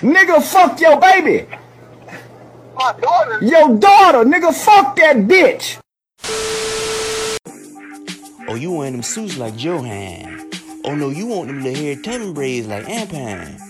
Nigga, fuck your baby. My daughter. Your daughter, nigga, fuck that bitch. Oh, you wearing them suits like Johan. Oh no, you want them little hair tubbing braids like Ampan.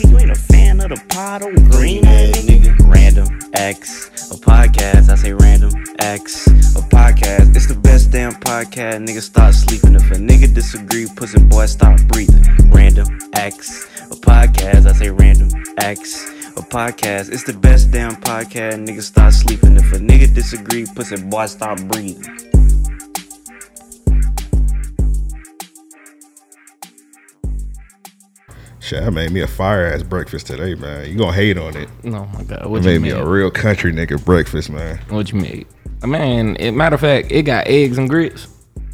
You ain't a fan of the pot or green nigga? Random X, a podcast. I say random X, a podcast. It's the best damn podcast. Nigga start sleeping. If a nigga disagree, pussy boy stop breathing. Random X, a podcast. I say random X, a podcast. It's the best damn podcast. Nigga start sleeping. If a nigga disagree, pussy boy stop breathing. Shit, I made me a fire ass breakfast today, man. You gonna hate on it? Oh my god, what made you me a real country nigga breakfast, man. What you made? Man, it, matter of fact, it got eggs and grits.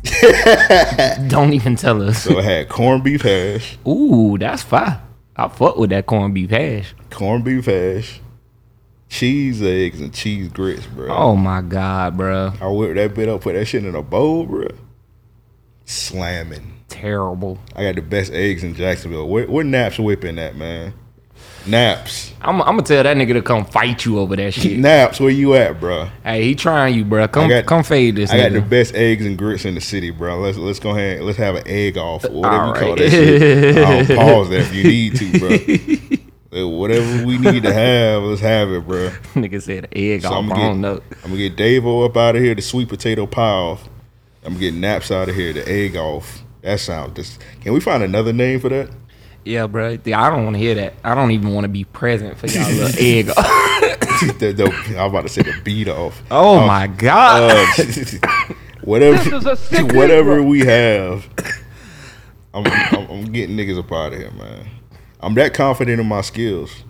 Don't even tell us. So it had corned beef hash, Ooh, that's fine. I fuck with that corned beef hash. corned beef hash, cheese eggs, and cheese grits, bro. Oh my god, bro, I whipped that bit up, put that shit in a bowl, bro. Slamming. Terrible. I got the best eggs in Jacksonville. Where, where Naps whipping that, man? Naps. I'm, I'm gonna tell that nigga to come fight you over that shit. Naps, where you at, bro? hey, he trying you, bro. Come, got- come fade this I got the best eggs and grits in the city, bro. Let's let's go ahead. Let's have an egg off, or whatever All you call that shit. I'll pause that if you need to, bro. Whatever we need to have, let's have it, bro. nigga said egg So off. I'm gonna get, I'm gonna get Davo up out of here, the sweet potato pie off. I'm gonna get Naps out of here, the egg off. That sounds. Just, can we find another name for that? Yeah, bro. Yeah, I don't want to hear that. I don't even want to be present for y'all little egg. the, the, I'm about to say the beat off. oh my god. Uh, whatever, whatever we have, I'm, I'm, I'm getting niggas up out of here, man. I'm that confident in my skills.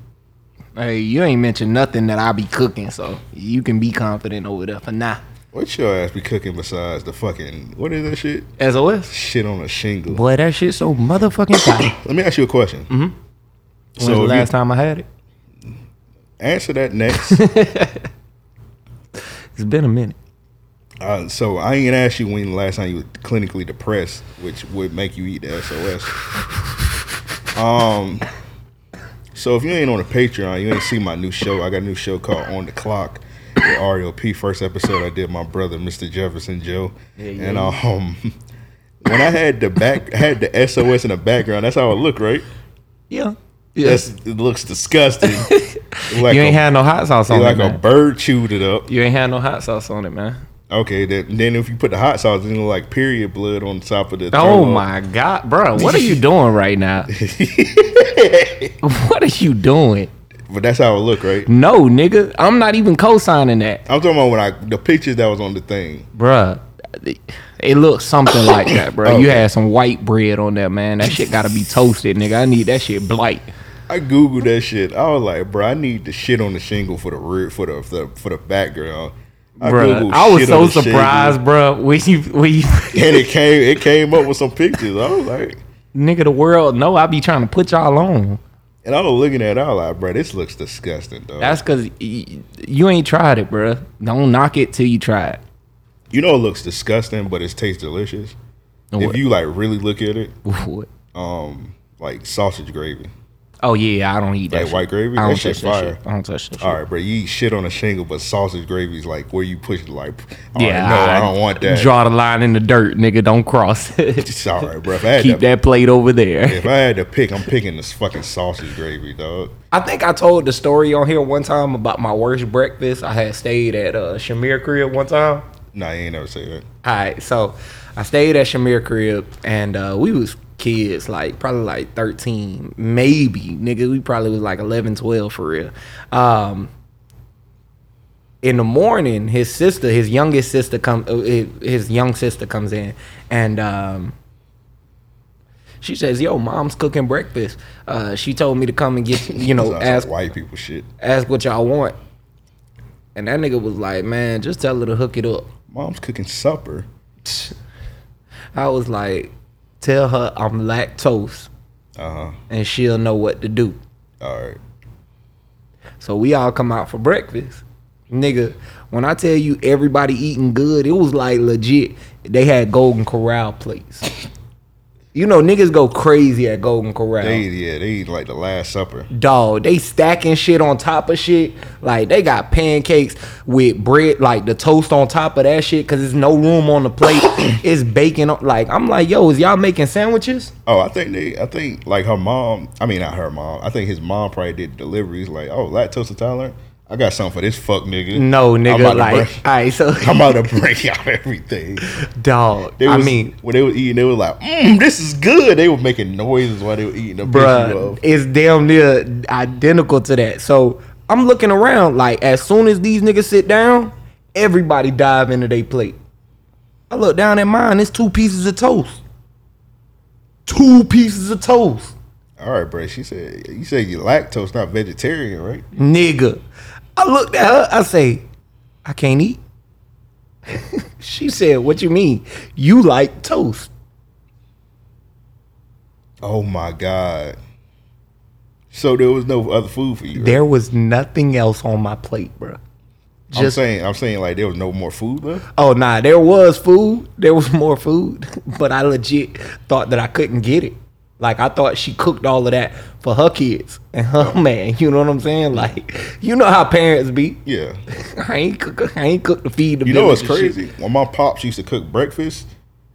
Hey, you ain't mentioned nothing that I be cooking, so you can be confident over there for now. What your ass be cooking besides the fucking what is that shit? SOS. Shit on a shingle. Boy, that shit so motherfucking tight. Let me ask you a question. Mm-hmm. When So was the you- last time I had it? Answer that next. It's been a minute. uh, so I ain't gonna ask you when the last time you were clinically depressed, which would make you eat the SOS. Um. So if you ain't on the Patreon, you ain't see my new show. I got a new show called On the Clock with RAOP. First episode I did my brother, Mr. Jefferson Joe. and um when I had the back had the SOS in the background, that's how it looked, right? Yeah. That's it looks disgusting. like you ain't a, had no hot sauce on like it, a bird chewed it up. You ain't had no hot sauce on it, man. Okay, then, then if you put the hot sauce, then it look like period blood on top of the. Oh throw my god, bro, what are you doing right now? what are you doing? But that's how it look, right? No, nigga, I'm not even co-signing that, I'm talking about when I the pictures that was on the thing. Bruh. It looks something like that, bro. You oh. had some white bread on there, man. That shit gotta be toasted, nigga. I need that shit blight. I googled that shit. I was like, bro, I need the shit on the shingle for the rear for the for the, for the background. I Bruh, Googled I was so the shingle, surprised, bruh. When you, when you, and it came it came up with some pictures. I was like, nigga, the world know I be trying to put y'all on. And I was looking at it, I was like, bro, this looks disgusting, though. That's because you ain't tried it, bruh. Don't knock it till you try it. you know, it looks disgusting, but it tastes delicious. What? If you like really look at it, What? um, like sausage gravy. Oh yeah, I don't eat that. Like shit. white gravy? I don't That shit touch that fire. shit. I don't touch that shit. All right, bro. You eat shit on a shingle, but sausage gravy is like where you push it. Like, all Yeah, right, no, I, don't want that. Draw the line in the dirt, nigga. Don't cross it. It's all right, bro. If I had Keep to, that plate over there. if I had to pick, I'm picking this fucking sausage gravy, dog. I think I told the story on here one time about my worst breakfast. I had stayed at uh, Shamir crib one time. Nah, you ain't never say that. All right, so I stayed at Shamir crib, and uh, we was kids, like probably like 13, maybe, nigga. We probably was like 11, 12 for real. Um, in the morning, his sister, his youngest sister, come, uh, his his young sister comes in, and um, She says, "Yo, mom's cooking breakfast. Uh, she told me to come and get you know ask white people shit. ask what y'all want." And that nigga was like, "Man, just tell her to hook it up." Mom's cooking supper. I was like, "Tell her I'm lactose, Uh huh. and she'll know what to do." All right. So we all come out for breakfast. Nigga, when I tell you everybody eating good, it was like legit. They had Golden Corral plates. You know, niggas go crazy at Golden Corral. They yeah, they eat like the Last Supper. Dog, they stacking shit on top of shit. Like they got pancakes with bread, like the toast on top of that shit, cause there's no room on the plate. it's bacon. Like I'm like, yo, is y'all making sandwiches? Oh, I think they. I think like her mom. I mean, not her mom. I think his mom probably did deliveries. Like, oh, lactose intolerant. I got something for this fuck nigga. No, nigga. Like, break- all right, so I'm about to break out everything. dog. They I mean, when they were eating, they were like, mm, "This is good." They were making noises while they were eating. The Bruh. it's damn near identical to that. So I'm looking around, like as soon as these niggas sit down, everybody dive into their plate. I look down at mine, it's two pieces of toast. Two pieces of toast. All right, bro. She said, "You said you lactose, not vegetarian, right?" Nigga. I looked at her, I say, I can't eat. she said, What you mean? You like toast. Oh my god. So there was no other food for you. Right? There was nothing else on my plate, bruh. I'm Just saying, I'm saying, like there was no more food left. Oh nah, there was food. There was more food, but I legit thought that I couldn't get it. Like I thought she cooked all of that for her kids and her man. You know what I'm saying? Like you know how parents be. Yeah. I ain't cook. I ain't cook to feed the. You know what's and shit. crazy? When my pops used to cook breakfast,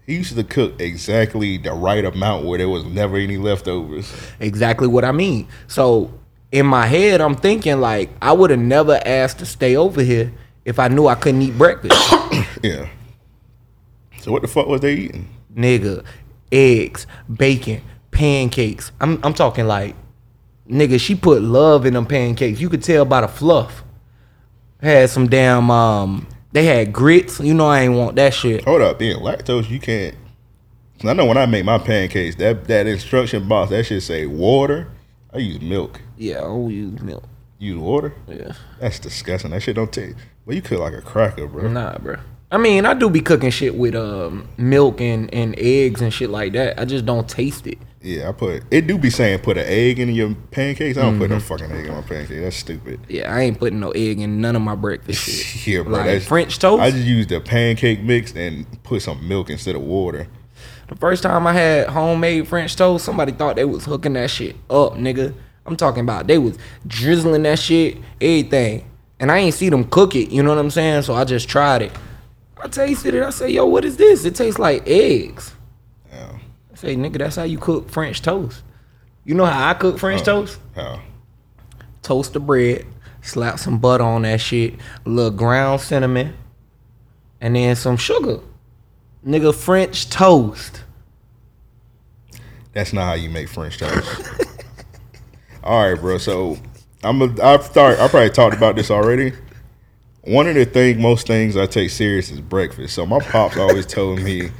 he used to cook exactly the right amount where there was never any leftovers. Exactly what I mean. So in my head, I'm thinking like I would have never asked to stay over here if I knew I couldn't eat breakfast. Yeah. So what the fuck was they eating? nigga, eggs, bacon, pancakes. I'm I'm talking like, nigga, she put love in them pancakes. You could tell by the fluff. Had some damn um they had grits. You know I ain't want that shit. Hold up, being lactose, you can't I know when I make my pancakes, that that instruction box that should say water. I use milk. Yeah, I don't use milk. Use water. Yeah. That's disgusting. That shit don't taste. Well, you cook like a cracker, bro. Nah, bro. I mean, I do be cooking shit with um milk and, and eggs and shit like that. I just don't taste it. Yeah, I put it. Do be saying put an egg in your pancakes. I don't put no Mm-hmm. fucking egg in my pancakes. That's stupid. Yeah, I ain't putting no egg in none of my breakfast shit. Yeah, bro. Like that's, French toast? I just use the pancake mix and put some milk instead of water. The first time I had homemade French toast, somebody thought they was hooking that shit up, nigga. I'm talking about they was drizzling that shit, everything. And I ain't see them cook it, you know what I'm saying? So I just tried it. I tasted it. I say, yo, what is this? It tastes like eggs. Say, nigga, that's how you cook French toast. You know how I cook French oh, toast? How? Toast the bread, slap some butter on that shit, a little ground cinnamon, and then some sugar. Nigga, French toast. That's not how you make French toast. All right, bro. So I'm a, I've start. I probably talked about this already. One of the things, most things I take serious is breakfast. So my pops always told me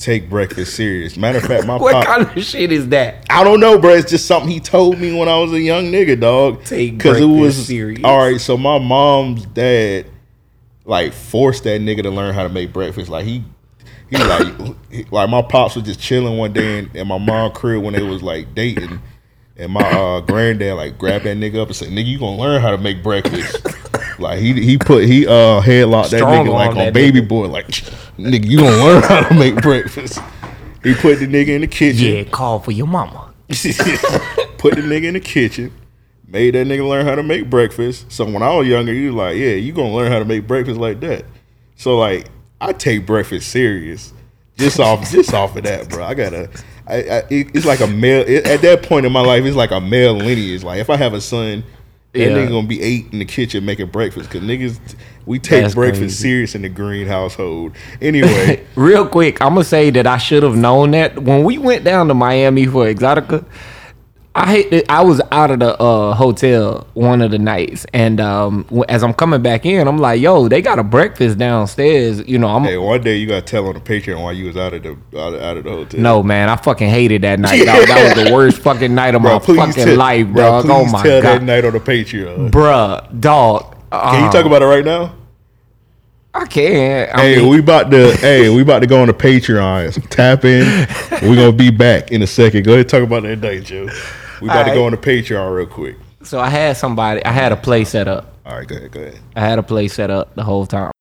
take breakfast serious. Matter of fact, my What pop. kind of shit is that? I don't know, bro. It's just something he told me when I was a young nigga, dog. Take it breakfast was serious. All right, so my mom's dad like forced that nigga to learn how to make breakfast. Like he, he like, he- like my pops was just chilling one day in, in my mom crib when they was like dating, and my uh, granddad like grabbed that nigga up and said, "Nigga, you gonna learn how to make breakfast." Like he he put he uh headlocked that Strong nigga like on on that baby nigga. boy. Like nigga, you gonna learn how to make breakfast. He put the nigga in the kitchen. Yeah, call for your mama. put the nigga in the kitchen, made that nigga learn how to make breakfast. So when I was younger, you like, yeah, you gonna learn how to make breakfast like that. So like, I take breakfast serious, just off just off of that, bro. I gotta. I, I it, it's like a male it, at that point in my life. It's like a male lineage. Like if I have a son, that Yeah. nigga gonna be eight in the kitchen making breakfast because niggas we take That's breakfast crazy. serious in the Green household. Anyway, Real quick, I'm gonna say that I should have known that when we went down to Miami for Exxxotica. I hate that I was out of the uh, hotel one of the nights, and um, as I'm coming back in, I'm like, "Yo, they got a breakfast downstairs." You know, I'm Hey, one day you gotta tell on the Patreon why you was out of the out of, out of the hotel. no man. I fucking hated that night. That, that was the worst fucking night of my fucking tell- life, bro, bro. Oh my tell that night on the Patreon. bro, dog. Can you talk about it right now? I can't. I Hey, mean, we about to hey, we about to go on the Patreon. Tap in. We're gonna be back in a second. Go ahead talk about that night, Joe. We about to go on the Patreon real quick. so I had somebody. I had a play set up. All right, go ahead, go ahead. I had a play set up the whole time.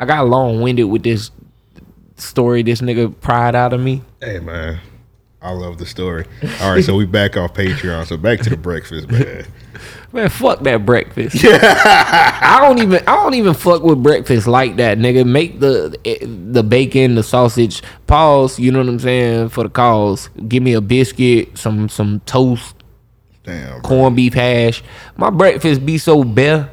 I got long winded with this story this nigga pried out of me. Hey man, I love the story. All right, so we back off Patreon. So back to the breakfast, man. Man, fuck that breakfast. I don't even I don't even fuck with breakfast like that, nigga. Make the eh, the bacon, the sausage, pause, you know what I'm saying, for the cause. Give me a biscuit, some some toast, Damn, corned beef hash. My breakfast be so bare.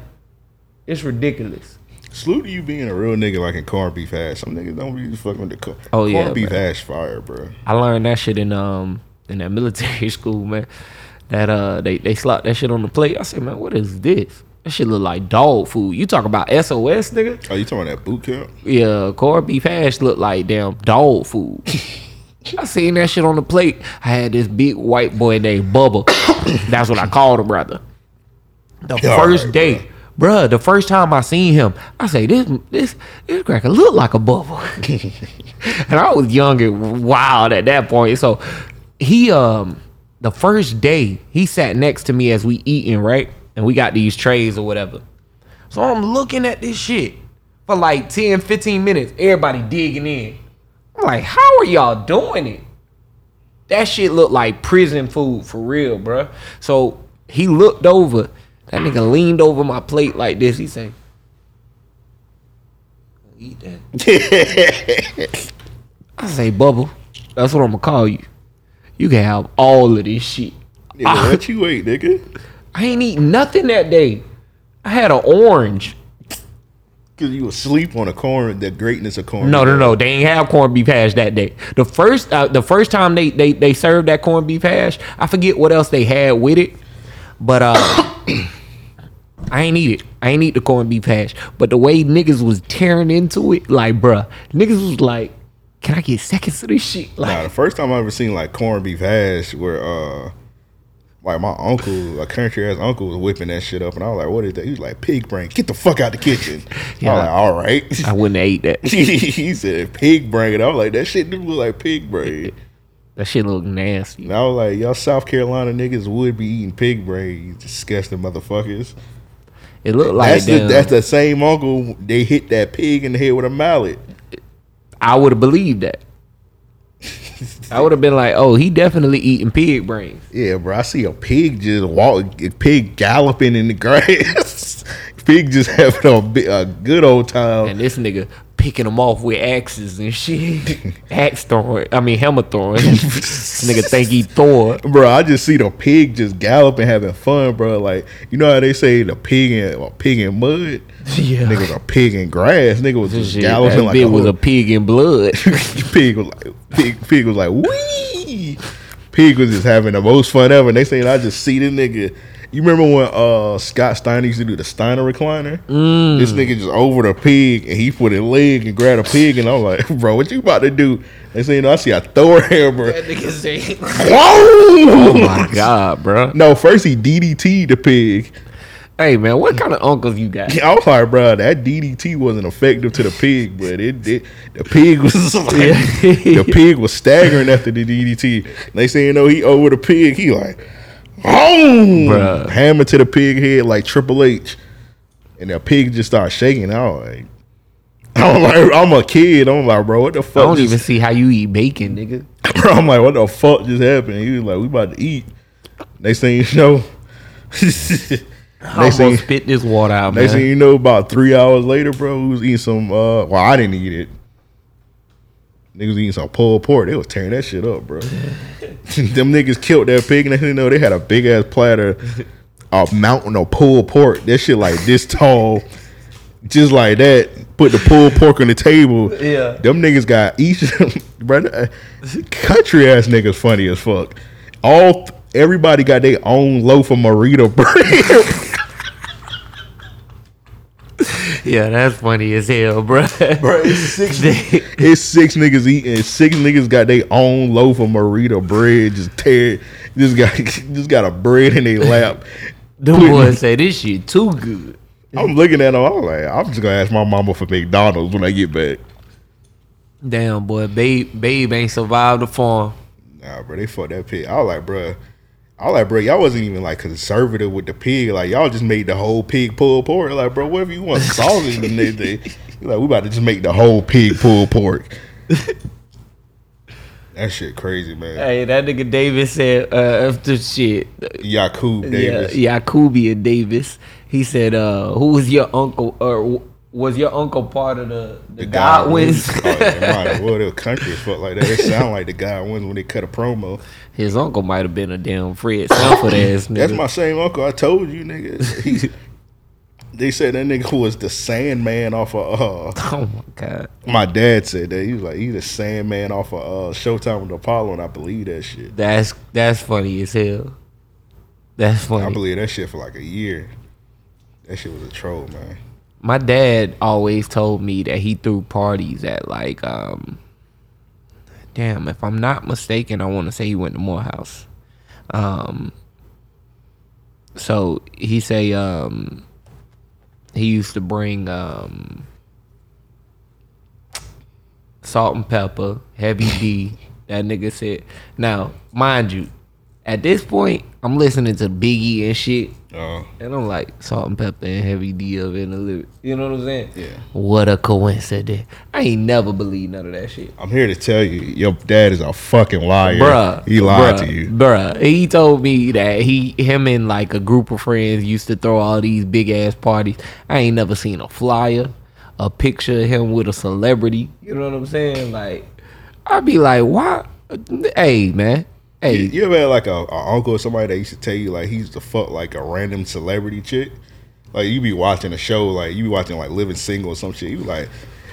It's ridiculous. Salute to you being a real nigga like in corned beef hash. Some niggas don't be fucking with the corn. Oh, yeah, corned beef bro. hash fire, bro. I learned that shit in um in that military school, man. That uh they they slap that shit on the plate. I said, man, what is this? That shit look like dog food. You talk about SOS, nigga? Oh, you talking about that boot camp? Yeah, corned beef hash look like damn dog food. I seen that shit on the plate. I had this big white boy named Bubba. That's what I called him, brother. The Yeah, first alright, day, bruh, the first time I seen him, I say this this this cracker look like a bubble. and I was young and wild at that point. So he um the first day he sat next to me as we eating, right? And we got these trays or whatever. So I'm looking at this shit for like 10, 15 minutes. Everybody digging in. I'm like, how are y'all doing it? That shit looked like prison food for real, bruh. So he looked over. That nigga leaned over my plate like this. He said, Eat that. I say, Bubble, that's what I'm gonna call you. You can have all of this shit. Nigga, what you ate, nigga? I ain't eat nothing that day. I had an orange. Cause you was asleep on the corn, the greatness of corn. No, no, no. They ain't have corned beef hash that day. The first, uh, the first time they, they they served that corned beef hash, I forget what else they had with it, but uh, I ain't eat it. I ain't eat the corned beef hash. But the way niggas was tearing into it, like, bruh, niggas was like, "Can I get seconds of this shit?" Like, Nah, the first time I ever seen like corned beef hash, where uh, like my uncle, a country ass uncle, was whipping that shit up, and I was like, "What is that?" He was like, "Pig brain, get the fuck out the kitchen." Yeah. I was like, "All right." I wouldn't have ate that. he said pig brain. and I was like, "That shit do look like pig brain." That shit look nasty. And I was like, "Y'all South Carolina niggas would be eating pig brain, you disgusting motherfuckers." It looked like that's the that's the same uncle. They hit that pig in the head with a mallet. I would have believed that. I would have been like, "Oh, he definitely eating pig brains." Yeah, bro. I see a pig just walk, a pig galloping in the grass. pig just having a, a good old time. And this nigga picking them off with axes and shit. Axe throwing. I mean, helmet throwing. nigga think he Thor. Bro, I just see the pig just galloping, having fun, bro. Like you know how they say the pig in a pig in mud. Yeah. Nigga was a pig in grass. Nigga was just Shit, galloping like a was a pig in blood. pig was like pig. Pig was like wee. Pig was just having the most fun ever. And they saying I just see the nigga. You remember when uh Scott Steiner used to do the Steiner recliner? Mm. This nigga just over the pig and he put his leg and grabbed a pig and I'm like, bro, what you about to do? They say, you know, I see a Thor hammer. that nigga say, "Oh my god, bro." No, first he DDT the pig. Hey man, what kind of uncles you got? I was like, bro, that DDT wasn't effective to the pig, but it did. The pig was like, the pig was staggering after the DDT. They say, you know, he over the pig. He like, oh, Bruh. hammer to the pig head like Triple H, and the pig just started shaking. I was like, I'm like, I'm a kid. I'm like, bro, what the fuck? I don't just- even see how you eat bacon, nigga. Bro, I'm like, what the fuck just happened? He was like, we about to eat. Next thing you know, next thing, spit this water out, next thing you know, about three hours later, bro, we was eating some. uh Well, I didn't eat it. Niggas eating some pulled pork. They was tearing that shit up, bro. Them niggas killed that pig, and they didn't know they had a big ass platter, a mountain of pulled pork. That shit like this tall, just like that. Put the pulled pork on the table. Yeah. Them niggas got each, brother. Country ass niggas funny as fuck. All everybody got their own loaf of Merita bread. Yeah, that's funny as hell, bro. Bro, it's six. it's six niggas eating. Six niggas got their own loaf of Merita bread. Just tear. Just got just got a bread in their lap. Putting- boys say this shit too good. I'm looking at them. I'm like, I'm just gonna ask my mama for McDonald's when I get back. Damn, boy, babe, babe ain't survived the farm. Nah, bro, they fucked that pig. I was like, bro, I was like, bro, y'all wasn't even like conservative with the pig. Like, y'all just made the whole pig pulled pork. Like, bro, whatever you want, sausage and everything. Like, we about to just make the whole pig pulled pork. that shit crazy, man. Hey, that nigga Davis said uh, after shit. Yakub Davis. Yeah, Yakubian Davis. He said, uh, "Who was your uncle, or was your uncle part of the the, Godwinns?" oh, yeah, might as well. Country as fuck like that. They sound like the Godwinns when they cut a promo. His uncle might have been a damn Fred Sanford ass nigga. That's my same uncle. I told you, nigga. He, they said that nigga was the Sandman off of. Uh, Oh my god. my dad said that he was like he the Sandman off of uh, Showtime with Apollo, and I believe that shit. That's that's funny as hell. That's funny. I believe that shit for like a year. That shit was a troll, man. My dad always told me that he threw parties at like um damn if i'm not mistaken i want to say he went to morehouse. Um so he say um he used to bring um Salt-N-Pepa heavy d. That nigga said now mind you at this point i'm listening to biggie and shit Uh, and I'm like, Salt-N-Pepa and heavy D of in the lyric. You know what I'm saying? Yeah. What a coincidence. I ain't never believed none of that shit. I'm here to tell you, your dad is a fucking liar. Bruh. he lied bruh, to you. Bruh. He told me that he him and like a group of friends used to throw all these big ass parties. I ain't never seen a flyer, a picture of him with a celebrity. You know what I'm saying? Like I'd be like, why hey man. Hey, You, you ever had like a, a uncle or somebody that used to tell you like he's the fuck like a random celebrity chick? Like you be watching a show, like you be watching like Living Single or some shit. You be like,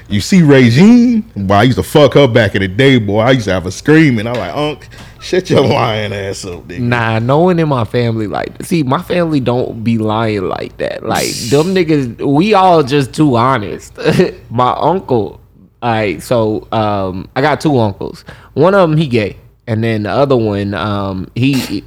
you see Regine? Boy, I used to fuck her back in the day, boy. I used to have her screaming. I'm like, Unc, shut your lying ass up, nigga. Nah, no one in my family like see my family don't be lying like that. Like them niggas, we all just too honest. my uncle, alright, so um, I got two uncles. One of them he gay, and then the other one, um, he.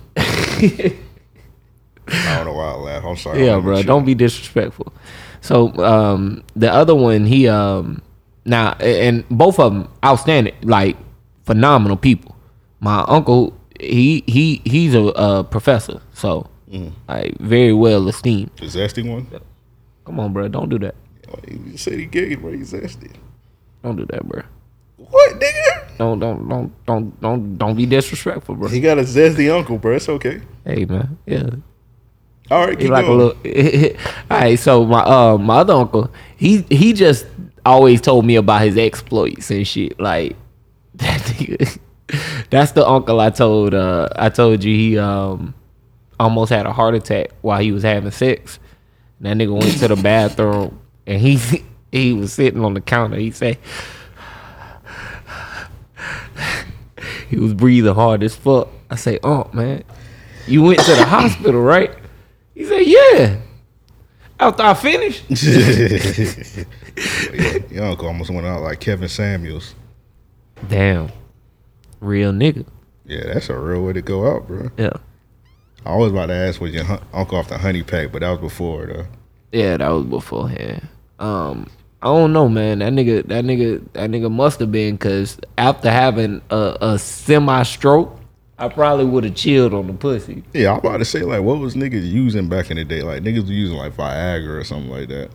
I don't know why I laugh. I'm sorry. yeah, bro, don't be disrespectful. So um, the other one, he um, now and both of them outstanding, like phenomenal people. My uncle, he he he's a, uh professor, so Mm. like very well esteemed. The zesty one? Come on, bro, don't do that. He said he gay, bro. He's zesty. Don't do that, bro. What, nigga? Don't don't don't don't don't don't be disrespectful, bro. He got a zesty uncle, bro. It's okay. Hey, man, yeah. All right, keep like a going. little. all right, so my uh my other uncle, he he just always told me about his exploits and shit. Like that nigga. That's the uncle I told. Uh, I told you he um almost had a heart attack while he was having sex. That nigga went to the bathroom and he he was sitting on the counter. He said he was breathing hard as fuck. I say, "Oh man, you went to the hospital, right?" He said, "Yeah." After I finished, yeah, your uncle almost went out like Kevin Samuels. damn, real nigga. Yeah, that's a real way to go out, bro. Yeah, I was about to ask was your hun- uncle off the honey pack, but that was before though. yeah, that was beforehand. Um, I don't know, man. That nigga, that nigga, that nigga must have been because after having a, a semi stroke, I probably would have chilled on the pussy. Yeah, I'm about to say like, what was niggas using back in the day? Like niggas were using like Viagra or something like that.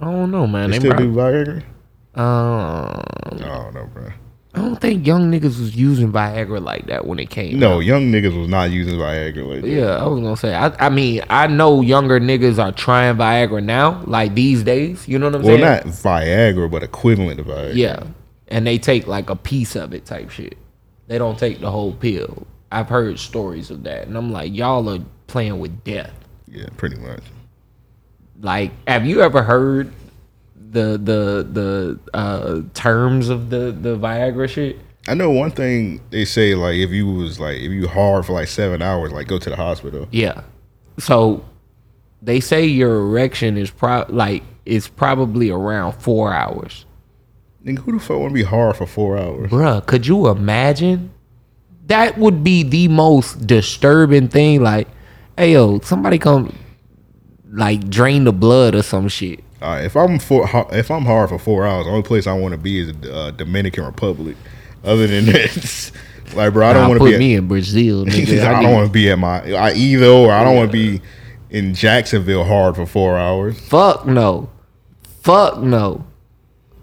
I don't know, man. They They still prob- do Viagra? um, I don't know, bro. I don't think young niggas was using Viagra like that when it came. No, out. young niggas was not using Viagra like that. Yeah, I was gonna say. I, I mean, I know younger niggas are trying Viagra now, like these days. You know what I'm Well, saying? Well, not Viagra, but equivalent to Viagra. Yeah, and they take like a piece of it, type shit. They don't take the whole pill. I've heard stories of that, and I'm like, y'all are playing with death. Yeah, pretty much. Like, have you ever heard the the the uh, terms of the the Viagra shit? I know one thing they say like if you was like if you hard for like seven hours, like go to the hospital. Yeah. So they say your erection is pro like it's probably around four hours. Nigga, who the fuck want to be hard for four hours? Bruh, could you imagine? That would be the most disturbing thing. Like, hey yo, somebody come like drain the blood or some shit. Uh, if I'm for if I'm hard for four hours, the only place I want to be is uh, Dominican Republic. Other than that, like bro, I don't Nah, want to be. me At, in Brazil, nigga. I, I don't want to be at my I either or. I don't want to be in Jacksonville hard for four hours. Fuck no. Fuck no.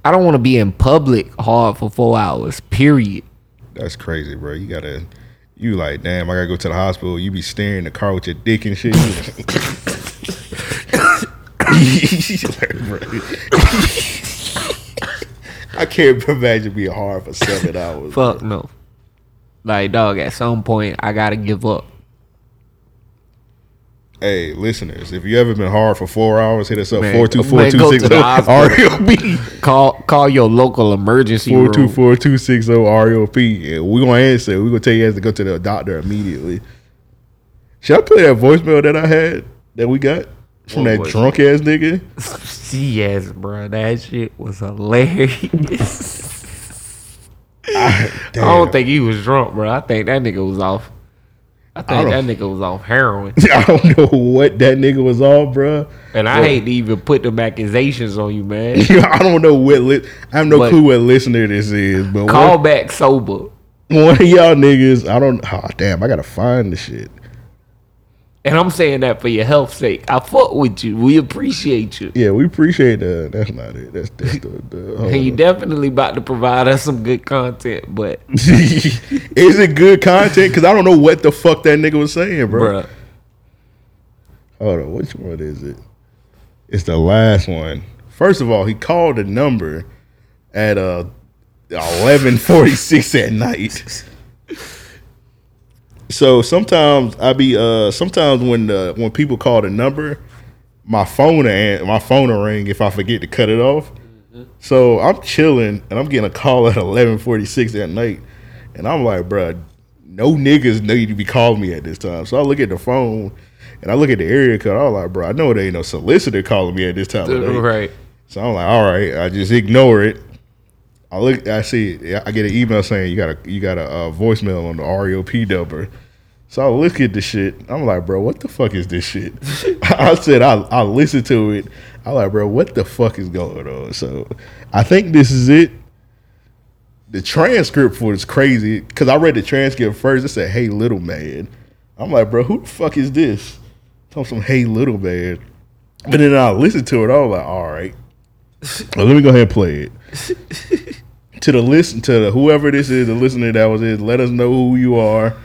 I don't want to be in public hard for four hours. Period. That's crazy, bro. You gotta. You like, damn, I gotta go to the hospital. You be staring in the car with your dick and shit. I can't imagine being hard for seven hours. Fuck no. Like dog, at some point I gotta give up. Hey, listeners, if you ever been hard for four hours, hit us up Man, four two four two six oh. zero hospital. RAOP. Call call your local emergency Four two room. four two six oh zero RAOP. And we're gonna answer. We're gonna tell you guys to go to the doctor immediately. Should I play that voicemail that I had that we got from What that drunk ass nigga? yes, bro. That shit was hilarious. I don't think he was drunk, bro. I think that nigga was off. I think don't- that nigga was off heroin. I don't know what that nigga was off, bro. And I hate to even put them accusations on you, man. I don't know what. Li- I have no But- clue what listener this is, but Call one, back sober. one of y'all niggas, I don't. Oh damn, I gotta find the shit. And I'm saying that for your health sake. I fuck with you. We appreciate you. Yeah, we appreciate that. That's not it. That's, that's the. the And you definitely about to provide us some good content, but is it good content? Because I don't know what the fuck that nigga was saying, bro. bruh. Hold on, which one is it? It's the last one. First of all, he called a number at uh eleven forty six at night. So sometimes I be uh sometimes when the when people call the number, my phone and my phone will ring if I forget to cut it off. So I'm chilling and I'm getting a call at eleven forty six at night, and I'm like, bruh, no niggas need to be calling me at this time. So I look at the phone and I look at the area code. I'm like, bro, I know there ain't no solicitor calling me at this time of day. Right. So I'm like, all right, I just ignore it. I look, I see, I get an email saying you got a you got a, uh voicemail on the RAOP number. So I look at the shit. I'm like, bro, what the fuck is this shit? I said, I I listened to it. I'm like, bro, what the fuck is going on? So I think this is it. The transcript for it's crazy because I read the transcript first. It said, "Hey, little man." I'm like, bro, who the fuck is this? Talking some "Hey, little man," but then I listened to it. I was like, all right, well, let me go ahead and play it. to the listen to the, whoever this is, the listener that was in, let us know who you are.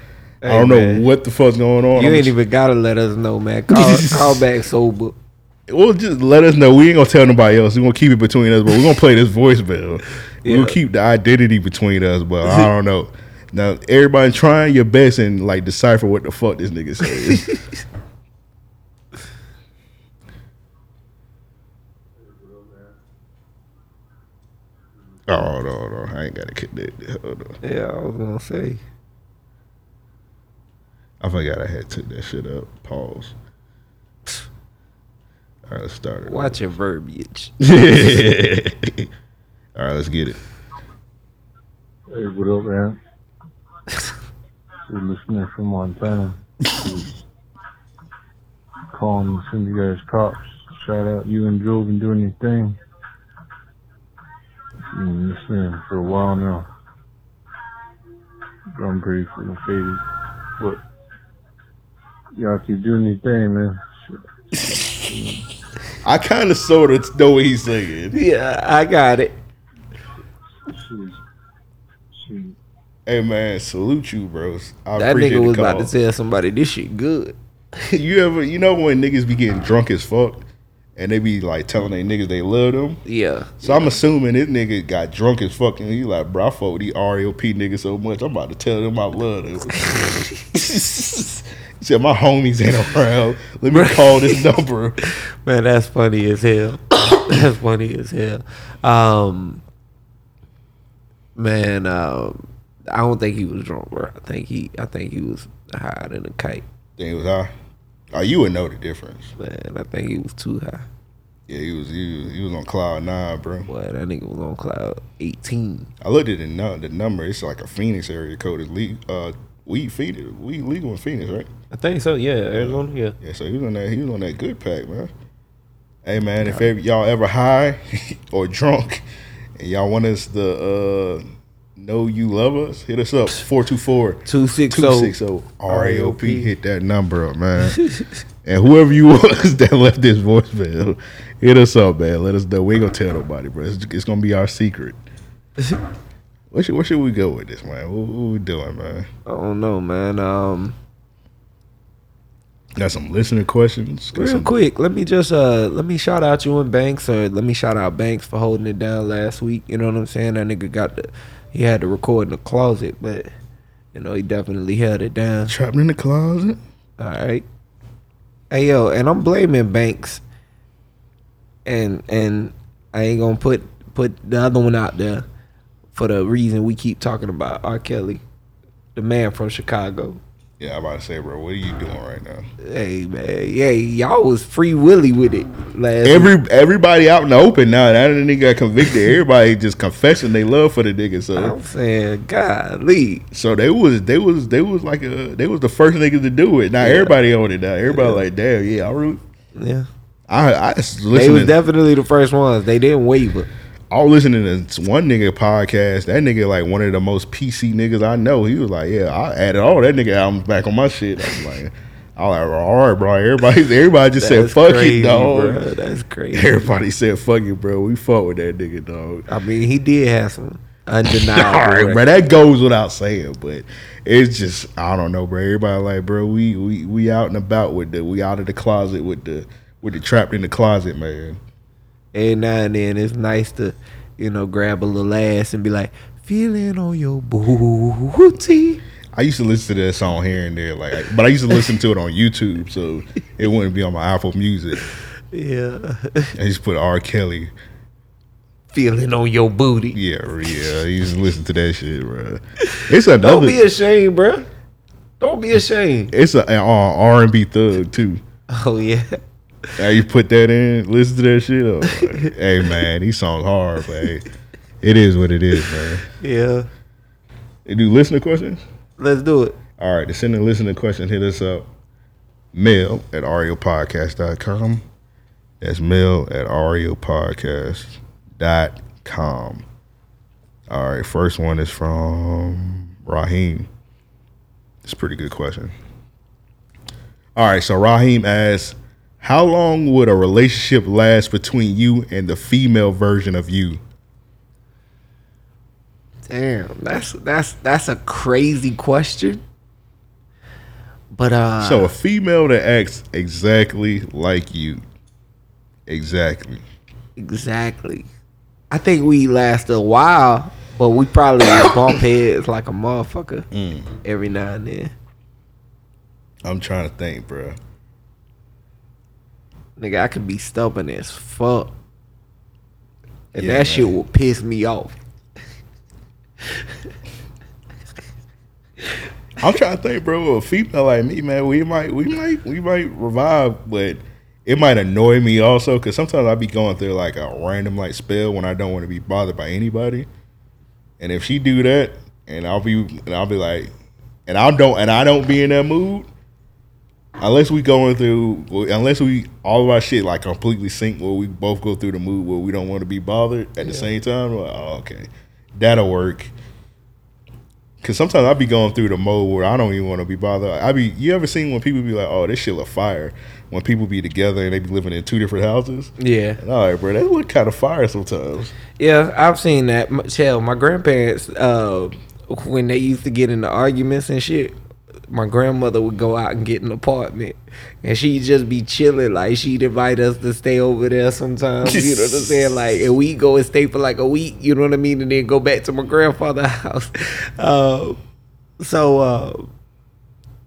I don't know what the fuck's going on. You I'm ain't just- even gotta let us know, man. Call, call back sober. Well, just let us know. We ain't gonna tell nobody else. We're gonna keep it between us, but we're gonna play this voicemail. We'll keep the identity between us, but I don't know. Now, everybody trying your best and like decipher what the fuck this nigga says. Oh, hold on, hold on. I ain't got to connect. it. Hold on. Yeah, I was gonna say. I forgot I had took that shit up. Pause. All right, let's start it. Watch your verbiage. All right, let's get it. Hey, what up, man? You're listening from Montana. Calling to send you guys props. Shout out you and Joe been doing your thing. Mm, Been listening for a while now. I'm pretty fucking faded. But y'all keep doing your thing, man. I kind of sort of know what he's saying. Yeah, I got it. Shit. Shit. Hey man, salute you, bros. I That appreciate nigga was about to tell somebody this shit good. you ever, you know, when niggas be getting drunk as fuck, and they be like telling they niggas they love them. Yeah. So I'm assuming this nigga got drunk as fuck, and he like, bro, I fuck with these RAOP niggas so much, I'm about to tell them I love them. he said, my homies ain't around. Let me call this number. Man, that's funny as hell. that's funny as hell. Um, man, um, I don't think he was drunk, bro. I think he I think he was higher than a kite. Then he was high. Oh, you would know the difference. Man, I think he was too high. Yeah, he was he was, he was on cloud nine, bro. Boy, that nigga was on cloud eighteen. I looked at the nu- the number. It's like a Phoenix area code. Is le- uh, weed Phoenix, weed legal in Phoenix, right? I think so. Yeah, Arizona. Yeah. Yeah, so he was on that. He was on that good pack, man. Hey, man, if ever, y'all ever high or drunk, and y'all want us to uh, know you love us, hit us up 424 260 260 RAOP. Hit that number up, man. and whoever you was that left this voicemail, hit us up, man. Let us know. We ain't gonna tell nobody, bro. It's, it's gonna be our secret. Where should, where should we go with this, man? What, what we doing, man? I don't know, man. Um Got some listener questions. Got Real some- quick, let me just uh let me shout out you and Banks or let me shout out Banks for holding it down last week. You know what I'm saying? That nigga got the he had to record in the closet, but you know, he definitely held it down. Trapped in the closet. All right. Hey yo, and I'm blaming Banks and and I ain't gonna put put the other one out there for the reason we keep talking about R. Kelly, the man from Chicago. Yeah, I'm about to say, bro, what are you doing right now? Hey man, yeah, y'all was free willy with it last week. Every everybody out in the open now. Now that the nigga got convicted, everybody just confessing they love for the nigga. So I'm saying, golly. so they was they was they was like a they was the first niggas to do it. Now Yeah. everybody on it now. Everybody like, damn, yeah, I really Yeah. I I was They was definitely the first ones. They didn't waver. I was listening to one nigga podcast. That nigga like one of the most PC niggas I know. He was like, yeah, I added all that nigga albums back on my shit. I was like, I was like, all right, bro. Everybody everybody just said fuck crazy, it, dog. bro. That's crazy. Everybody said fuck it, bro. We fuck with that nigga, dog. I mean, he did have some undeniable. All right, bro. That goes without saying, but it's just I don't know, bro. Everybody like, bro, we we we out and about with the we out of the closet with the with the trapped in the closet, man. Every now and then, it's nice to, you know, grab a little ass and be like, feeling on your booty. I used to listen to that song here and there, like, but I used to listen to it on YouTube, so it wouldn't be on my Apple Music. Yeah. I to put R. Kelly. feeling on your booty. Yeah, yeah. I used to listen to that shit, bro. It's another. Don't be ashamed, bro. Don't be ashamed. it's a an R and B thug too. Oh, yeah. Now you put that in, listen to that shit. Like, hey man, these songs hard, but hey, it is what it is, man. Yeah. They do listener questions. Let's do it. All right, to send a listener question, hit us up. Mail at RAOPodcast.com. That's mail at RAOPodcast.com. All right, first one is from Raheem. It's a pretty good question. All right, so Raheem asks, how long would a relationship last between you and the female version of you? Damn, that's that's that's a crazy question. But uh So a female that acts exactly like you. Exactly. exactly. I think we last a while, but we probably bump heads like a motherfucker Mm. every now and then. I'm trying to think, bro. Nigga, I could be stubborn as fuck. And Yeah, that shit man. will piss me off. I'm trying to think, bro. A female like me, man, we might, we might, we might revive, but it might annoy me also because sometimes I'll be going through like a random like spell when I don't want to be bothered by anybody, and if she do that, and I'll be, and I'll be like, and I don't, and I don't be in that mood. Unless we going through, unless we all of our shit like completely sync, where we both go through the mood where we don't want to be bothered at the same time. Like, oh, okay, that'll work. Cause sometimes i'll be going through the mode where I don't even want to be bothered. I be you ever seen when people be like, "Oh, this shit look fire," when people be together and they be living in two different houses. Yeah. And all right, bro, that look kind of fire sometimes. Yeah, I've seen that. Hell, my grandparents, uh, when they used to get into arguments and shit, my grandmother would go out and get an apartment, and she'd just be chilling. Like she'd invite us to stay over there sometimes. You know what I'm saying? Like, and we go and stay for like a week. You know what I mean? And then go back to my grandfather's house. Uh, so uh,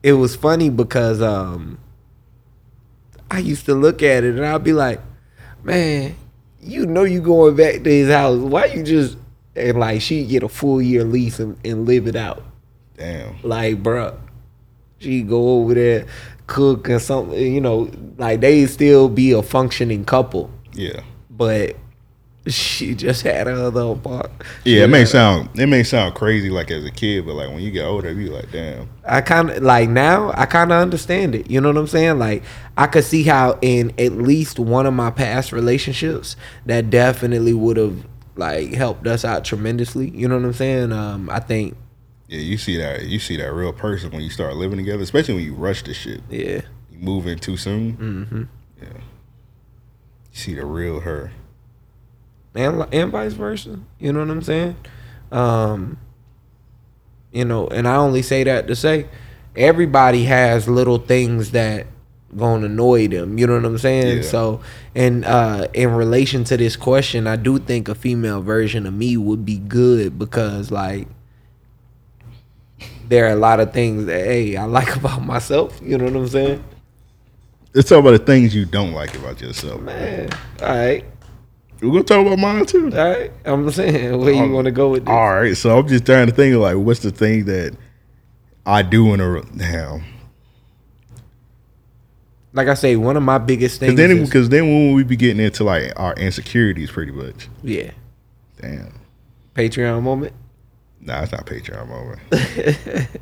it was funny because um, I used to look at it and I'd be like, man, you know you going back to his house. Why you just and like she get a full year lease and, and live it out. Damn. Like, bruh, she go over there, cook and something. You know, like they still be a functioning couple, Yeah. but she just had her other apart. Yeah, it may sound it may sound crazy like as a kid, but like when you get older, you like, damn. I kind of like now. I kind of understand it. You know what I'm saying? Like I could see how in at least one of my past relationships that definitely would have like helped us out tremendously. You know what I'm saying? Um, I think Yeah, you see that you see that real person when you start living together, especially when you rush the shit. yeah, You move in too soon. Mm-hmm. Yeah. You see the real her. and and vice versa. You know what I'm saying? Um, you know, and I only say that to say everybody has little things that gonna annoy them. You know what I'm saying? Yeah. So, and uh, in relation to this question, I do think a female version of me would be good because like. There are a lot of things that hey I like about myself. You know what I'm saying? Let's talk about the things you don't like about yourself. Man, all right, We're gonna talk about mine too. all right. I'm saying where you Um, want to go with this? All right, so I'm just trying to think of like what's the thing that I do in a damn. like I say, one of my biggest things. then, because then when we be getting into like our insecurities, pretty much. yeah, Damn. Patreon moment. Nah, it's not Patreon moment.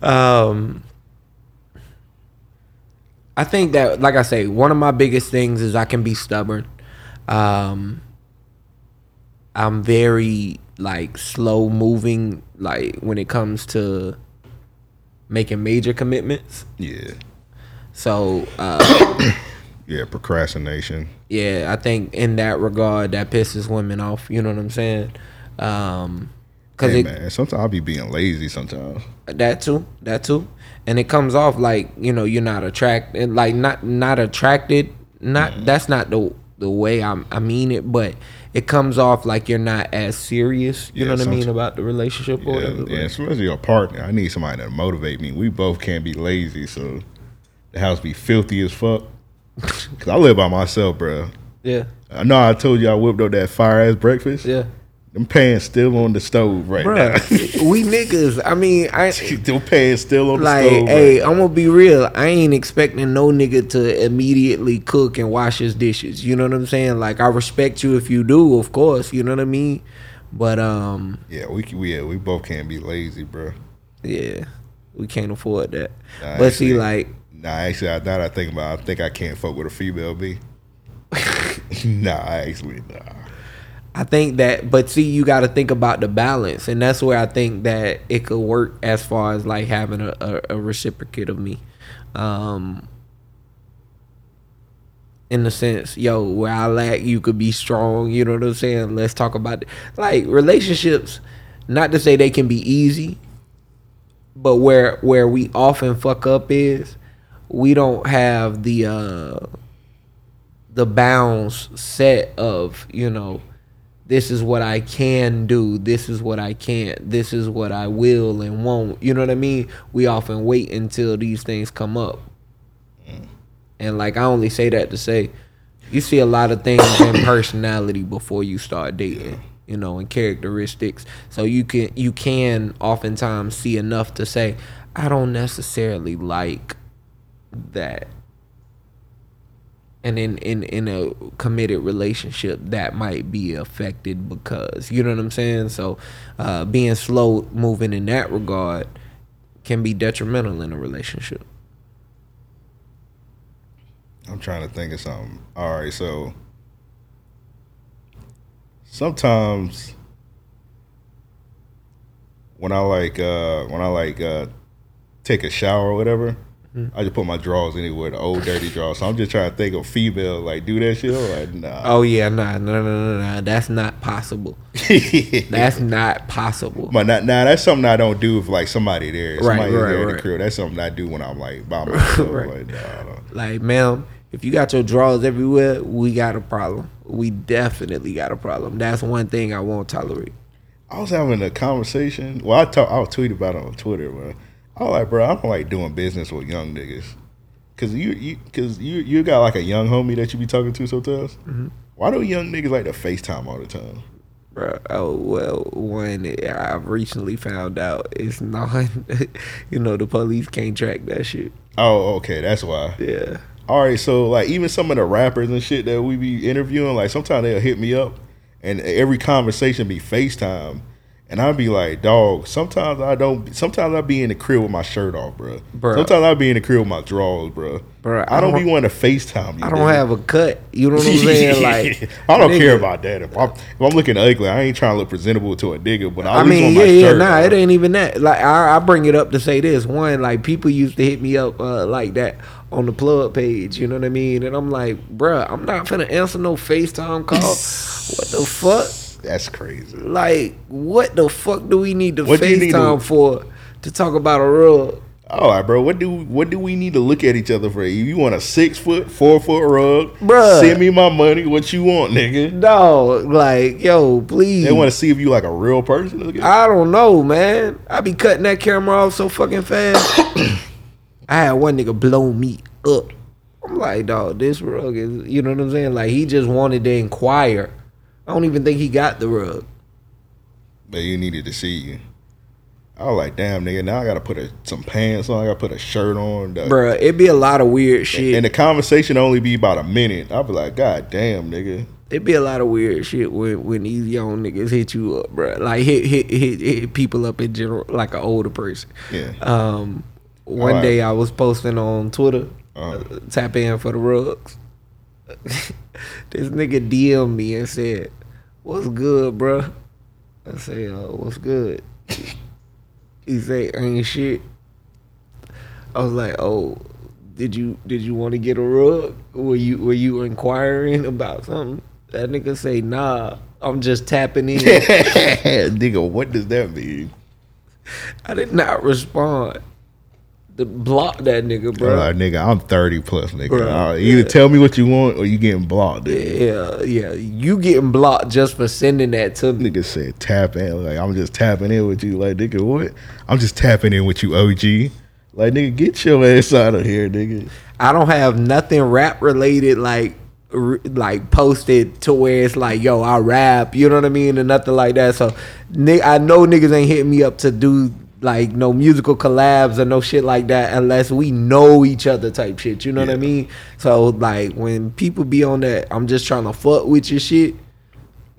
Um, I think that, like I say, one of my biggest things is I can be stubborn. Um, I'm very like slow moving, like when it comes to making major commitments. yeah, So, uh, yeah, procrastination. yeah, I think in that regard, that pisses women off. You know what I'm saying? Um, cause Hey, it, man, sometimes I'll be being lazy. Sometimes. That too, that too, and it comes off like you know you're not attracted, like not not attracted. Not that's not the the way I I mean it, but it comes off like you're not as serious. You Yeah, know what I mean about the relationship or Yeah, whatever. yeah, especially your partner. I need somebody to motivate me. We both can't be lazy, so the house be filthy as fuck. Cause I live by myself, bro. yeah, I know I told you I whipped up that fire ass breakfast. yeah, Them pans still on the stove right Bruh, now. we niggas. I mean, I Them pans still on the stove. like, hey, right I'm gonna be real. I ain't expecting no nigga to immediately cook and wash his dishes. You know what I'm saying? Like, I respect you if you do, of course. You know what I mean? But um, Yeah, we we yeah, we both can't be lazy, bro. Yeah, we can't afford that. Nah, but see, like, Nah, actually, I thought I think about. I think I can't fuck with a female B. nah, actually, nah. I think that, but see, you got to think about the balance, and that's where I think that it could work as far as like having a, a, a reciprocate of me, um, in the sense, yo, where I lack, you could be strong. You know what I'm saying? Let's talk about it. like relationships. Not to say they can be easy, but where where we often fuck up is we don't have the uh the bounds set of you know this is what I can do, this is what I can't, this is what I will and won't. You know what I mean? We often wait until these things come up. Mm. And like I only say that to say you see a lot of things in personality before you start dating, you know, and characteristics. So you can you can oftentimes see enough to say I don't necessarily like that and in, in in a committed relationship that might be affected because you know what i'm saying so uh being slow moving in that regard can be detrimental in a relationship I'm trying to think of something. All right, so sometimes when I like uh when I like uh take a shower or whatever, I just put my drawers anywhere, the old dirty drawers. So I'm just trying to think of female like do that shit. or Like nah. oh yeah nah no no no no that's not possible that's not possible But now, now that's something I don't do if like somebody there. If Right, somebody right, there in the crib. That's something I do when I'm like by myself. Right. like, nah, nah. like ma'am if you got your drawers everywhere we got a problem we definitely got a problem that's one thing i won't tolerate I was having a conversation. Well, I talk, I'll tweet about it on Twitter. But I was like, bro, I don't like doing business with young niggas. Cause you, you, cause you, you got like a young homie that you be talking to sometimes. Mm-hmm. Why do young niggas like to FaceTime all the time? Bruh, oh well, one I've recently found out it's not. you know, the police can't track that shit. Oh, okay, that's why. Yeah. All right, so like even some of the rappers and shit that we be interviewing, like sometimes they'll hit me up, and every conversation be FaceTime, and I'll be like, dog. Sometimes I don't. Sometimes I be in the crib with my shirt off, bro. Bruh. Sometimes I be in the crib with my drawers, bro. Bruh, I don't, I be don't- wanting to FaceTime you. I don't nigga. have a cut. You know what I'm saying? Like I don't care about that. If I'm, if I'm looking ugly, I ain't trying to look presentable to a nigga. But I, I mean, yeah, my yeah, shirt nah, off. it ain't even that. Like, I, I bring it up to say this. One, like, people used to hit me up uh, like that on the plug page. You know what I mean? And I'm like, bruh, I'm not finna answer no FaceTime call. what the fuck? That's crazy. Like, what the fuck do we need to What do you need FaceTime to- for to talk about a rug? All right, bro. What do what do we need to look at each other for? If you want a six foot, four foot rug, bro, send me my money. What you want, nigga? No, like, yo, please. They want to see if you like a real person. I don't know, man. I be cutting that camera off so fucking fast. I had one nigga blow me up. I'm like, dog, this rug is, you know what I'm saying? Like, he just wanted to inquire. I don't even think he got the rug. But you needed to see you. I was like, damn, nigga. Now I gotta put a, some pants on. I gotta put a shirt on. The- Bruh, it'd be a lot of weird shit. And the conversation only be about a minute. I'll be like, God damn, nigga. It'd be a lot of weird shit when, when these young niggas hit you up, bruh. Like, hit, hit, hit, hit people up in general, like an older person. Yeah. Um, one Alright. day I was posting on Twitter, Uh-huh. uh, tap in for the rugs. this nigga DM me and said, "What's good, bruh?" I say, uh, "What's good?" he say, "Ain't shit." I was like, "Oh, did you did you want to get a rug? Were you were you inquiring about something?" That nigga say, "Nah, I'm just tapping in." nigga, what does that mean? I did not respond. To block that nigga, bro. Nigga, I'm 30 plus, nigga. Bruh, Uh, either yeah. tell me what you want or you getting blocked. Nigga. Yeah, yeah. You getting blocked just for sending that to me. Nigga said tap in. Like, I'm just tapping in with you. Like, nigga, what? I'm just tapping in with you, OG. Like, nigga, get your ass out of here, nigga. I don't have nothing rap related like like posted to where it's like, yo, I rap, you know what I mean, and nothing like that. So, ni- I know niggas ain't hitting me up to do like no musical collabs or no shit like that unless we know each other type shit. You know what I mean? So like when people be on that, I'm just trying to fuck with your shit.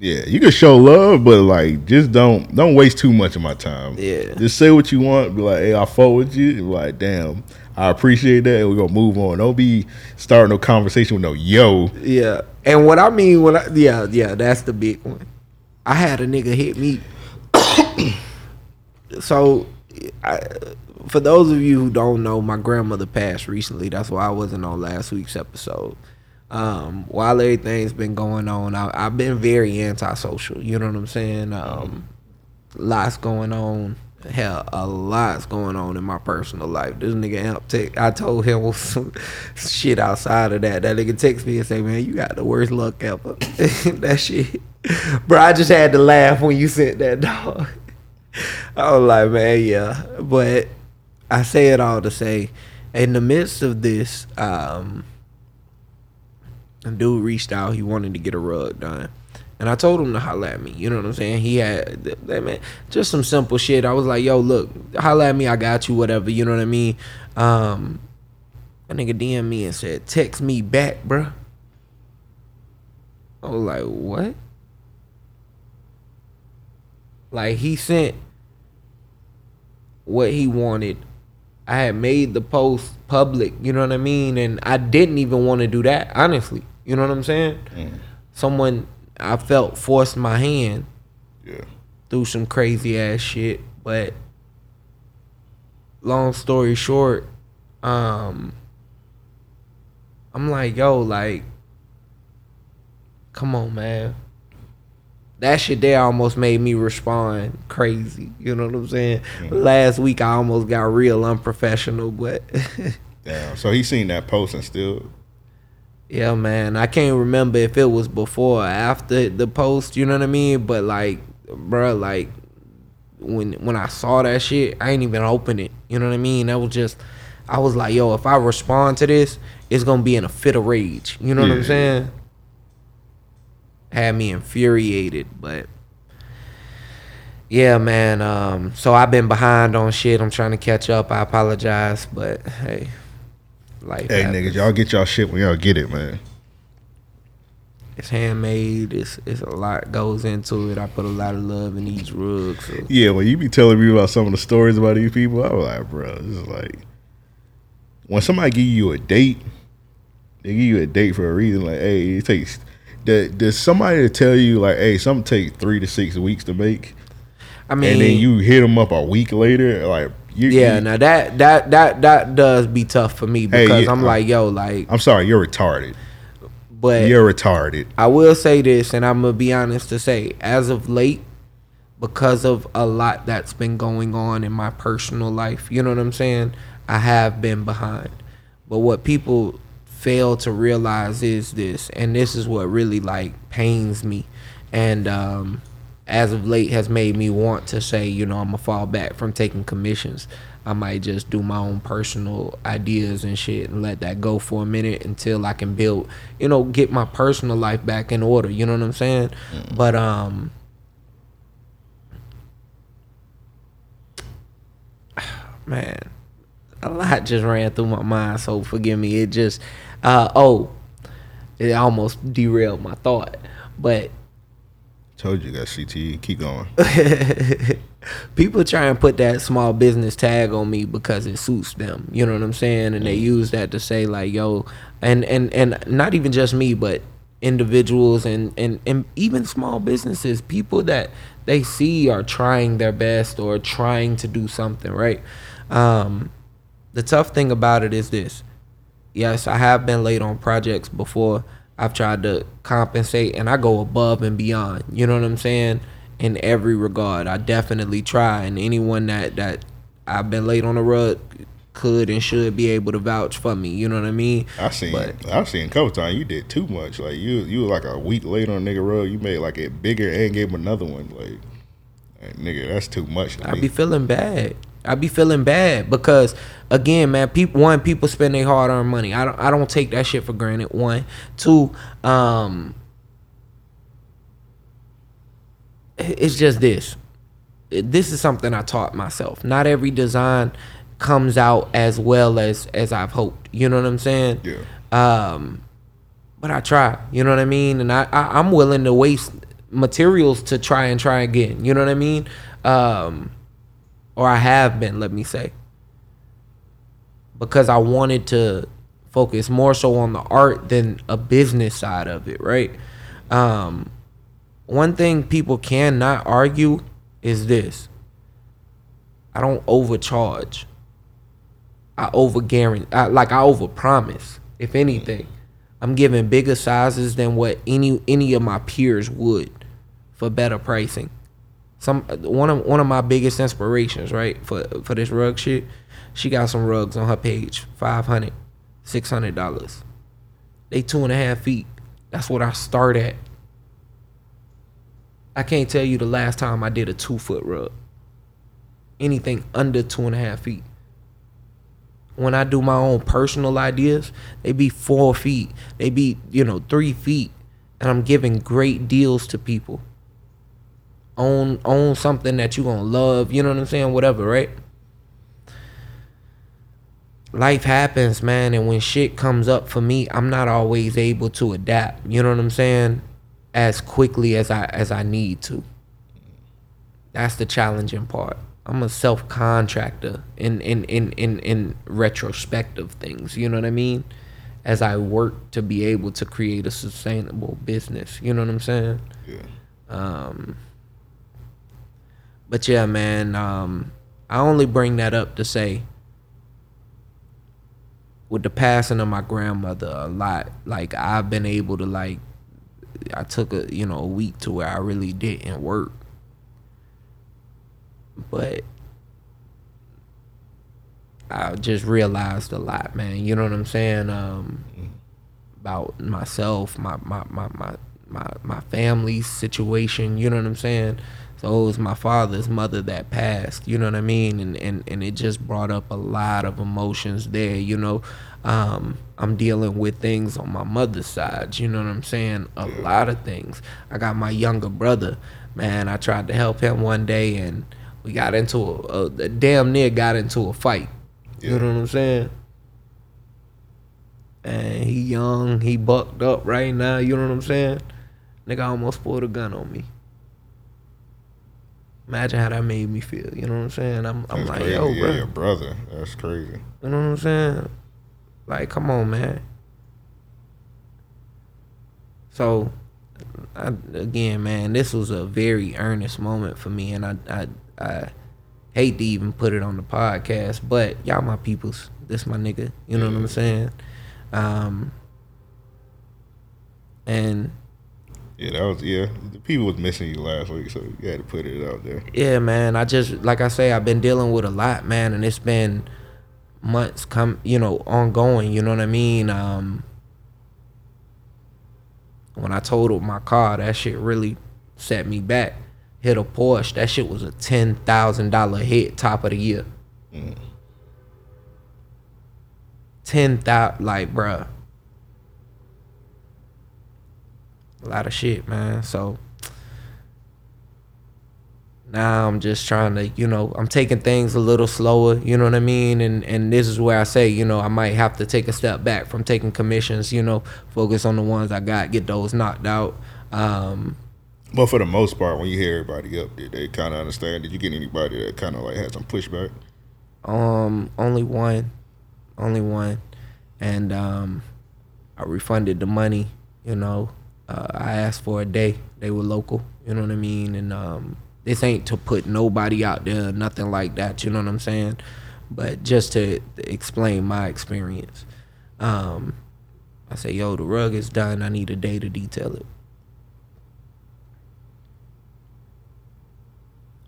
Yeah, you can show love, but like, just don't don't waste too much of my time. Yeah. just say what you want. Be like, hey, I fuck with you. Be like, damn, I appreciate that. We're gonna move on. Don't be starting no conversation with no yo. Yeah. And what I mean when I yeah, yeah, that's the big one. I had a nigga hit me. so I, for those of you who don't know, my grandmother passed recently. That's why I wasn't on last week's episode. Um, while everything's been going on, I, I've been very antisocial. You know what I'm saying? Um, lots going on. Hell, a lot's going on in my personal life. This nigga amp tech, I told him some shit outside of that. That nigga text me and say, "Man, you got the worst luck ever." that shit, bro. I just had to laugh when you sent that dog. I was like, man, yeah. But I say it all to say, in the midst of this, um, dude reached out. He wanted to get a rug done. And I told him to holla at me. You know what I'm saying? He had, that man, just some simple shit. I was like, yo, look, holla at me. I got you, whatever. You know what I mean? Um, a nigga DM me and said, text me back, bruh. I was like, what? Like, he sent what he wanted. I had made the post public, you know what I mean? And I didn't even want to do that, honestly. You know what I'm saying? Someone I felt forced my hand Yeah. through some crazy ass shit. But long story short, um I'm like, yo, like, come on, man. That shit there almost made me respond crazy. You know what I'm saying? Mm. Last week I almost got real unprofessional, but Damn. So he seen that post and still. Yeah, man. I can't remember if it was before or after the post, you know what I mean? But like, bruh, like when when I saw that shit, I ain't even open it. You know what I mean? That was just I was like, yo, if I respond to this, it's gonna be in a fit of rage. You know what I'm saying? Had me infuriated, but yeah, man. Um, so I've been behind on shit. I'm trying to catch up. I apologize, but hey, life. Hey, happens. niggas, y'all get y'all shit when y'all get it, man. It's handmade. It's it's a lot goes into it. I put a lot of love in these rugs. So. Yeah, when you be telling me about some of the stories about these people, I was like, bro, this is like when somebody give you a date, they give you a date for a reason. Like, hey, it takes. Does, does somebody tell you like, hey, something take three to six weeks to make, I mean, and then you hit them up a week later, like, you, yeah. you- Now that that that that does be tough for me Hey, because yeah, I'm uh, like, yo, like, I'm sorry, you're retarded. but You're retarded. I will say this, and I'm gonna be honest to say, as of late, because of a lot that's been going on in my personal life, you know what I'm saying? I have been behind. But what people fail to realize is this, and this is what really like pains me, and um, as of late has made me want to say, you know, I'm gonna fall back from taking commissions. I might just do my own personal ideas and shit and let that go for a minute until I can build, you know, get my personal life back in order. You know what I'm saying? But um, man, a lot just ran through my mind. So forgive me. It just, uh, oh, it almost derailed my thought. But Told you, you got CTE. Keep going. people try and put that small business tag on me because it suits them. You know what I'm saying? And they use that to say like, yo, and and and not even just me, but individuals and and and even small businesses, people that they see are trying their best or trying to do something, right? Um the tough thing about it is this. Yes, I have been late on projects before. I've tried to compensate and I go above and beyond. You know what I'm saying? In every regard. I definitely try and anyone that that I've been late on the rug could and should be able to vouch for me. You know what I mean? I seen, But- I seen a couple times you did too much. Like you, you were like a week late on nigga rug. You made like it bigger and gave him another one. Like, like, nigga, that's too much. I me. be feeling bad. I be feeling bad because again, man, people one people spend their hard earned money. I don't I don't take that shit for granted. One, two, um, it's just this. This is something I taught myself. Not every design comes out as well as as I've hoped. You know what I'm saying? Yeah. Um, but I try. You know what I mean? And I, I I'm willing to waste materials to try and try again. You know what I mean? Um, or I have been. Let me say because I wanted to focus more so on the art than a business side of it, right? Um, one thing people cannot argue is this. I don't overcharge. I over guarantee, like I over promise. If anything, I'm giving bigger sizes than what any any of my peers would for better pricing. Some one of one of my biggest inspirations, right, for for this rug shit, she got some rugs on her page, 500 600 dollars. They two and a half feet. That's what I start at. I can't tell you the last time I did a two foot rug. Anything under two and a half feet. When I do my own personal ideas, they be four feet. They be, you know, three feet. And I'm giving great deals to people. Own own something that you gonna love, you know what I'm saying? Whatever, right? Life happens, man, and when shit comes up for me, I'm not always able to adapt. You know what I'm saying? As quickly as I as I need to. That's the challenging part. I'm a self contractor in, in, in, in, in retrospective things. You know what I mean? As I work to be able to create a sustainable business. You know what I'm saying? Yeah. Um, but yeah, man, um, I only bring that up to say with the passing of my grandmother a lot, like I've been able to like I took a you know a week to where I really didn't work. But I just realized a lot, man. You know what I'm saying? Um, about myself, my my my my my my situation. You know what I'm saying? So it was my father's mother that passed. You know what I mean? And and and it just brought up a lot of emotions there. You know, um, I'm dealing with things on my mother's side. You know what I'm saying? A lot of things. I got my younger brother. man, I tried to help him one day, and we got into a, a, a damn near got into a fight. You know what I'm saying? And he young, he bucked up right now. You know what I'm saying? Nigga almost pulled a gun on me. Imagine how that made me feel. You know what I'm saying? I'm, I'm That's like, crazy. yo, yeah, bro. your brother. That's crazy. You know what I'm saying? Like, come on, man. So, I, again, man, this was a very earnest moment for me, and I, I, I hate to even put it on the podcast, but y'all my peoples. This my nigga. You know what I'm saying? Um, and Yeah, that was yeah. The people was missing you last week, so you had to put it out there. yeah, man. I just like I say, I've been dealing with a lot, man, and it's been months come, you know, ongoing. You know what I mean? Um, when I totaled my car, that shit really set me back. Hit a Porsche, that shit was a ten thousand dollar hit, top of the year. Ten thousand, like, bruh. A lot of shit, man. So now I'm just trying to, you know, I'm taking things a little slower, you know what I mean? And and this is where I say, you know, I might have to take a step back from taking commissions, you know, focus on the ones I got, get those knocked out. Um But for the most part, when you hear everybody up, did they kind of understand? Did you get anybody that kind of like had some pushback? um only one. Only one. And um I refunded the money, you know. Uh, I asked for a day. They were local, you know what I mean? And um this ain't to put nobody out there, nothing like that, you know what I'm saying? But just to explain my experience. Um I say, yo, the rug is done. I need a day to detail it.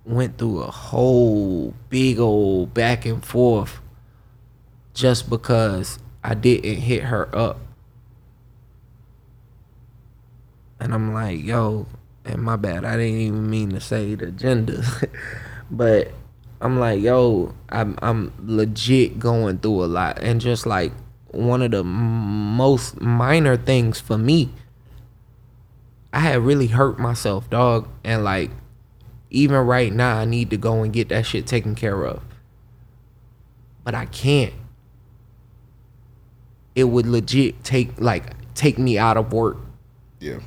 Went through a whole big old back and forth just because I didn't hit her up. And I'm like, yo, and my bad, I didn't even mean to say the gender. but I'm like, yo, I'm I'm legit going through a lot. And just like one of the most minor things for me, I had really hurt myself, dog. And like even right now I need to go and get that shit taken care of. But I can't it would legit take like take me out of work. Yeah,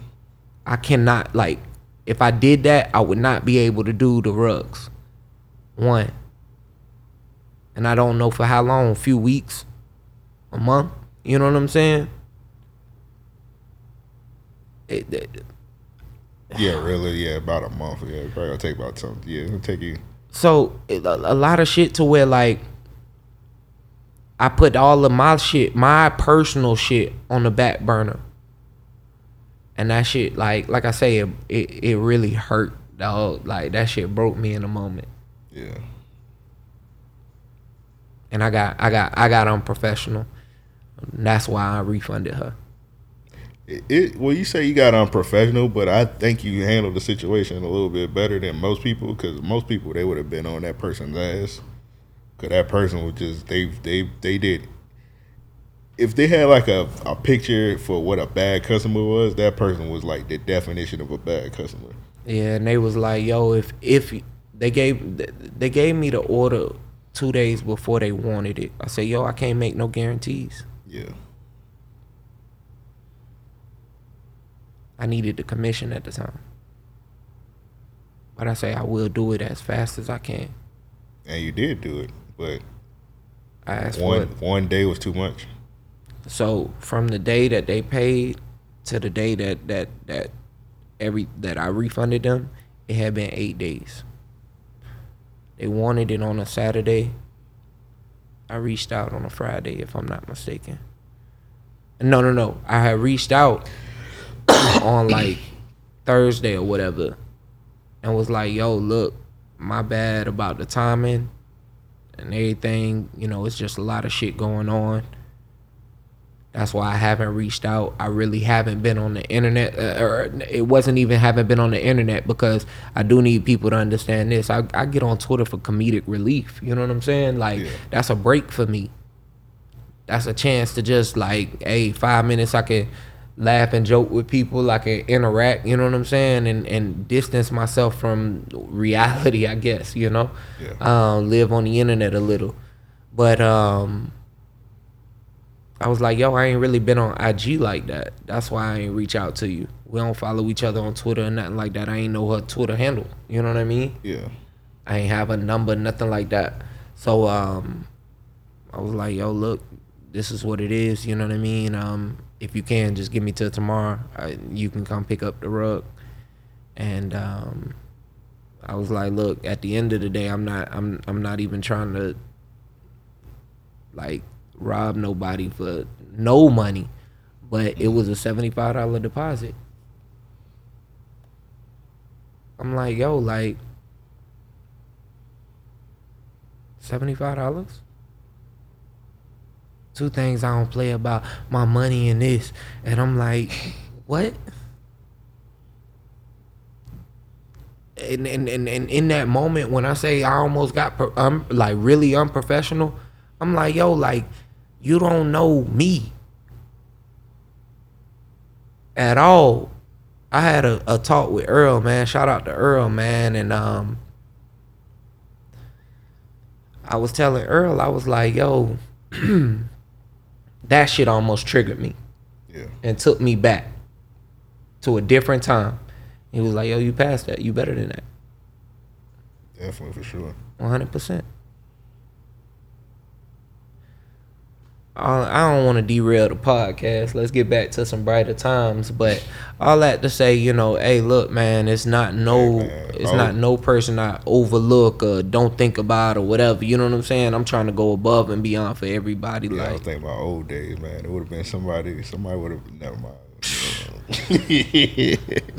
I cannot like if I did that, I would not be able to do the rugs. One. And I don't know for how long, a few weeks, a month. You know what I'm saying? It, it- yeah, really, yeah, about a month. Yeah, probably gonna take about something. Yeah, it'll take you. so it, a, a lot of shit to where like I put all of my shit, my personal shit, on the back burner. And that shit, like, like I say, it, it, it really hurt, dog. Like that shit broke me in a moment. Yeah, and I got I got I got unprofessional. That's why I refunded her. it, it. Well, you say you got unprofessional, but I think you handled the situation a little bit better than most people. Because most people they would have been on that person's ass. Because that person was just they they they did. If they had like a, a picture for what a bad customer was, that person was like the definition of a bad customer. Yeah, and they was like, "Yo, if if they gave they gave me the order two days before they wanted it." I said, "Yo, I can't make no guarantees. Yeah, I needed the commission at the time." But I say I will do it as fast as I can. and you did do it, but I asked one it. one day was too much. So from the day that they paid to the day that that that every that I refunded them, it had been eight days. They wanted it on a Saturday. I reached out on a Friday, if I'm not mistaken. No, no, no. I had reached out on like Thursday or whatever, and was like, "Yo, look, my bad about the timing and everything. You know, it's just a lot of shit going on." That's why I haven't reached out. I really haven't been on the internet, uh, or it wasn't even haven't been on the internet because I do need people to understand this. I, I get on Twitter for comedic relief. You know what I'm saying? Like Yeah. that's a break for me. That's a chance to just like, hey, five minutes I can laugh and joke with people. I can interact. You know what I'm saying? And and distance myself from reality. I guess you know. Yeah. Um, live on the internet a little, but um. I was like, yo, I ain't really been on IG like that. That's why I ain't reach out to you. We don't follow each other on Twitter or nothing like that. I ain't know her Twitter handle. You know what I mean? Yeah. I ain't have a number, nothing like that. So um, I was like, yo, look, this is what it is. You know what I mean? Um, if you can, just give me till tomorrow. I, you can come pick up the rug. And um, I was like, look, at the end of the day, I'm not, I'm, I'm not even trying to like rob nobody for no money, but it was a seventy five dollar deposit. I'm like, yo, like seventy five dollars. Two things I don't play about my money and this, and I'm like, what? And and, and, and in that moment when I say I almost got um, like really unprofessional, I'm like, yo, like you don't know me at all. I had a, a talk with Earl, man. Shout out to Earl, man. And um, I was telling Earl, I was like, yo, that shit almost triggered me. Yeah. And took me back to a different time. He was like, yo, you passed that. You better than that. Definitely, for sure. 100%. I don't want to derail the podcast. Let's get back to some brighter times. But all that to say, you know, hey, look, man, it's not no, Hey, it's Oh. not no person I overlook or don't think about or whatever. You know what I'm saying? I'm trying to go above and beyond for everybody. Yeah, I was like, thinking about old days, man. It would have been somebody. Somebody would have never mind.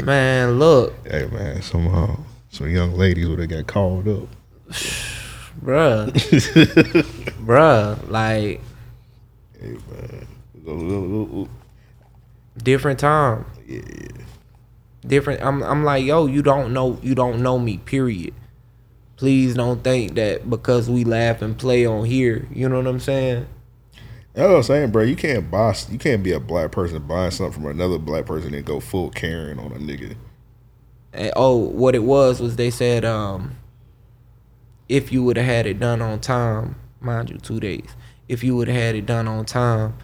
man, look, hey, man. Somehow, uh, some young ladies would have got called up. bruh, bruh, like Hey, man. Different time. Yeah, yeah. different I'm I'm like, yo, you don't know you don't know me, period. Please don't think that because we laugh and play on here, you know what I'm saying? That's what I'm saying, bro. You can't buy. You can't be a black person buying something from another black person and go full Karen on a nigga. And oh, what it was was they said, um, if you would have had it done on time, mind you, two days. If you would have had it done on time,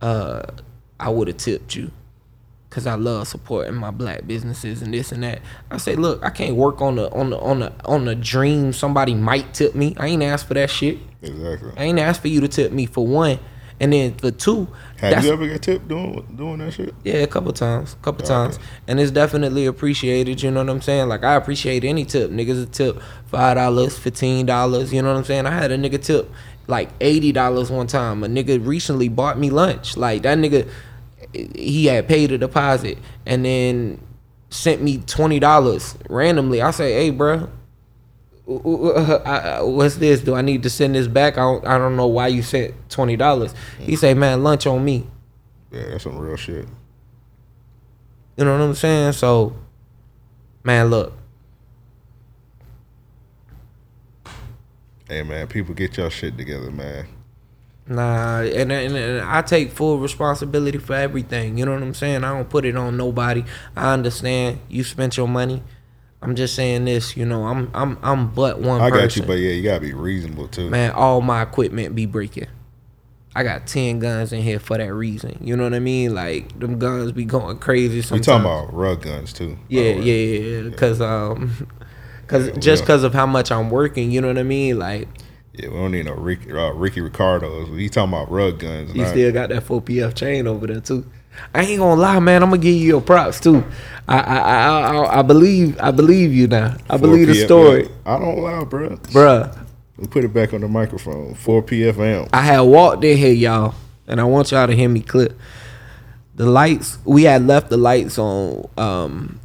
uh, I would have tipped you. Cause I love supporting my black businesses and this and that. I say, look, I can't work on the on the on the on the dream somebody might tip me. I ain't asked for that shit. Exactly. I ain't asked for you to tip me for one, and then for two. Have you ever got tipped doing doing that shit? yeah, a couple times, a couple Okay. times, and it's definitely appreciated. You know what I'm saying? Like I appreciate any tip. Niggas a tip five dollars, fifteen dollars. You know what I'm saying? I had a nigga tip like eighty dollars one time. A nigga recently bought me lunch. Like that nigga, he had paid a deposit and then sent me twenty dollars randomly. I say, hey, bro. What's this? Do I need to send this back? I don't, I don't know why you sent twenty dollars. He say, man, lunch on me. Yeah, that's some real shit. You know what I'm saying? So, man, look, Hey, man. People get your shit together, man. nah, and, and, and I take full responsibility for everything. You know what I'm saying? I don't put it on nobody. I understand you spent your money. I'm just saying this. You know, I'm I'm I'm but one I person. got you, but yeah, you gotta be reasonable too. man, all my equipment be breaking. I got ten guns in here for that reason. You know what I mean? Like them guns be going crazy. We Sometimes. talking about rug guns too. Yeah, yeah, yeah, yeah. Cause um, cause Yeah, just cause of how much I'm working. You know what I mean? Like Yeah, we don't need no Ricky, uh, Ricky Ricardo's. He talking about rug guns. you still got that 4PF chain over there too. I ain't gonna lie, man. I'm gonna give you your props too. I I I, I, I believe I believe you now. I believe the story, yeah. I don't lie, bro. bruh. We put it back on the microphone. Four PFM. I had walked in here, y'all, and I want y'all to hear me clear. The lights we had left the lights on um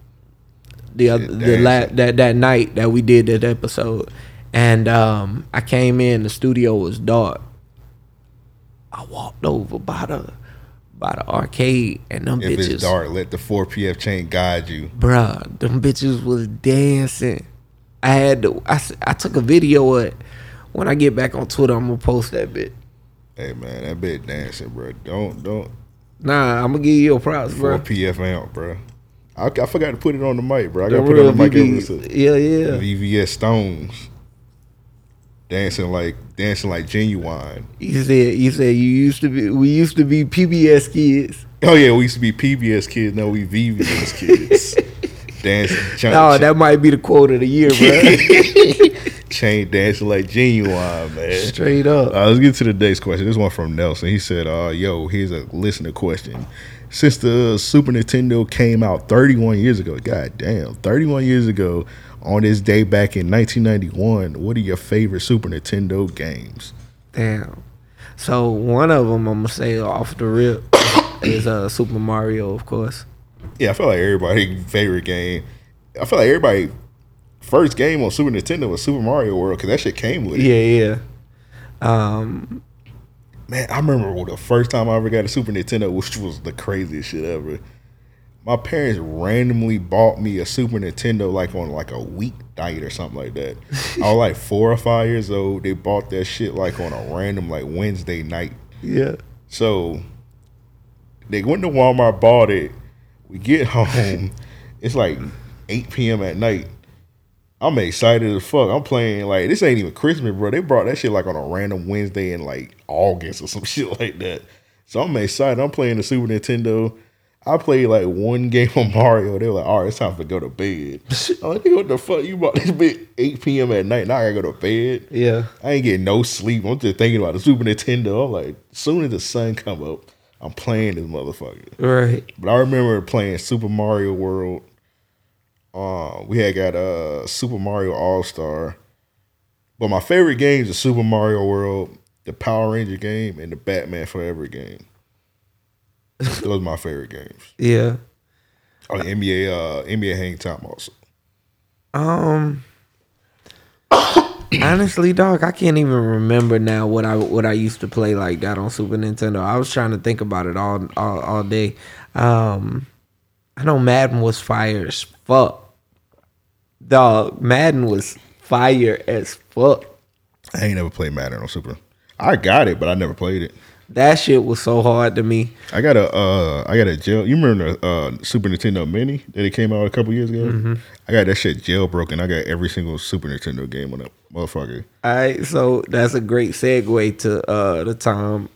the other the la- that that night that we did that episode, and um I came in the studio was dark. I walked over by the by the arcade and them If bitches, it's dark, let the four PF chain guide you. bruh, them bitches was dancing. I had to, I I took a video of it. When I get back on Twitter, I'm gonna post that bit. Hey man, that bit dancing, bro. Don't don't Nah, I'm gonna give you your props, a bro. PF amp, bro. I, I forgot to put it on the mic, bro. I got to put it on the mic. Yeah, yeah. VVS Stones. Dancing like dancing like genuine. You said you said you used to be. We used to be PBS kids. Oh yeah, we used to be PBS kids. No, we VVS kids. dancing, chain, Oh, that might be the quote of the year, bro. chain dancing like genuine, man. Straight up. Uh, let's get to the next question. This one from Nelson. He said, uh, yo, here's a listener question. Since the Super Nintendo came out 31 years ago, god damn, 31 years ago, on this day back in 1991, what are your favorite Super Nintendo games? Damn. So one of them I'm gonna say off the rip is uh Super Mario, of course. Yeah, I feel like everybody favorite game. I feel like everybody first game on Super Nintendo was Super Mario World because that shit came with it. Yeah, yeah. Um, Man, I remember the first time I ever got a Super Nintendo, which was the craziest shit ever. My parents randomly bought me a Super Nintendo like on like a week weeknight or something like that. I was like four or five years old. They bought that shit like on a random like Wednesday night. yeah. So they went to Walmart, bought it. We get home. it's like 8 p.m. at night. I'm excited as fuck. I'm playing like this ain't even Christmas, bro. They brought that shit like on a random Wednesday in like August or some shit like that. So I'm excited. I'm playing the Super Nintendo. I played like one game of Mario. They were like, all right, it's time to go to bed. I'm like, what the fuck? You bought this bit 8 p.m. at night. Now I gotta go to bed. Yeah. I ain't getting no sleep. I'm just thinking about the Super Nintendo. I'm like, as soon as the sun come up, I'm playing this motherfucker. Right. But I remember playing Super Mario World. Uh, we had got uh Super Mario All Star. But my favorite games are Super Mario World, the Power Ranger game, and the Batman Forever game. Those are my favorite games. Yeah. Oh, the NBA, uh, NBA Hangtime also. Um. Honestly, dog, I can't even remember now what I what I used to play like that on Super Nintendo. I was trying to think about it all all, all day. Um, I know Madden was fire as fuck. Dog, Madden was fire as fuck. I ain't never played Madden on Super. I got it, but I never played it. That shit was so hard to me. I got a uh I got a jail. You remember the uh, Super Nintendo Mini that it came out a couple years ago? I got that shit jailbroken. I got every single Super Nintendo game on that motherfucker. All right, so that's a great segue to uh the time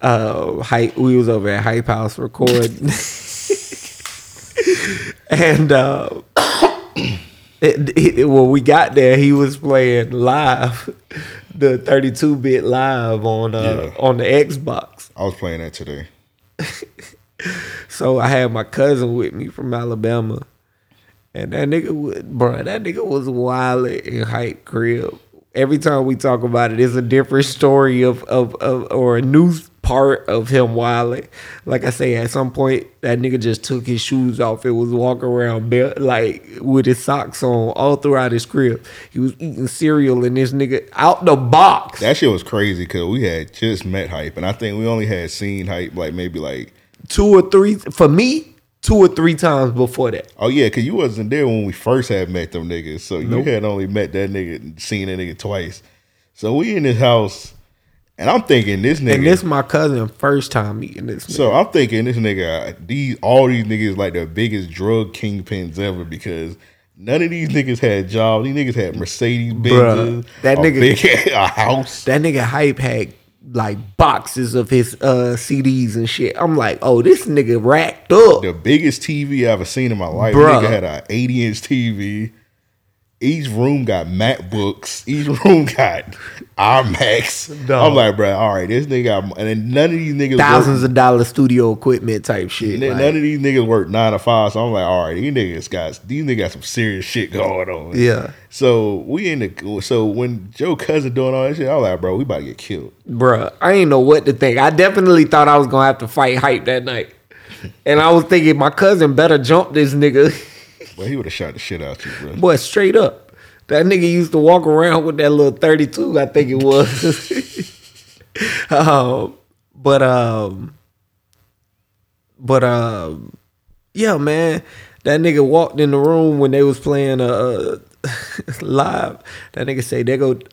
uh hype we was over at Hype House recording. and uh it, it, when we got there, he was playing live, the 32 bit live on uh Yeah. on the Xbox. I was playing that today. So I had my cousin with me from Alabama. And that nigga would bro, that nigga was wild in hype crib. Every time we talk about it, it's a different story of of, of or a new part of him wilding. Like I say, at some point that nigga just took his shoes off and was walking around bare, like with his socks on all throughout his crib. He was eating cereal and this nigga out the box. That shit was crazy because we had just met hype, and I think we only had seen hype like maybe like two or three for me, two or three times before that. oh yeah, because you wasn't there when we first had met them niggas, so you had only met that nigga, and seen that nigga twice. So we in this house, and I'm thinking this nigga. And this my cousin first time meeting this. So I'm thinking this nigga, these all these niggas like the biggest drug kingpins ever because none of these niggas had jobs. These niggas had Mercedes Benzes, that nigga- big a house. that nigga hype had like boxes of his uh CDs and shit. I'm like, oh, this nigga racked up. The biggest TV I've ever seen in my life. Bruh. Nigga had an 80 inch TV. Each room got MacBooks. Each room got iMacs. Dog. I'm like, bro, all right, this nigga, got, and then none of these niggas Thousands work, of dollar studio equipment type shit. none like- of these niggas work nine to five. So I'm like, all right, these niggas got these niggas got some serious shit going on. yeah, So we in the so when Joe cousin doing all that shit, I was like, bro, we about to get killed. bruh. I ain't know what to think. I definitely thought I was gonna have to fight hype that night. And I was thinking my cousin better jump this nigga. But he would have shot the shit out you, bro. Boy, straight up. That nigga used to walk around with that little 32, I think it was. um, but um but um yeah, man. That nigga walked in the room when they was playing uh live. That nigga say they go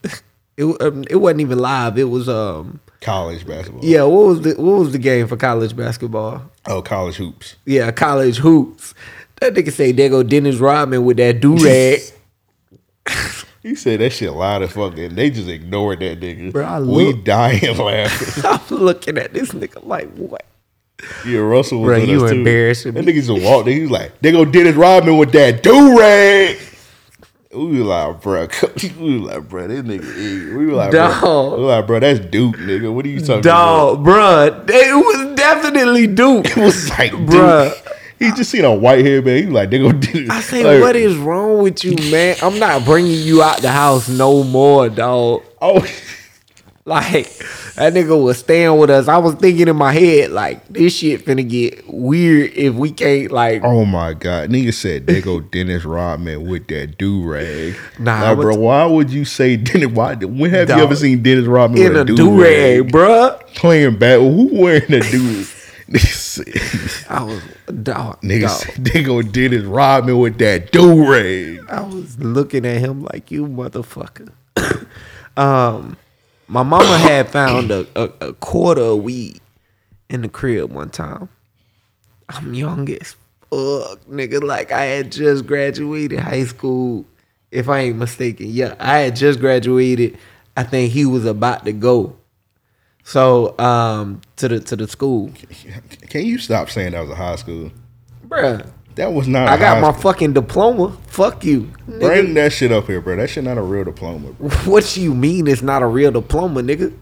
It um, it wasn't even live. It was um College basketball. yeah. What was the what was the game for college basketball? Oh, college hoops. Yeah, college hoops. That nigga say there go Dennis Rodman with that do rag. He said that shit loud as fuck, and they just ignored that nigga. Bro, I we look- dying laughing. I'm looking at this nigga like what? Yeah, Russell was Bro, with you us too. embarrassing That me. nigga just walked in. He was like, "They go Dennis Rodman with that do rag." We were like, bro, we were like, bro, this nigga. ignorant." We were like, bro, we were like, bro, that's Duke, nigga. What are you talking about? Dog, bruh, it was definitely Duke. It was like, Duke. He just seen a white hair man. He like, they go Dennis. I say, like, what is wrong with you, man? I'm not bringing you out the house no more, dog. Oh, Like that nigga was staying with us. I was thinking in my head, like this shit finna get weird if we can't like. oh my god, nigga said they go Dennis Rodman with that do rag. Nah, Nah, bro, why would you say Dennis? Why? When have Dog. you ever seen Dennis Rodman in with a do do rag, bruh. Playing bat? Who wearing a do? Nigga I was dog. Nigga dog. said they go Dennis Rodman with that do rag. I was looking at him like you motherfucker. um, my mama had found a, a, a quarter of weed in the crib one time. I'm young as fuck, nigga. Like I had just graduated high school, if I ain't mistaken. Yeah, I had just graduated. I think he was about to go. So, um, to the to the school, Can you stop saying that was a high school? bruh. That was not. I got my school. fucking diploma. Fuck you, nigga. Bring that shit up here, bro. That shit not a real diploma, bro. What you mean it's not a real diploma, nigga?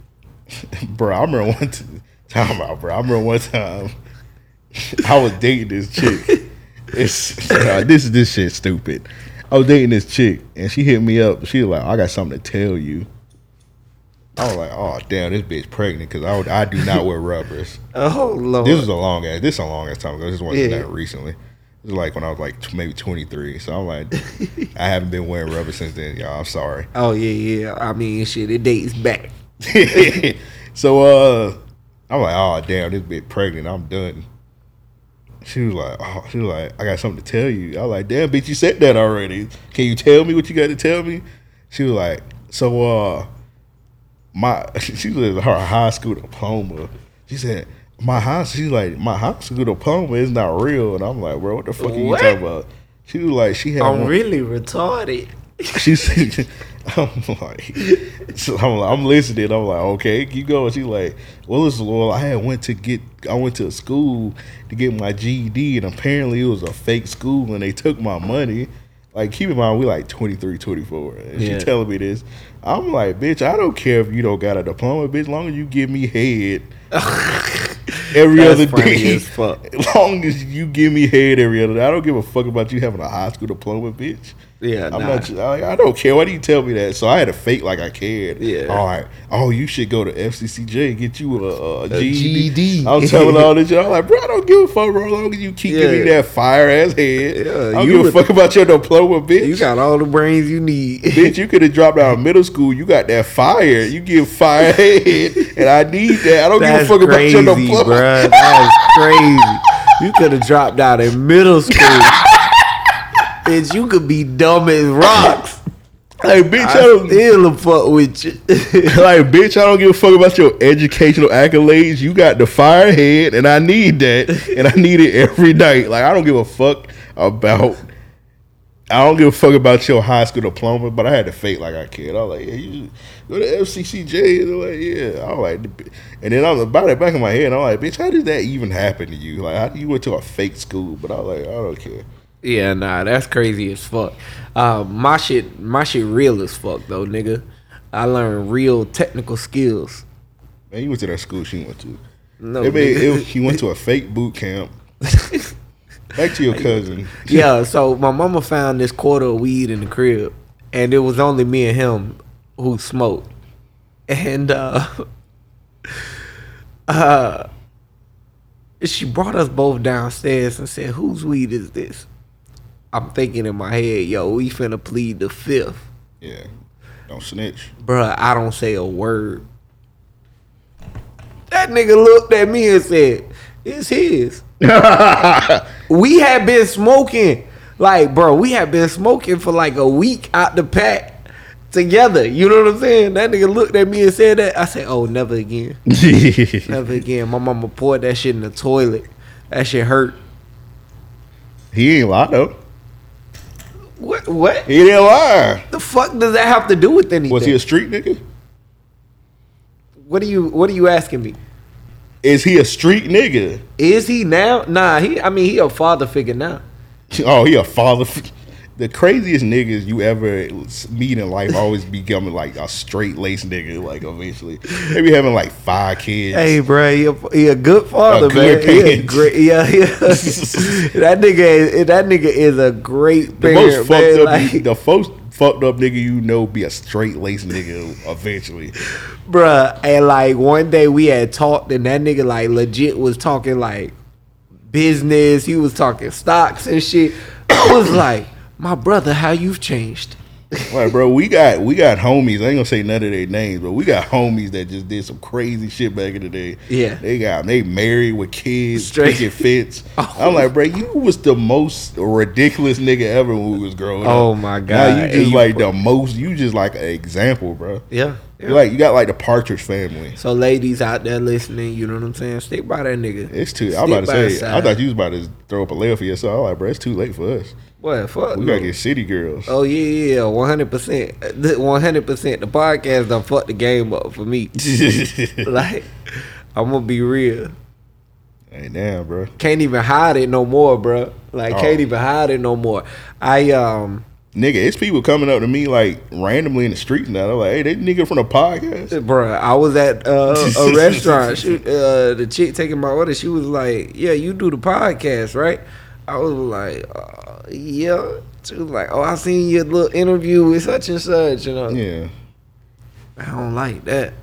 bro, I remember one time. Time out, bro. I remember one time I was dating this chick. It's this this shit stupid. I was dating this chick and she hit me up. She was like, "I got something to tell you." I was like, "Oh damn, this bitch pregnant?" Because I would, I do not wear rubbers. Oh lord. This is a long ass. This is a long ass time ago. This wasn't Yeah. that recently. This was like when I was like t- maybe twenty three. So I'm like, I haven't been wearing rubbers since then, y'all. I'm sorry. oh yeah, yeah. I mean, shit, it dates back. so uh I'm like, oh damn, this bitch pregnant. I'm done. She was like, oh, she was like, I got something to tell you. I was like, damn, bitch, you said that already. Can you tell me what you got to tell me? She was like, so uh, my she was her high school diploma. She said, my high, she's like, my high school diploma is not real. And I'm like, bro, what the fuck are you talking about? She was like, she had I'm one- really retarded. she said, I'm like, so I'm, like, I'm listening. I'm like, okay, keep going. She's like, well, listen, well, I had went to get, I went to a school to get my GED, and apparently it was a fake school, and they took my money. Like, keep in mind, we like 23, 24, and Yeah. she telling me this. I'm like, bitch, I don't care if you don't got a diploma, bitch, long as you give me head every other day. as fuck. As long as you give me head every other day, I don't give a fuck about you having a high school diploma, bitch. Yeah, I'm nah. not. I, I don't care. Why do you tell me that? So I had to fake like I cared. Yeah. All right. Oh, you should go to FCCJ and get you a, a, GED. GED. I'm telling all this. shit. I'm like, bro, I don't give a fuck, bro. As long as you keep Yeah. giving me that fire ass head, Yeah, I don't you give a fuck about your diploma, bitch. You got all the brains you need. Bitch, you could have dropped out of middle school. You got that fire. You give fire head, and I need that. I don't That's give a fuck crazy, about your diploma. bruh. That's crazy. You could have dropped out in middle school. Bitch, you could be dumb as rocks. Like, bitch, I I don't. still a fuck with you. like, bitch, I don't give a fuck about your educational accolades. You got the fire head, and I need that, and I need it every night. Like, I don't give a fuck about. I don't give a fuck about your high school diploma, but I had to fake like I cared. I was like, yeah, you go to FCCJ. And like, yeah. I was like, and then I was about it back in my head. And I'm like, bitch, how did that even happen to you? Like, how you went to a fake school? But I was like, I don't care. Yeah, nah, that's crazy as fuck. Uh, my shit, my shit, real as fuck though, nigga. I learned real technical skills. Man, you went to that school she went to. No, It made, it, he went to a fake boot camp. Back to your cousin. yeah. So my mama found this quarter of weed in the crib, and it was only me and him who smoked. And uh, uh, she brought us both downstairs and said, "Whose weed is this?" I'm thinking in my head, "Yo, we finna plead the fifth. Yeah. Don't snitch. Bruh, I don't say a word. That nigga looked at me and said, It's his. we had been smoking. Like, bro, we had been smoking for like a week out the pack. together. You know what I'm saying? That nigga looked at me and said that. I said, "Oh, never again, never again." My mama poured that shit in the toilet. That shit hurt. he ain't lie though. What? What? He didn't lie. The fuck does that have to do with anything? Was he a street nigga? what are you What are you asking me? Is he a street nigga? Is he now? Nah, he. I mean, he a father figure now. Oh, he a father. The craziest niggas you ever meet in life always becoming like a straight laced nigga. Like eventually, they be having like five kids. Hey, bro, he a, he a good father, A good man. He a great, yeah, yeah. that nigga, is, that nigga is a great the parent, most fucked man. up, Like, the most fucked up nigga you know be a straight laced nigga eventually. bruh, and like one day we had talked, and that nigga like legit was talking like business. He was talking stocks and shit. I was like, my brother, how you've changed. Like, bro, we got we got homies. I ain't gonna say none of their names, but we got homies that just did some crazy shit back in the day. Yeah. they got they married with kids, Straight- picking fits. Oh. I'm like, bro, you was the most ridiculous nigga ever when we was growing up. Oh, my Now God. you just you- like the most. You just like an example, bro. Yeah. You like you got like the Partridge Family. So ladies out there listening, you know what I'm saying? Stick by that nigga. It's too. I'm about to say. I thought you was about to throw up a layer for yourself. I'm like, bro, it's too late for us. What? Fuck. We no. gotta get city girls. Oh yeah, yeah, one hundred percent, one hundred percent. The podcast done fucked the game up for me. like, I'm gonna be real. hey, damn, bro. Can't even hide it no more, bro. Like, Oh. can't even hide it no more. I um, Nigga, it's people coming up to me like randomly in the streets now. They're like, "Hey, that nigga from the podcast." bro, I was at uh, a restaurant. She, uh, the chick taking my order. She was like, "Yeah, you do the podcast, right?" I was like, uh, "Yeah." She was like, "Oh, I seen your little interview with such and such." You know, Yeah, I don't like that.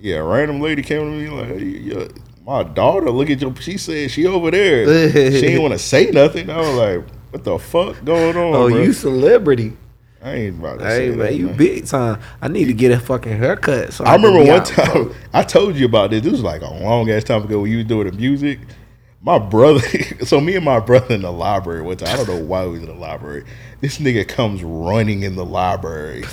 yeah. A random lady came to me like, hey, "My daughter, look at your." She said she over there. she didn't want to say nothing. I was like, "What the fuck going on?" Oh, bro? you celebrity. I ain't about to Hey say man, that, you man. big time. I need to get a fucking haircut. So I can remember one out, time bro. I told you about this. This was like a long ass time ago when you was doing the music. My brother, so me and my brother in the library. I don't know why we was in the library. This nigga comes running in the library.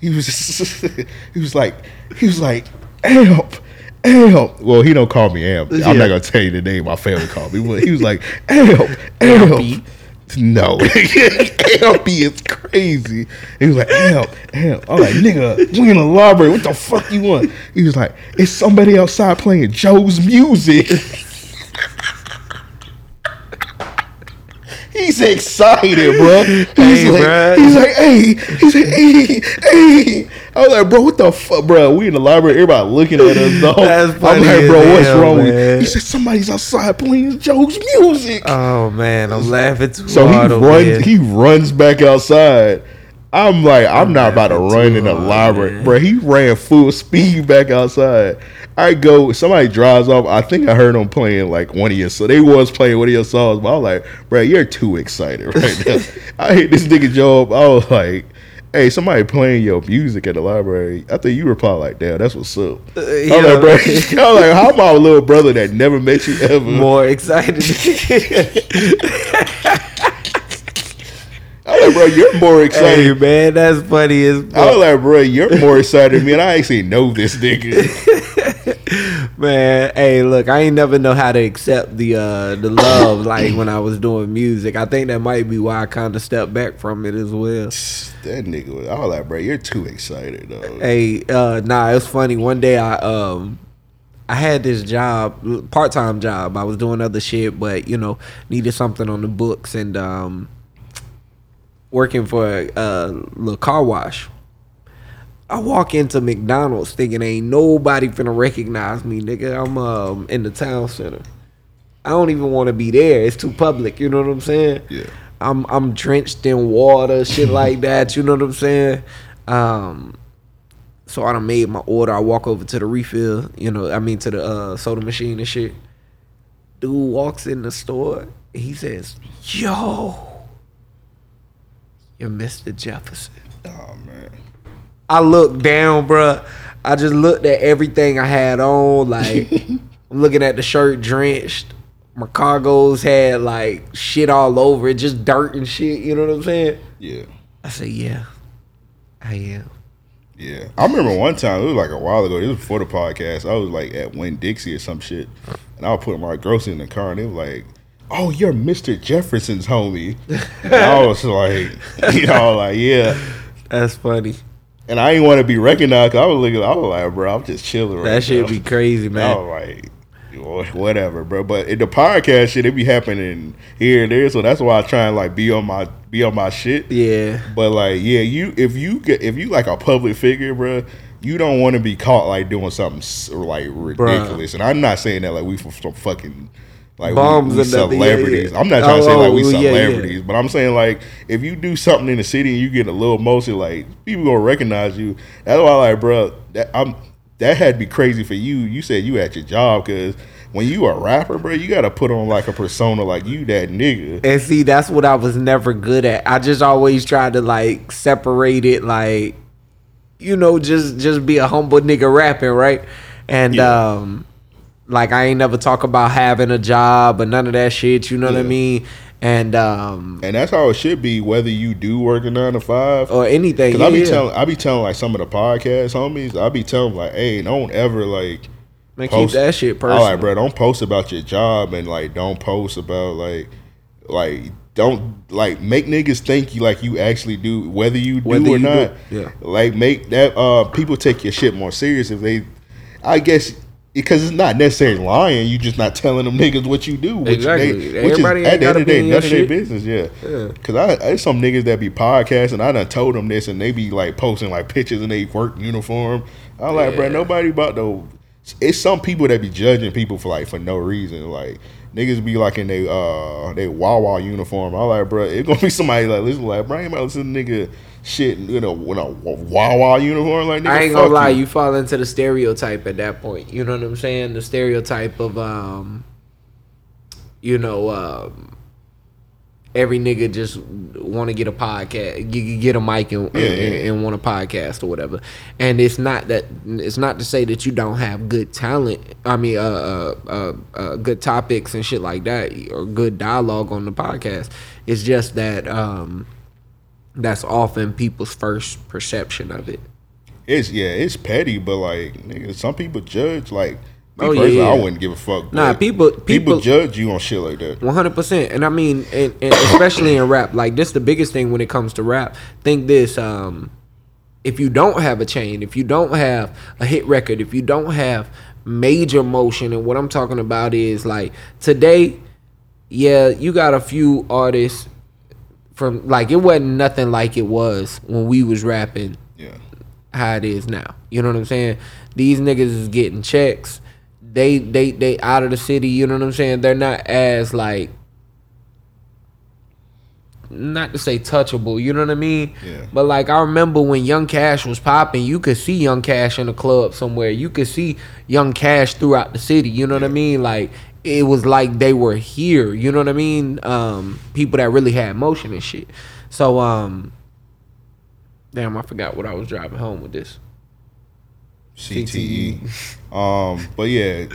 He was just, he was like he was like amp amp. Well, he don't call me amp. I'm Yeah. not gonna tell you the name my family called me. But he was like amp amp. No, Ampy is crazy. He was like, amp, amp. I'm like, nigga, we in the library. What the fuck you want? He was like, it's somebody outside playing Joe's music. He's excited, bro. He's Hey, like, he's like, hey, he's like, hey, hey. I was like, bro, what the fuck, bro? We in the library, everybody looking at us, dog. That's I'm like, bro, what's hell, wrong with you? He said, somebody's outside playing Joe's music. Oh man, I'm laughing too So he hard over here. runs. He runs back outside. I'm like, I'm, not about to run in the library, man. bro. He ran full speed back outside. I go. Somebody drives off. I think I heard them playing like one of your. So they was playing one of your songs, but I was like, bro, you're too excited right now. I hate this nigga Job. I was like. Hey, somebody playing your music at the library. I think you were probably like, damn, that's what's up. Uh, I was yeah. like, bro, I was like, how my little brother that never met you ever? more excited. I was like, bro, you're more excited hey man, that's funny as I was like, bro, you're more excited than me, and I actually know this nigga. Man. Hey, look, I ain't never know how to accept the uh the love like when I was doing music. I think that might be why I kind of stepped back from it as well. that nigga was, was like, bro, you're too excited, though. Hey, uh, nah, it's funny. One day I um I had this job, part time job. I was doing other shit, but you know, needed something on the books and um working for a, a little car wash. I walk into McDonald's thinking ain't nobody finna recognize me, nigga. I'm um in the town center. I don't even want to be there. It's too public. You know what I'm saying? Yeah. I'm I'm drenched in water, shit like that. You know what I'm saying? Um, so I done made my order. I walk over to the refill. You know, I mean to the uh, soda machine and shit. Dude walks in the store. He says, "Yo, you're Mr. Jefferson." Oh man, I looked down, bruh. I just looked at everything I had on. Like, I'm looking at the shirt drenched. My cargos had like shit all over it, just dirt and shit. You know what I'm saying? yeah. I said, yeah, I am. Yeah, I remember one time it was like a while ago. It was before the podcast. I was like at Winn-Dixie or some shit, and I was putting my groceries in the car, and they was like, "Oh, you're Mister Jefferson's homie." and I was like, you know, like yeah, That's funny. And I didn't want to be recognized. 'cause I was looking, I was like, bro, I'm just chilling. Right That shit now. be crazy, I man. was like, whatever, bro. But in the podcast shit, it be happening here and there, so that's why I try and like be on my be on my shit. Yeah. But like, yeah, you if you get if you like a public figure, bro, you don't want to be caught like doing something like ridiculous. And I'm not saying that like we for some fucking like Bombs we, we nothing, yeah, celebrities. yeah. I'm not trying to say Oh, like we oh, yeah, yeah. celebrities, but I'm saying like if you do something in the city and you get a little motion, like people gonna recognize you. That's why like, bro, that I'm that had to be crazy for you. You said you at your job because. When you a rapper, bro, you gotta put on like a persona like you that nigga. And see, that's what I was never good at. I just always tried to like separate it, like you know, just just be a humble nigga rapping, right? And Yeah. um, like I ain't never talk about having a job or none of that shit. You know what I mean? And um, And that's how it should be, whether you do work a nine to five or anything. Cause Yeah, I be yeah. telling, I be telling like some of the podcast homies, I be telling like, hey, don't ever like Man, keep that shit personal. like, bro, don't post about your job and like, don't post about like, like, don't like make niggas think you like you actually do, whether you do Whether or you do- not. yeah. Like, make that uh people take your shit more serious if they, I guess. Because it's not necessarily lying, you just not telling them niggas what you do. Which Exactly. They, which Everybody is at the end of the day, none of their business. Yeah. Yeah. Cause I, there's some niggas that be podcasting. I done told them this, and they be like posting like pictures in their work uniform. I'm like, bro, nobody about to. It's some people that be judging people for like for no reason. Like niggas be like in they uh they Wawa uniform. I'm like, bro, it gonna be somebody like listen, like, bro, I ain't about to listen to nigga shit in a, in a Wawa uniform. Like, nigga, I ain't gonna lie, you fall into the stereotype at that point. You know what I'm saying? The stereotype of um, you know, um, every nigga just want to get a podcast, get a mic and, Yeah, and, yeah. and want a podcast or whatever. And it's not that it's not to say that you don't have good talent. I mean, uh, uh, uh, uh good topics and shit like that, or good dialogue on the podcast. It's just that um, that's often people's first perception of it. It's yeah, it's petty, but like nigga, some people judge like. Me Oh, yeah, personally, I wouldn't give a fuck. Nah, people- people people- judge you on shit like that. One hundred percent, and I mean, and, and especially in rap, like this, the biggest thing when it comes to rap. Think this: um, if you don't have a chain, if you don't have a hit record, if you don't have major motion, and what I'm talking about is like today, yeah, you got a few artists from like it wasn't nothing like it was when we was rapping Yeah. how it is now. You know what I'm saying? These niggas is getting checks. They they they out of the city, you know what I'm saying? They're not as like not to say touchable, you know what I mean? Yeah. But like I remember when Young Cash was popping, you could see Young Cash in a club somewhere. You could see Young Cash throughout the city, you know what I mean? Like it was like they were here, you know what I mean? Um people that really had motion and shit. So um Damn, I forgot what I was driving home with this. CTE. Um, but yeah,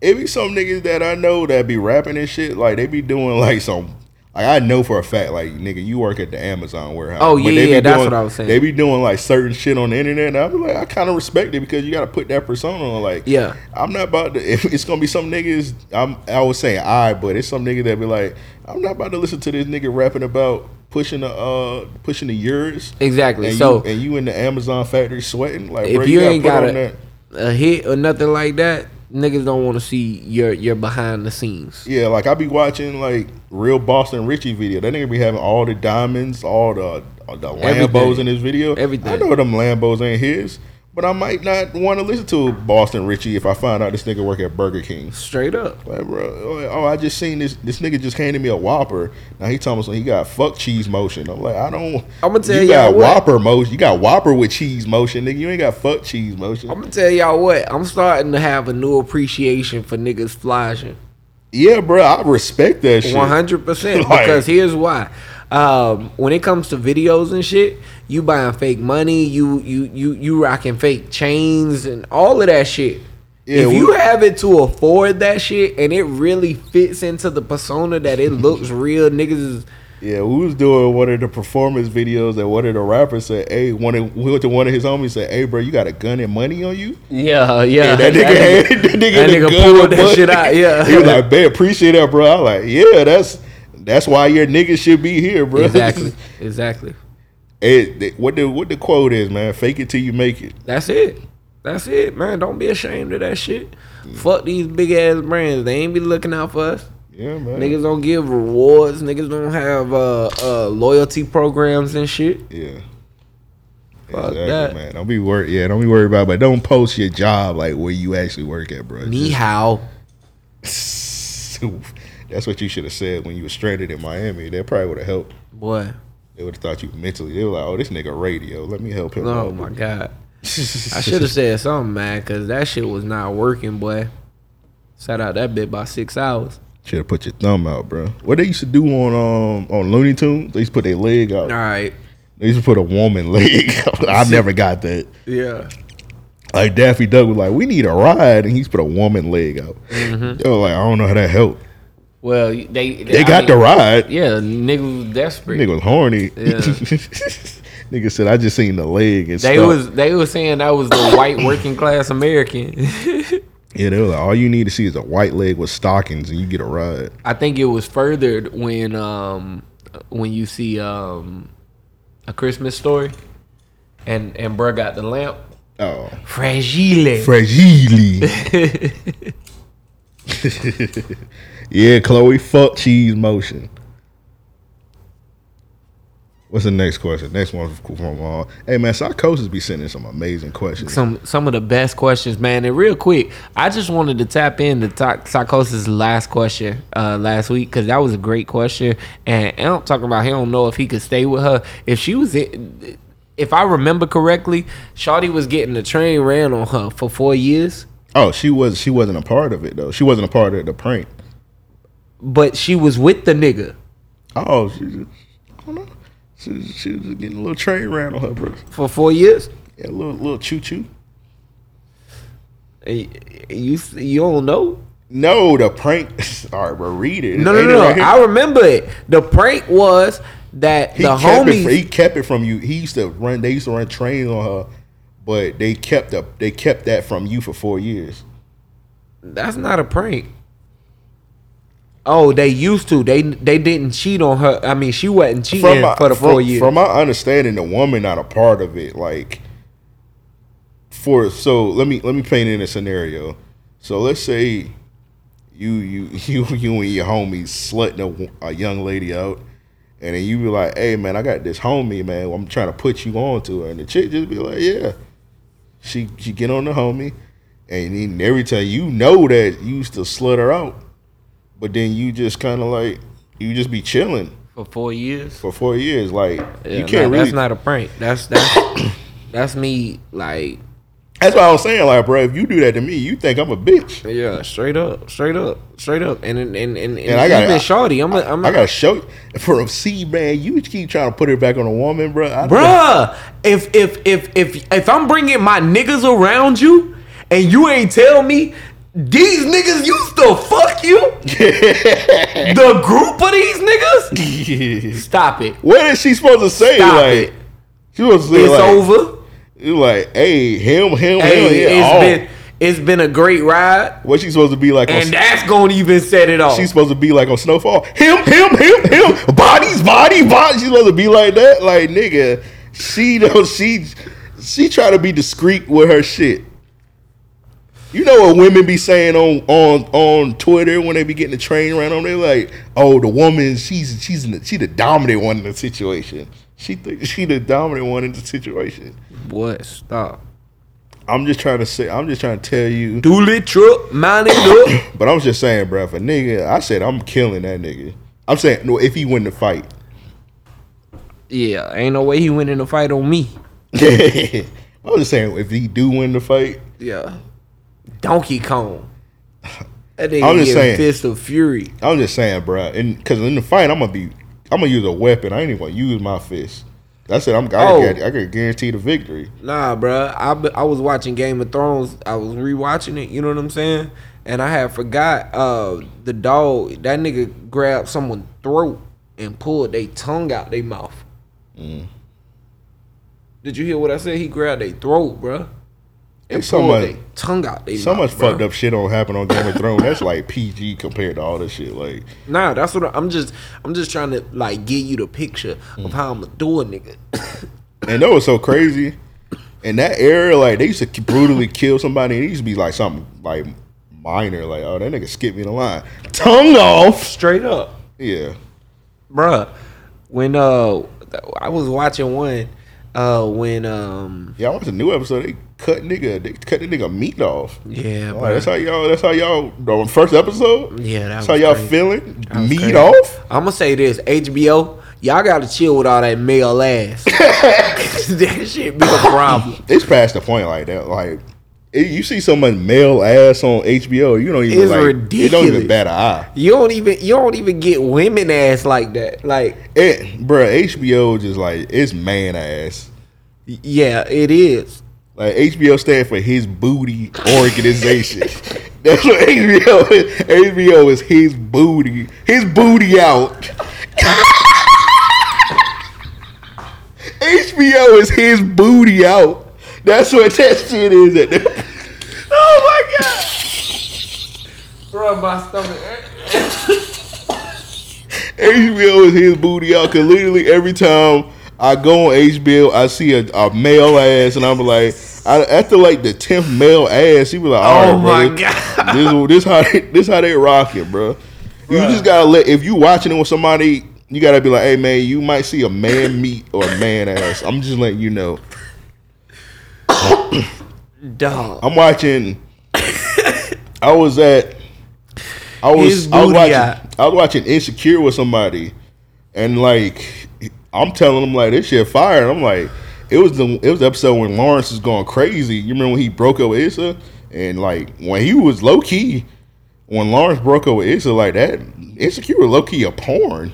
it be some niggas that I know that be rapping and shit. Like they be doing like some. Like I know for a fact, like nigga, you work at the Amazon warehouse. Oh, But yeah, they be yeah, that's doing- what I was saying. They be doing like certain shit on the internet, and I be like, I kind of respect it because you got to put that persona on. Like, Yeah. I'm not about to. If it's gonna be some niggas, I'm. I was saying I, but it's some nigga that be like, I'm not about to listen to this nigga rapping about pushing the uh pushing the yours. Exactly. And so you, and you in the Amazon factory sweating. Like, if bro, you, gotta ain't got a, a hit or nothing like that, niggas don't want to see your your behind the scenes. Yeah, like I be watching like real Boston Richey video. That nigga be having all the diamonds, all the uh, the Lambos Everything. in his video. Everything. I know them Lambos ain't his, but I might not want to listen to Boston Richey if I find out this nigga work at Burger King. Straight up. Like, bro, oh, I just seen this. This nigga just handed me a Whopper. Now he telling me so he got fuck cheese motion. I'm like, I don't. I'ma tell you got y'all what. Whopper motion. You got Whopper with cheese motion, nigga. You ain't got fuck cheese motion. I'm gonna tell y'all what. I'm starting to have a new appreciation for niggas flashing. yeah, bro, I respect that shit. One hundred percent. Because here's why. Um, when it comes to videos and shit, you buying fake money, you you you you rocking fake chains and all of that shit. Yeah, if we- you have it to afford that shit and it really fits into the persona that it looks real, niggas is Yeah, we was doing one of the performance videos and one of the rappers said, "Hey, one of we went to one of his homies said, "Hey, bro, you got a gun and money on you?" Yeah, yeah. And that nigga, had, that nigga, that nigga pulled that money. shit out, yeah. he was like, "Man, appreciate that, bro." I was like, "Yeah, that's that's why your niggas should be here, bro." exactly, exactly. Th- what the what the quote is, man? Fake it till you make it. That's it. That's it, man. Don't be ashamed of that shit. Fuck these big ass brands. They ain't be looking out for us. Yeah, man. Niggas don't give rewards. Niggas don't have uh, uh, loyalty programs and shit. Yeah. Fuck exactly, that. man. Don't be worried. Yeah, don't be worried about. it, But don't post your job like where you actually work at, bro. Ni hao. That's what you should have said when you were stranded in Miami. That probably would have helped. Boy. They would have thought you mentally. They were like, "Oh, this nigga radio. Let me help him." Oh out." my god. I should have said something, man, because that shit was not working, boy. Sat out that bit by six hours. Should have put your thumb out, bro. What they used to do on um on Looney Tunes? They used to put their leg out. All right. They used to put a woman leg. out. I never got that. Yeah. Like Daffy Duck was like, "We need a ride," and he's put a woman leg out. Mm-hmm. They were like, "I don't know how that helped." Well, they They I got mean, the ride. Yeah, nigga was desperate. Nigga was horny. Yeah. Nigga said, "I just seen the leg and They stuff." was they was saying that was the white working class American. yeah, they were like, "All you need to see is a white leg with stockings, and you get a ride." I think it was furthered when um when you see um a Christmas story and and bruh got the lamp. Oh, Fragile. fragile. yeah, Chloe, fuck cheese motion. What's the next question? Next one from uh, hey man, psychosis be sending some amazing questions. some some of the best questions, man. And real quick, I just wanted to tap into Psy- Psychosis' last question uh, last week because that was a great question. And Amp talking about he don't know if he could stay with her if she was. In, if I remember correctly, Shawty was getting the train ran on her for four years, Oh, she was she wasn't a part of it though. She wasn't a part of the prank. But she was with the nigga Oh, she just, I don't know. She, was- she was getting a little train ran on her, bro. for four years. Yeah, a little little choo choo. You you don't know? No, the prank. All right, bro, read it. No, no, no. right? I remember it. The prank was that he the homies. it. He kept it from you. He used to run. They used to run trains on her, but they kept up. They kept that from you for four years. That's not a prank. Oh, they used to. They they didn't cheat on her. I mean, she wasn't cheating for the from, four years. From my understanding, the woman not a part of it. Like for so let me let me paint in a scenario. So let's say you you you you and your homies slutting a, a young lady out, and then you be like, "Hey man, I got this homie, man. I'm trying to put you on to her," and the chick just be like, "Yeah." She she get on the homie, and then every time you know that you used to slut her out, but then you just kind of like you just be chilling for four years. for four years. Like Yeah, you can't nah, really. That's not a prank. That's that's that's me. Like that's what I was saying. Like, bro, if you do that to me, you think I'm a bitch. yeah, straight up, straight up, straight up. And and and, and, And I gotta- even shorty. I'm a, I'm a, I gotta show you. For a C man, you keep trying to put it back on a woman, bro. I, Bruh, if if if if if I'm bringing my niggas around you and you ain't tell me these niggas used to fuck you, the group of these niggas, stop it. what is she supposed to say? Stop like, it. she supposed to say It's like, over. You like, hey, him, him, Hey, him. yeah, it's been it's been a great ride, What she supposed to be like? on, and that's gonna even set it off. she's supposed to be like on Snowfall. Him, him, him, him. Bodies, body, body. She's supposed to be like that. Like nigga, she don't. She she try to be discreet with her shit. You know what women be saying on on on Twitter when they be getting the train around on? They like, oh, the woman, she's she's in the, she the dominant one in the situation. She think she the dominant one in the situation. What? Stop. I'm just trying to say. I'm just trying to tell you. Dooley truck, mount it up. But I'm just saying, bro. If a nigga, I said I'm killing that nigga. I'm saying no. If he win the fight, yeah, ain't no way he went in a fight on me. I was just saying if he do win the fight, Yeah, Donkey Kong. That nigga I'm just saying. fist of fury. I'm just saying, bro. And because in the fight, I'm gonna be, I'm gonna use a weapon. I ain't even gonna use my fist. That's it. I'm. I, Oh. I can guarantee the victory. Nah, bruh. I I was watching Game of Thrones. I was rewatching it. You know what I'm saying? And I had forgot uh the dog. That nigga grabbed someone's throat and pulled their tongue out their mouth. Mm. Did you hear what I said? He grabbed their throat, bruh. And so much- tongue out their So mouth. much bruh. fucked up shit don't happen on Game of Thrones. That's like PG compared to all this shit. Like, Nah, that's what I- I'm just. I'm just trying to like give you the picture Mm. of how I'm gonna do it, nigga. and that was so crazy. In that era, like they used to brutally kill somebody. And it used to be like something like minor, like oh that nigga skipped me the line, tongue off. Straight up. Yeah, bruh. When uh, I was watching one, uh, when um, yeah. I watched a new episode. They cut nigga, they cut the nigga meat off. yeah, Like, that's how y'all. That's how y'all. The first episode. Yeah, that that's how y'all crazy. feeling. Meat crazy. off. I'm gonna say this: HBO, y'all gotta chill with all that male ass. that shit be a problem. It's past the point like that. Like you see so much male ass on HBO, you don't even It's like. It don't even bat an eye. You don't even you don't even get women ass like that. Like, It, bruh, HBO just like it's man ass. yeah, it is. Like HBO stand for his booty organization. That's what HBO is. HBO is his booty. His booty out. HBO is his booty out. That's what that shit is. At the- Oh my god, bro, my stomach. HBO is his booty out. Cause literally every time I go on HBO, I see a, a male ass, and I'm like, I, after like the tenth male ass, he was like, Oh right, my God. this this how they, this how they rock it, bro. You just gotta let if you watching it with somebody, you gotta be like, hey man, you might see a man meat or a man ass. I'm just letting you know. Dog. I'm watching. I was at. I was I was watching. out. I was watching Insecure with somebody, and like I'm telling them like this shit fire. And I'm like, it was the it was the episode when Lawrence was going crazy. You remember when he broke up with Issa, and like when he was low key, when Lawrence broke up with Issa like that, Insecure was low key a porn.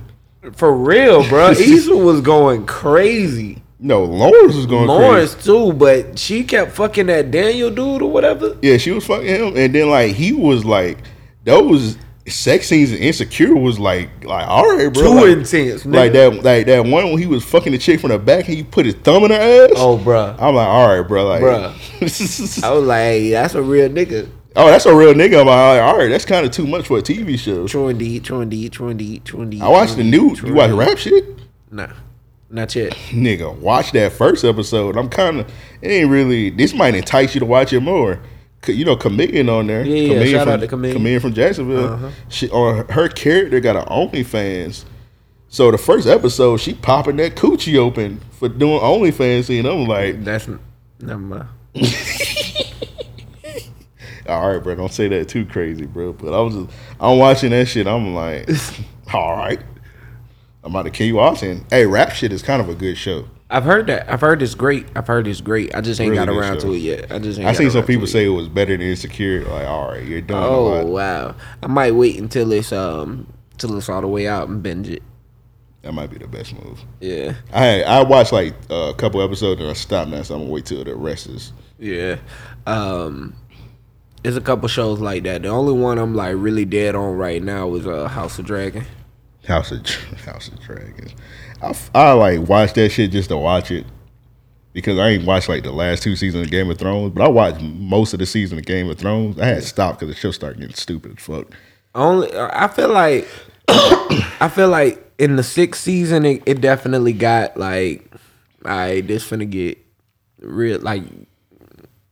For real, bro. Issa was going crazy. No, Lawrence was going Lawrence crazy. too, but she kept fucking that Daniel dude or whatever. Yeah, she was fucking him, and then like he was like those sex scenes in Insecure was like like all right, bro. Too like, intense, nigga. Like that, like that one when he was fucking the chick from the back and he put his thumb in her ass. Oh, bro. I'm like, all right, bro. Like, Bruh. I was like, hey, that's a real nigga. oh, that's a real nigga. I'm like, all right, that's kind of too much for a TV show. True indeed, true indeed, true indeed, true indeed. I watched the new. You watch rap shit, Nah, not yet. nigga. Watch that first episode. I'm kind of. It ain't really. This might entice you to watch it more. You know, comedian on there. Yeah, yeah, comedian shout from, out to Comedian. from Jacksonville. Uh-huh. She on her character got an OnlyFans. So the first episode, she popping that coochie open for doing OnlyFans, and I'm like, That's never mind. all right, bro, don't say that too crazy, bro. But I was, just, I'm watching that shit. I'm like, all right, I'm about to keep watching. Hey, rap shit is kind of a good show. I've heard that. I've heard it's great. I've heard it's great. I just ain't Really got around show. to it yet. I just ain't I seen some people it say it was better than Insecure. Like, all right, you're done. Oh wow! I might wait until it's um till it's all the way out and binge it. That might be the best move. Yeah, I I watched like a couple episodes and I stopped now, so I'm gonna wait till the rest is. yeah. Um, there's a couple shows like that. The only one I'm like really dead on right now is uh House of Dragon. House of House of Dragons. I, I like watch that shit just to watch it because I ain't watched like the last two seasons of Game of Thrones, but I watched most of the season of Game of Thrones. I had stopped because the show started getting stupid as fuck. Only I feel like I feel like in the sixth season it, it definitely got like, I all right, this finna get real like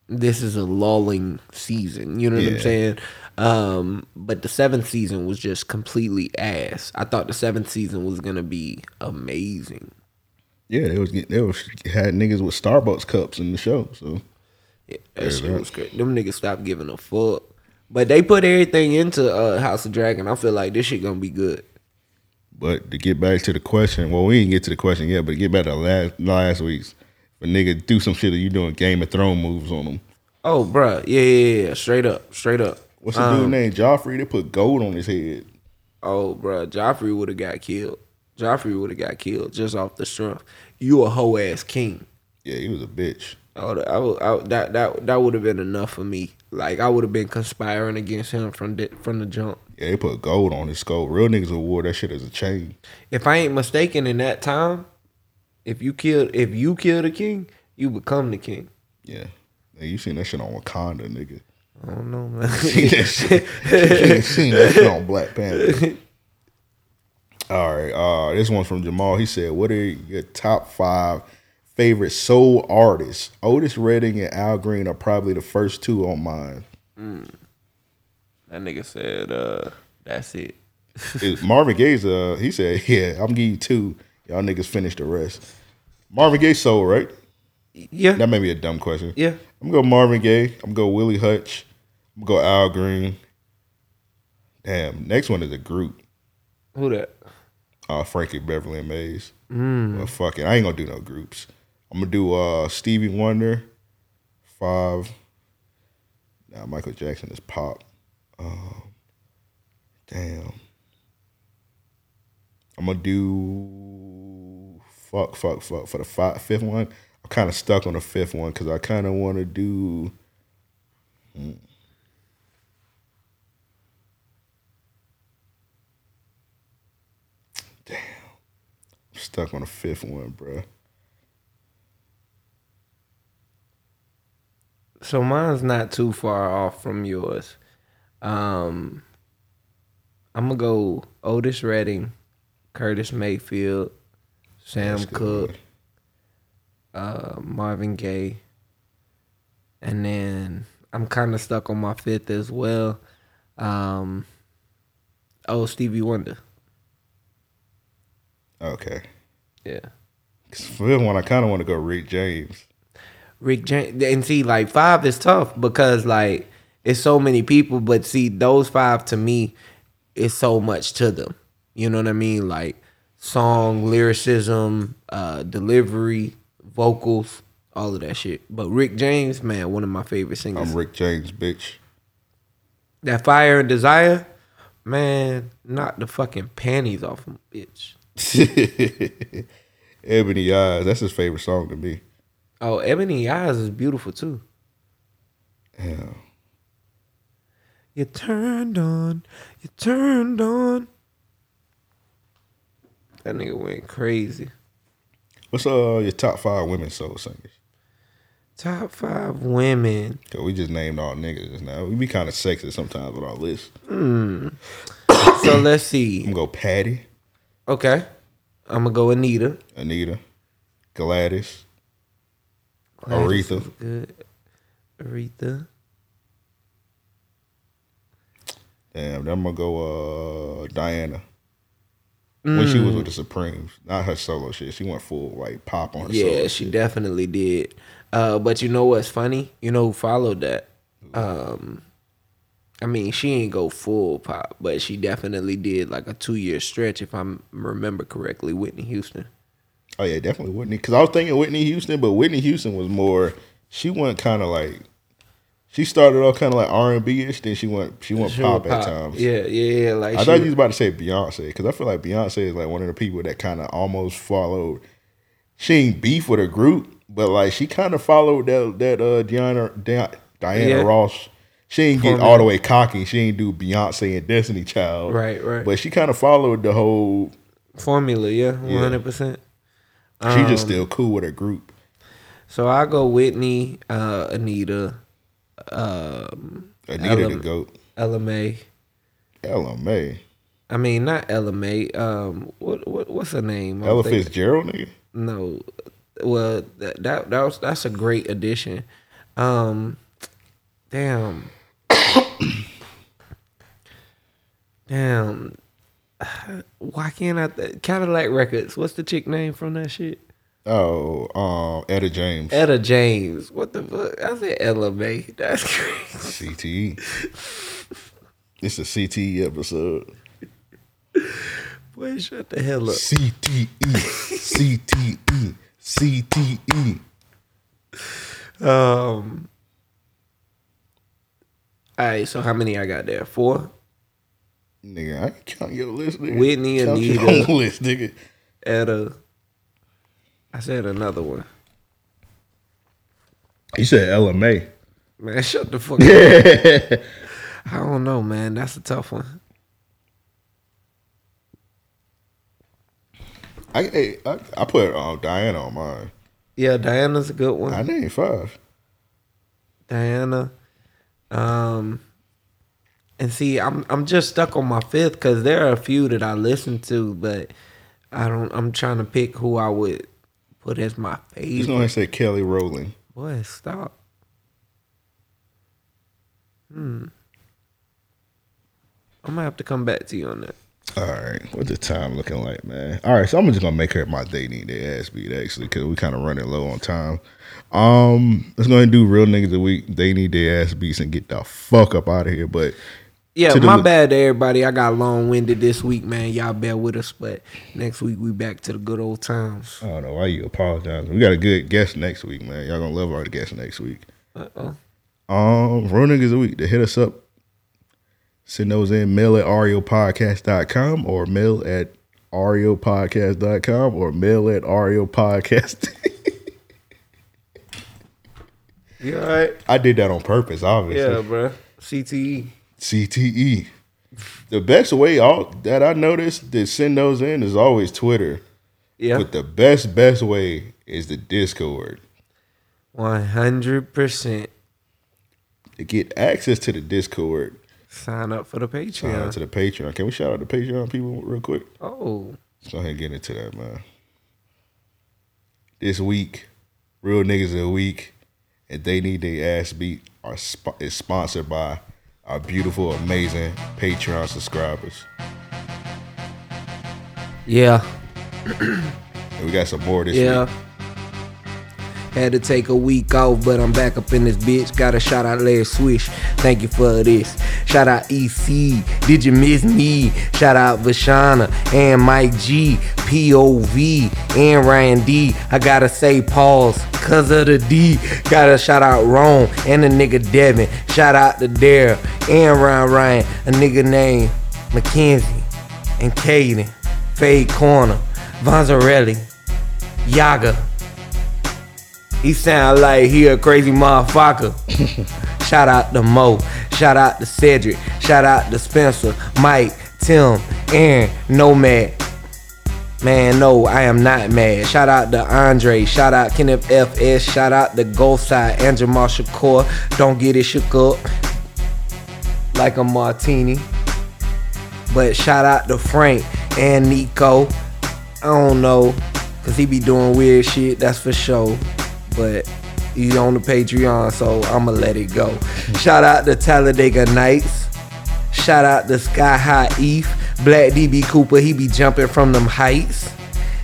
this is a lulling season. You know what I'm saying? Um, but the seventh season was just completely ass. I thought the seventh season was gonna be amazing. Yeah, they was they was had niggas with Starbucks cups in the show. So Yeah, that shit was great. Them niggas stopped giving a fuck. But they put everything into uh, House of Dragon. I feel like this shit gonna be good. But to get back to the question, well, we didn't get to the question yet, but to get back to last last week's, if a nigga do some shit that you doing Game of Thrones moves on them. Oh, bruh. Yeah, yeah, yeah. Straight up. Straight up. What's the Um, dude named Joffrey? They put gold on his head. Oh, bruh. Joffrey would have got killed. Joffrey would have got killed just off the strength. You a hoe ass king. Yeah, he was a bitch. I I I that that that would have been enough for me. Like I would have been conspiring against him from the, from the jump. Yeah, they put gold on his skull. Real niggas would wore that shit as a chain. If I ain't mistaken, in that time, if you killed if you killed a king, you become the king. Yeah. Man, you seen that shit on Wakanda, nigga. I don't know, man. seen that shit. You ain't seen that shit on Black Panther. All right. Uh, this one's from Jamal. He said, "What are your top five favorite soul artists?" Otis Redding and Al Green are probably the first two on mine. That nigga said, uh, that's it." Marvin Gaye's. Uh, he said, "Yeah, I'm giving you two. Y'all niggas finish the rest." Marvin Gaye soul, right? yeah, That may be a dumb question. yeah. I'm gonna go Marvin Gaye. I'm gonna go Willie Hutch. I'm gonna go Al Green. Damn. Next one is a group. Who that? uh, Frankie Beverly and Maze. Well, fuck it, I ain't gonna do no groups. I'm gonna do uh, Stevie Wonder, five. Now Michael Jackson is pop. Um, damn. I'm gonna do fuck, fuck, fuck for the five, fifth one. I'm kind of stuck on the fifth one because I kind of want to do. hmm. I'm stuck on the fifth one, bruh. So mine's not too far off from yours. Um, I'm gonna go Otis Redding, Curtis Mayfield, Sam That's a good Cooke, one. Uh, Marvin Gaye, and then I'm kind of stuck on my fifth as well. Um, oh, Stevie Wonder. Okay. Yeah. for this one, I kind of want to go Rick James. Rick James and see like five is tough because like it's so many people, but see those five to me is so much to them. You know what I mean? Like song, lyricism, uh, delivery, vocals, all of that shit. But Rick James, man, one of my favorite singers. I'm Rick James, bitch. that fire and desire, man, knock the fucking panties off him, bitch. Ebony Eyes. That's his favorite song to me. Oh, Ebony Eyes is beautiful too. Yeah. You turned on, you turned on. That nigga went crazy. What's uh your top five women soul singers? Top five women. Cause we just named all niggas just now. We be kind of sexist sometimes with our list. So let's see. I'm gonna go Patty, Okay. I'm gonna go Anita. Anita, Gladys, Gladys Aretha. Good. Aretha. Damn, then I'm gonna go uh Diana. When she was with the Supremes, not her solo shit. She went full like pop on her solo Yeah, shit. she definitely did. Uh, but you know what's funny? You know who followed that? Um, I mean, she ain't go full pop, but she definitely did like a two year stretch, if I remember correctly. Whitney Houston. Oh yeah, definitely Whitney. Because I was thinking Whitney Houston, but Whitney Houston was more. She went kind of like. She started off kind of like R and B ish. Then she went. She went She pop, was at times. Yeah, yeah, yeah. Like I thought you was about to say Beyonce because I feel like Beyonce is like one of the people that kind of almost followed. She ain't beef with a group, but like she kind of followed that that uh Diana Di- Diana Yeah. Ross. She ain't get all the way cocky. She ain't do Beyonce and Destiny Child. Right, right. But she kind of followed the whole. formula, yeah, one hundred percent. She Um, just still cool with her group. So I go Whitney, uh, Anita, um, Anita Ella- the goat. Ella May. I mean, not Ella May. Um, what what what's her name? Ella Fitzgerald, nigga. No, well that that, that was that's a great addition. Um, damn, damn. Why can't I? Th- Cadillac Records. What's the chick name from that shit? Oh, um, Etta James. Etta James. What the fuck? I said Ella May. That's crazy. CTE. It's a CTE episode. Boy, shut the hell up. CTE. CTE. CTE. Um. All right. So how many I got there? Four. Nigga, I ain't count your list, nigga. Whitney, count Anita. list, nigga. Etta. I said another one. You said LMA. Man, shut the fuck up. I don't know, man. That's a tough one. I I, I put um, Diana on mine. Yeah, Diana's a good one. I named five. Diana. Um and see, I'm I'm just stuck on my fifth because there are a few that I listen to, but I don't I'm trying to pick who I would put as my He's favorite. going to say Kelly Rowland. Boy, stop. Hmm. I'm gonna have to come back to you on that. All right, what's the time looking like, man? All right, so I'm just gonna make her my they need their ass beat actually, cause we kind of running low on time. Um, let's go ahead and do real niggas a week. They need their ass beats and get the fuck up out of here. But Yeah, my bad to everybody. I got long winded this week, man. Y'all bear with us, but next week we back to the good old times. I don't know why you apologize. We got a good guest next week, man. Y'all gonna love our guest next week. Uh-oh. Um, real niggas a week. To hit us up, send those in mail at RAOPodcast.com or mail at RAOPodcast.com or mail at RAOPodcast. You all right? I did that on purpose, obviously. Yeah, bro. CTE. CTE. The best way all that I noticed to send those in is always Twitter. Yeah. But the best, best way is the Discord. One hundred percent. To get access to the Discord, Sign up for the sign Patreon. up to the Patreon. Can we shout out the Patreon people real quick? oh, Let's go ahead and get into that, man. This week, Real Niggas of the Week, and They Need Their Ass Beat are sp- is sponsored by our beautiful, amazing Patreon subscribers. yeah, And we got some more this yeah. week. Had to take a week off, but I'm back up in this bitch. Got a shout out Larry Swish. Thank you for this. Shout out EC. Did you miss me? Shout out Vashana and Mike G. POV and Ryan D. I gotta say pause. Cause of the D. Gotta shout out Rome and the nigga Devin. Shout out to Dare and Ryan Ryan. A nigga named McKenzie and Caden. Fade Corner. Vanzarelli. Yaga. He sound like he a crazy motherfucker. Shout out to Mo. Shout out to Cedric. Shout out to Spencer, Mike, Tim, Aaron, Nomad. Man, no, I am not mad. Shout out to Andre. Shout out Kenneth FS. Shout out to Goldside, Andrew Marshall Core. Don't get it shook up like a martini. But shout out to Frank and Nico. I don't know, cause he be doing weird shit, that's for sure. But you on the Patreon, so I'ma let it go. Shout out to Talladega Nights. Shout out to Sky High Eve. Black DB Cooper, he be jumping from them heights.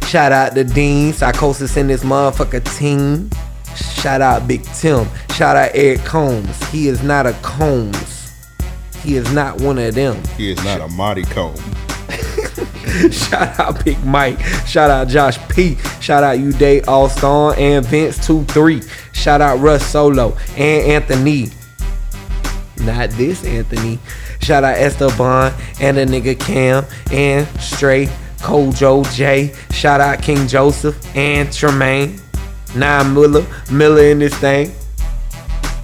Shout out to Dean, Psychosis in this motherfucker team. Shout out Big Tim. Shout out Eric Combs. He is not a Combs. He is not one of them. He is not a Marty Comb. Shout out Big Mike. Shout out Josh P. Shout out you Day All Star and Vince 2 3. Shout out Russ Solo and Anthony. Not this Anthony. Shout out Esteban and the nigga Cam and Stray, Kojo J. Shout out King Joseph and Tremaine. Nine Miller, Miller in this thing.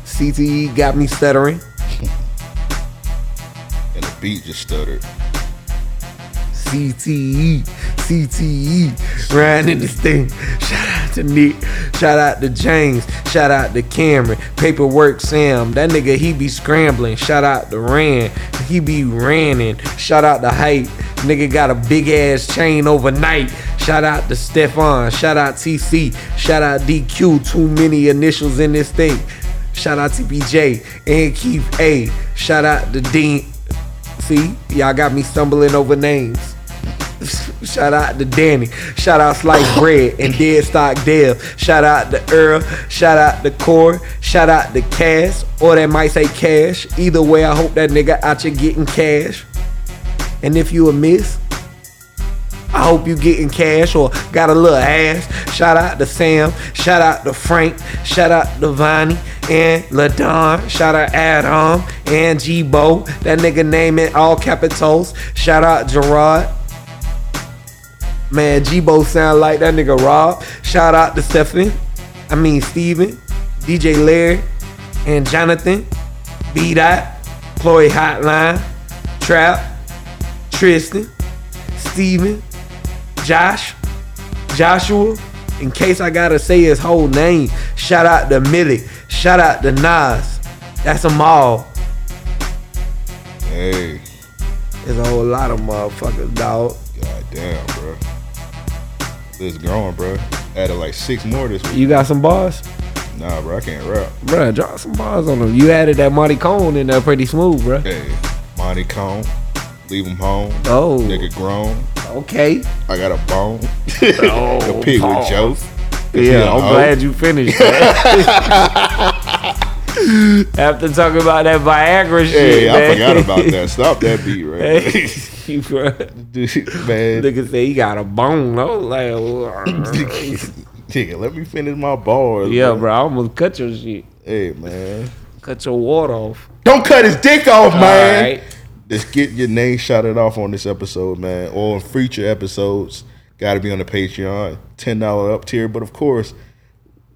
CTE got me stuttering. And the beat just stuttered. CTE, CTE, riding in this thing. Shout out to Nick, shout out to James, shout out to Cameron, Paperwork Sam, that nigga he be scrambling. Shout out to Ran, he be ranning. Shout out to Hype, nigga got a big ass chain overnight. Shout out to Stefan, shout out TC, shout out DQ, too many initials in this thing. Shout out TPJ and Keith A. Shout out to Dean. See, y'all got me stumbling over names. Shout out to Danny. Shout out Slice Bread and Dead Stock Dev. Shout out to Earl. Shout out to Core. Shout out to Cash. Or that might say Cash. Either way, I hope that nigga out here getting cash. And if you a miss, I hope you getting cash or got a little ass. Shout out to Sam. Shout out to Frank. Shout out to Vonnie and LaDon. Shout out Adam and G-Bo. That nigga name it all capitals. Shout out Gerard. Man, G-Bo sound like that nigga Rob. Shout out to Stephen. I mean Steven. DJ Larry and Jonathan, B Dot, Chloe Hotline, Trap, Tristan, Steven, Josh, Joshua. In case I gotta say his whole name, shout out to Millie, shout out to Nas. That's them all. Hey, There's a whole lot of motherfuckers, dog. god damn, bro. It's growing, bro. Added like six more this week. You got some bars? Nah, bro, I can't rap. Bro, drop some bars on them. You added that Monty Cone in there pretty smooth, bro. Hey, Monty Cone, leave him home. Oh. Nigga grown. Okay. I got a bone. Oh, the pig with pause. Joe. 'Cause he Yeah, I'm glad you finished that. After talking about that Viagra shit, Hey, I man. forgot about that. Stop that beat, right? Hey, you. Dude, man. Nigga say he got a bone. I was like, Nigga, let me finish my bars. yeah, bro. I almost cut your shit. Hey, man. Cut your water off. Don't cut his dick off, man. All right. Just get your name shouted off on this episode, man, or on future episodes. Got to be on the Patreon, ten dollar up tier. But of course,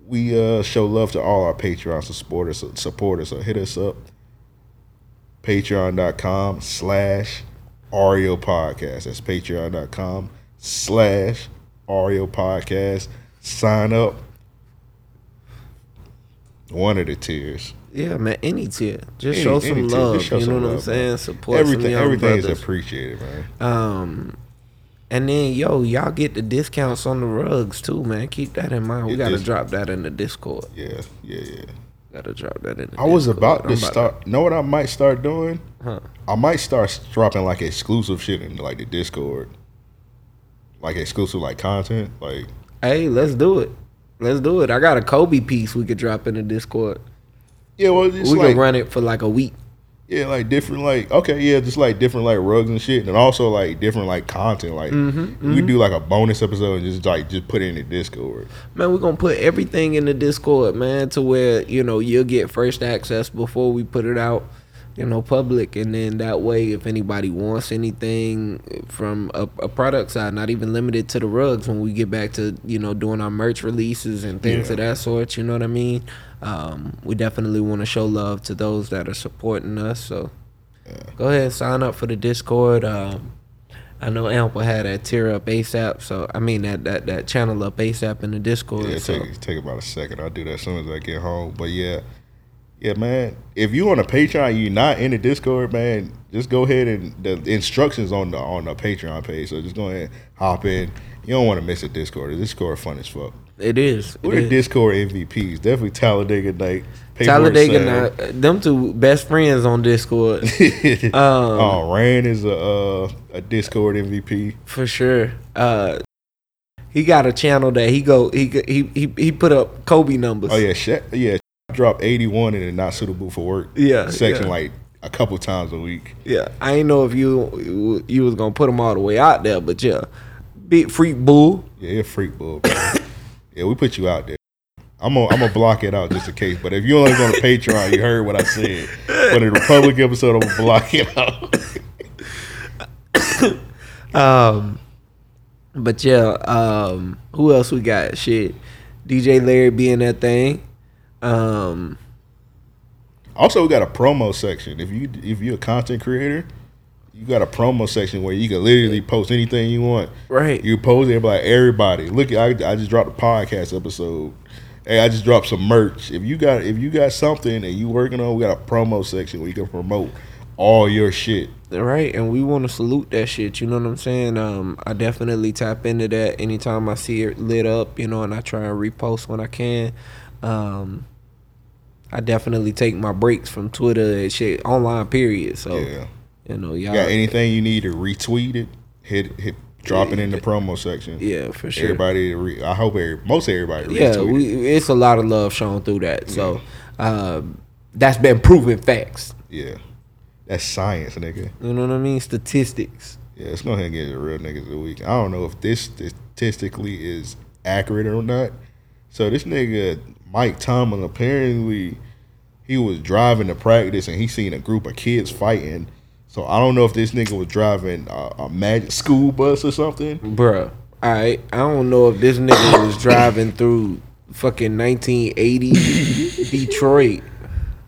we uh, show love to all our Patreon supporters. Supporters, so hit us up. Patreon.com slash RAOPodcast. That's Patreon.com slash RAOPodcast. Sign up. One of the tiers. Yeah, man. Any tier. Just Any- show some love. Show you know some what I'm saying? man. Support everything. some Everything is appreciated, man. Um, and then yo, y'all get the discounts on the rugs too, man. Keep that in mind. We gotta drop that in the Discord. Yeah, yeah, yeah. Gotta drop that in. I was about to start. Know what I might start doing? Huh. I might start dropping like exclusive shit in like the Discord, like exclusive like content. Like Hey, let's do it. Let's do it. I got a Kobe piece we could drop in the Discord. yeah, well, we like could run it for like a week. Yeah, like different like okay, yeah, just like different like rugs and shit, and also like different like content. Like Mm-hmm, we do like a bonus episode and just like just put it in the Discord. Man, we're gonna put everything in the Discord, man, to where, you know, you'll get first access before we put it out, you know, public. And then that way, if anybody wants anything from a, a product side, not even limited to the rugs, when we get back to, you know, doing our merch releases and things Yeah. of that sort, you know what I mean? Um, we definitely want to show love to those that are supporting us. So go ahead, and sign up for the Discord. Um, I know Ample had that tear up ASAP, so I mean that that, that channel up ASAP in the Discord. Yeah, so. take take about a second. I'll do that as soon as I get home. But yeah, yeah, man. If you on a Patreon, you're not in the Discord, man. Just go ahead and the instructions on the on the Patreon page. So just go ahead, and hop in. You don't want to miss a Discord. The Discord fun as fuck. It is. We're the. Discord MVPs. Definitely Talladega Night. Talladega, now, them two best friends on Discord Um, oh, Rand is a uh, a Discord MVP. for sure. Uh, he got a channel that he go he he he, he put up Kobe numbers. Oh yeah, Sha- yeah. Drop 81 in the not suitable for work Yeah, section yeah. like a couple times a week. yeah. I ain't know if you you was gonna put them all the way out there, but yeah, big freak bull. Yeah, you're freak bull, bro. yeah, we put you out there. I'm gonna I'm gonna block it out just in case. But if you only on the Patreon, you heard what I said. For the Republic episode, I'm gonna block it out. Um, but yeah, um, who else we got? Shit, DJ Larry being that thing. Um, also, we got a promo section. If you if you're a content creator, you got a promo section where you can literally post anything you want. right. You post it like everybody. Look, I, I just dropped a podcast episode. Hey, I just dropped some merch. If you got if you got something and you working on, we got a promo section where you can promote all your shit. Right, and we want to salute that shit. You know what I'm saying? Um, I definitely tap into that anytime I see it lit up. You know, and I try and repost when I can. Um, I definitely take my breaks from Twitter and shit online. Period. So Yeah. you know, y'all. Got anything you need to retweet it? Hit hit drop it in the promo section. yeah, for sure. Everybody, re- I hope every, most everybody yeah, we, it's a lot of love shown through that. So um, that's been proven facts. Yeah, that's science, nigga. You know what I mean? Statistics. Yeah, let's go ahead and get the real niggas of the week. I don't know if this statistically is accurate or not. So this nigga Mike Tomlin apparently he was driving to practice and he seen a group of kids fighting. So I don't know if this nigga was driving a, a magic school bus or something. Bruh. All right. I don't know if this nigga was driving through fucking 1980 Detroit.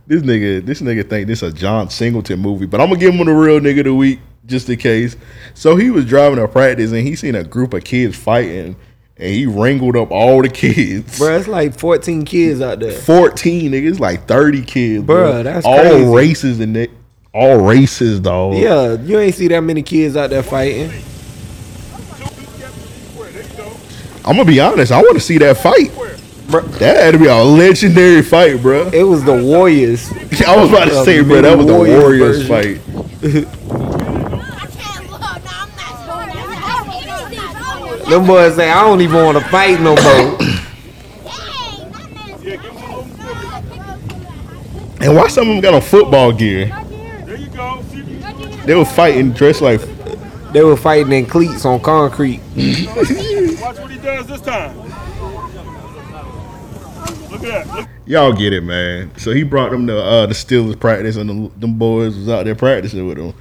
This nigga, this nigga think this a John Singleton movie, but I'm gonna give him the real nigga of the week just in case. So he was driving to practice and he seen a group of kids fighting, and he wrangled up all the kids. Bro, it's like 14 kids out there. 14 niggas, like 30 kids, bro. That's all crazy. races and ni- all races, dog. Yeah, you ain't see that many kids out there fighting. I'm gonna be honest. I want to see that fight. Bro, That had to be a legendary fight, bro. it was the Warriors. I was about to say, bro, that was the Warriors Warriors fight. Them boys say, I don't even want to fight no more. And why some of them got on football gear? There you go. See if you They were fighting dressed like. They were fighting in cleats on concrete. watch what he does this time. Look at that. Look. Y'all get it, man. So he brought them to uh, the Steelers practice, and the, them boys was out there practicing with him.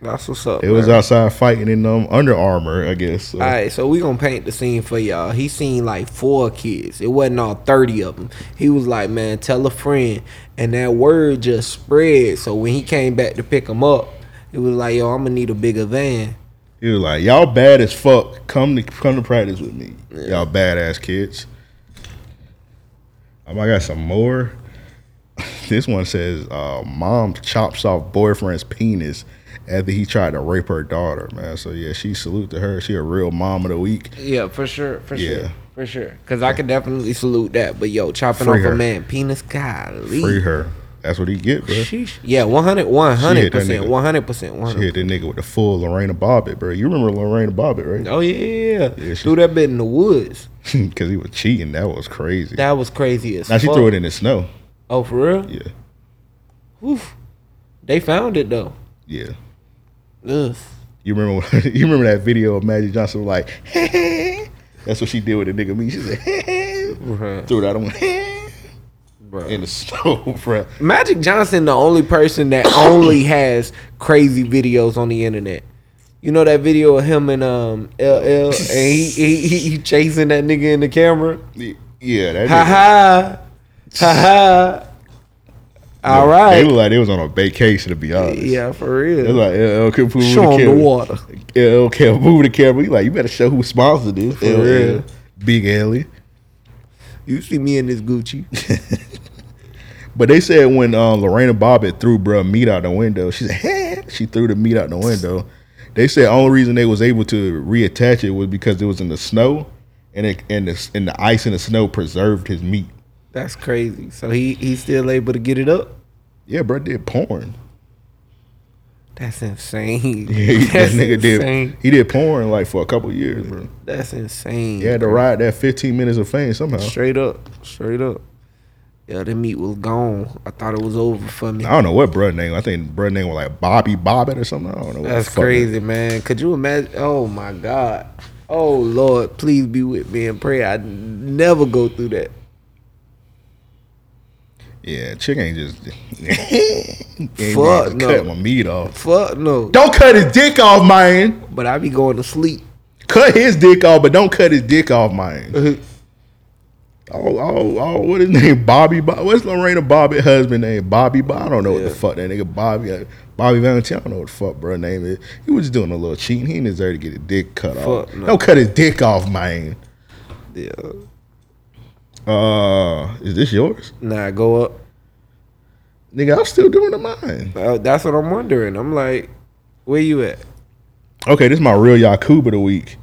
That's what's up. It was outside fighting in um, Under Armour, I guess. So. All right, so we gonna paint the scene for y'all. He seen like four kids. It wasn't all thirty of them. He was like, "Man, tell a friend," and that word just spread. So when he came back to pick him up, it was like, "Yo, I'm gonna need a bigger van." He was like, "Y'all bad as fuck. Come to come to practice with me. Y'all badass kids." Um, I got some more. This one says, uh, "Mom chops off boyfriend's penis after he tried to rape her daughter." Man, so yeah, she salute to her. She a real mom of the week. Yeah, for sure, for Yeah. sure, for sure. Cause I could definitely salute that. But yo, chopping Free off her. a man penis, golly. Free her. That's what he get, bro. Sheesh. Yeah, 100, 100 percent, 100 percent, 100. hit that nigga with the full Lorena Bobbitt, bro. You remember Lorena Bobbitt, right? Oh yeah, Yeah, she- threw that bit in the woods. Because he was cheating. That was crazy. That was crazy as now she threw it in the snow. Oh, for real? Yeah, Oof. They found it though. yeah. Ugh. You remember? you remember that video of Magic Johnson like, that's what she did with the nigga me. She said, Bruh. threw it out on Bruh. in the snow, bro. Magic Johnson, the only person that only has crazy videos on the internet. You know that video of him and um LL and he he, he, he chasing that nigga in the camera. Yeah, that. Ha ha, ha ha. All They right. look like they was on a vacation, to be honest. Yeah, for real. They real. like LL could move Show the the water. LL can't move the camera. He like, you better show who sponsored this. For LL. real. Big Ellie. You see me in this Gucci. But they said when um, Lorena Bobbitt threw bruh meat out the window, she said, hey, she threw the meat out the window. They said the only reason they was able to reattach it was because it was in the snow, and it, and the and the ice and the snow preserved his meat. That's crazy. So he he's still able to get it up. Yeah, bro, did porn. That's insane. Yeah, he, that nigga insane. did. He did porn like for a couple years, bro. That's insane. He had to ride that 15 minutes of fame somehow. Straight up, straight up. Yeah, the meat was gone. I thought it was over for me. I don't know what brother name. I think brother name was like Bobby Bobbitt or something. I don't know. That's crazy, man. Could you imagine? Oh my God. Oh Lord, please be with me and pray. I never go through that. Yeah, chick ain't just ain't Fuck no. cut my meat off. Fuck no. Don't cut his dick off, man. But I be going to sleep. Cut his dick off, but don't cut his dick off, man. Oh, oh, oh, what his name? Bobby. Bob. What's Lorena Bobbitt husband name? Bobby. Bob. I don't know what the fuck that nigga Bobby. uh, Bobby Valentine. I don't know what the fuck bro name is. He was just doing a little cheating. He didn't deserve to get his dick cut off. No. Don't cut his dick off, man. Yeah. Uh, is this yours, Nah, go up. nigga? I'm still doing the mine. Uh, that's what I'm wondering. I'm like, where you at? Okay, this is my real Yakuba of the week.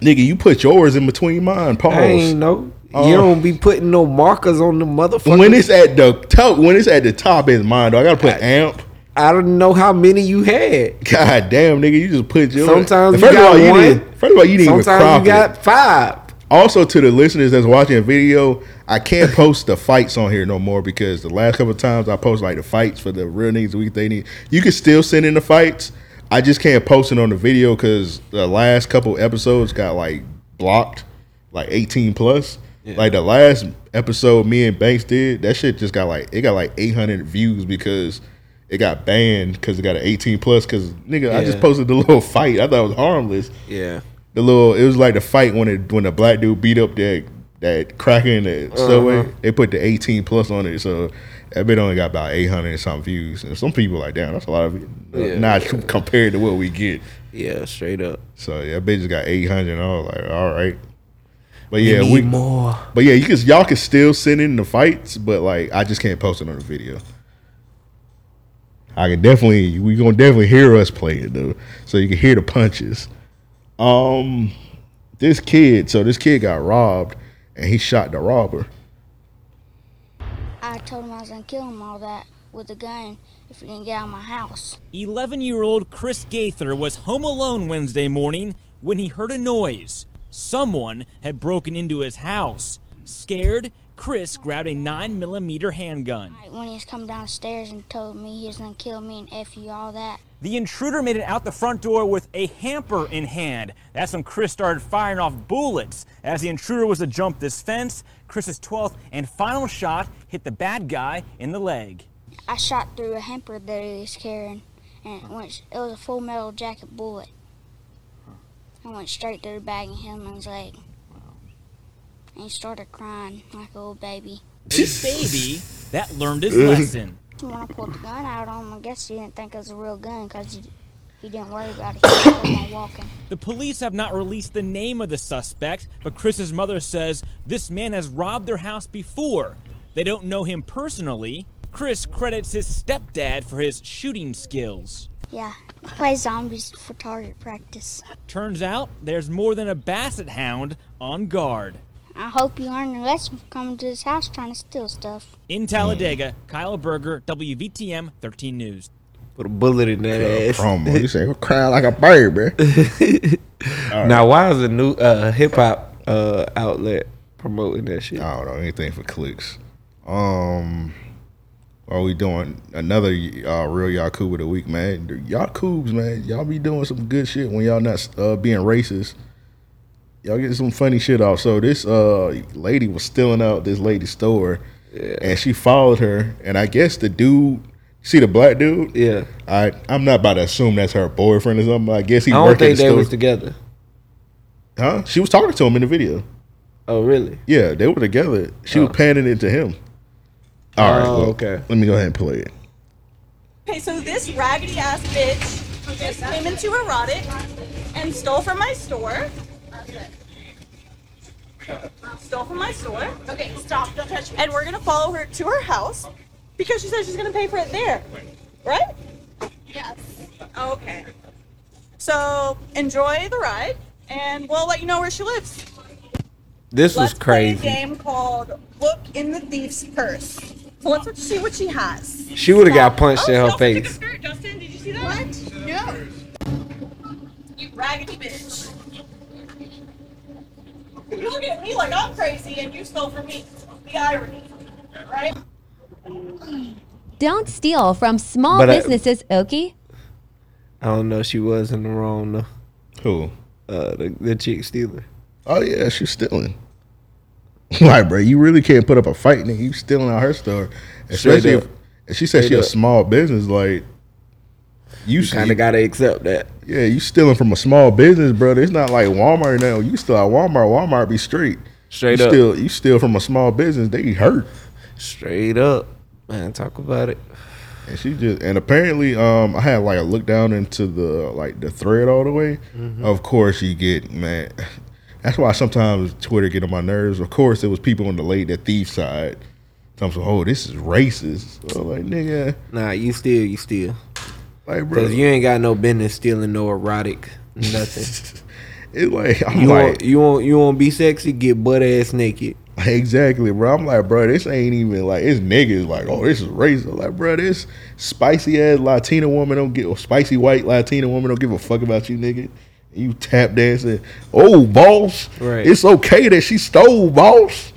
Nigga, you put yours in between mine. Pause. I ain't know. Oh. you don't be putting no markers on the motherfucker. when it's at the top, when it's at the top is mine. Though I gotta put amp. I don't know how many you had. God damn, nigga, you just put your. Sometimes first you of all, got you didn't. First of all, you didn't even Sometimes crop you got it. five. Also, to the listeners that's watching the video, I can't post the fights on here no more because the last couple of times I post like the fights for the real niggas week they need. You can still send in the fights. I just can't post it on the video because the last couple episodes got like blocked, like eighteen plus. Like the last episode me and Banks did, that shit just got like it got like eight hundred views because it got banned because it got an eighteen plus. Because nigga, I just posted the little fight. I thought it was harmless Yeah. The little it was like the fight when it when the black dude beat up that that cracker in the Uh-huh. subway. They put the 18 plus on it, so that bit only got about 800 and some views. And some people like, damn, that's a lot of uh, Yeah. not compared to what we get. Yeah, straight up. So yeah, that bitch just got 800. And I was like, all right. But We yeah, need we more. But yeah, you can y'all can still send in the fights, but like I just can't post it on the video. I can definitely we gonna definitely hear us play it though, so you can hear the punches. Um, this kid, so this kid got robbed, and he shot the robber. I told him I was gonna kill him all that with a gun if he didn't get out of my house. 11 year old Chris Gaither was home alone Wednesday morning when he heard a noise. Someone had broken into his house. Scared, Chris grabbed a 9mm handgun. When he's coming downstairs and told me he was gonna kill me and F you all that. The intruder made it out the front door with a hamper in hand. That's when Chris started firing off bullets. As the intruder was to jump this fence, Chris's 12th and final shot hit the bad guy in the leg. I shot through a hamper that he was carrying and it went it was a full metal jacket bullet. I went straight to the back and hit him in his leg. And he started crying like a little baby. This baby that learned his lesson. When I pulled the gun out on him, I guess he didn't think it was a real gun because he, he didn't worry about it. He kept walking. The police have not released the name of the suspect, but Chris's mother says this man has robbed their house before. They don't know him personally. Chris credits his stepdad for his shooting skills. Yeah, I play zombies for target practice. Turns out there's more than a basset hound on guard. I hope you learned your lesson from coming to this house trying to steal stuff. In Talladega, Kyle Berger, WVTM 13 News. Put a bullet in that ass. Promo, you say crying like a bird baby. Now, why is a new uh, hip hop uh, outlet promoting that shit? I don't know anything for clicks. Um, are we doing another uh, real Yakuba of the week, man? The Yakubs, man, y'all be doing some good shit when y'all not uh, being racist. Y'all get some funny shit off. So this uh lady was stealing out this lady's store, and she followed her. And I guess the dude, see the black dude, Yeah. I I'm not about to assume that's her boyfriend or something. I guess he I don't worked at think the they store. was together. huh? She was talking to him in the video. Oh, really? Yeah, they were together. She was panning into him. All right. Oh, well, okay. Let me go ahead and play it. Okay, so this raggedy ass bitch just came into erotic and stole from my store. Stole from my store. Okay, stop. Don't touch me. And we're gonna follow her to her house because she says she's gonna pay for it there. Right? Yes. Okay. So enjoy the ride, and we'll let you know where she lives. This was Let's play a crazy. game called Look in the Thief's Purse. So let's see what she has. She would have got punched Oh, in her Justin took a face. skirt. Justin, did you see that? What? No. You raggedy bitch. You look at me like I'm crazy and you stole from me. The irony, right? Don't steal from small But I- businesses, Okie. I don't know. She was in the wrong though. Who? Uh, the, the chick stealer. Oh yeah, she's stealing. like, bro, you really can't put up a fight, nigga. You stealing out her store, especially Straight if up. and she said she Straight a up. small business. Like, you, You kind of got to accept that. yeah, you stealing from a small business, brother. It's not like Walmart now. You still at Walmart. Walmart be straight. Straight you up. Still, you steal from a small business. They hurt. Straight up, man. Talk about it. And she just and apparently, um, I had like a look down into the like the thread all the way. Mm-hmm. Of course, you get man. That's why sometimes Twitter get on my nerves. Of course, it was people on the late the thief side. So I'm so, oh, this is racist. So like, nigga, Nah, you still, you still. Like, bro, Cause you ain't got no business stealing no erotic nothing. it's like I'm you like, want you want you want be sexy? Get butt ass naked. exactly, bro. I'm like, bro, this ain't even like it's niggas. Like, oh, this is racist. Like, bro, this spicy ass Latina woman don't give, or spicy white Latina woman don't give a fuck about you, nigga. You tap dancing. Oh, boss. Right. It's okay that she stole, boss.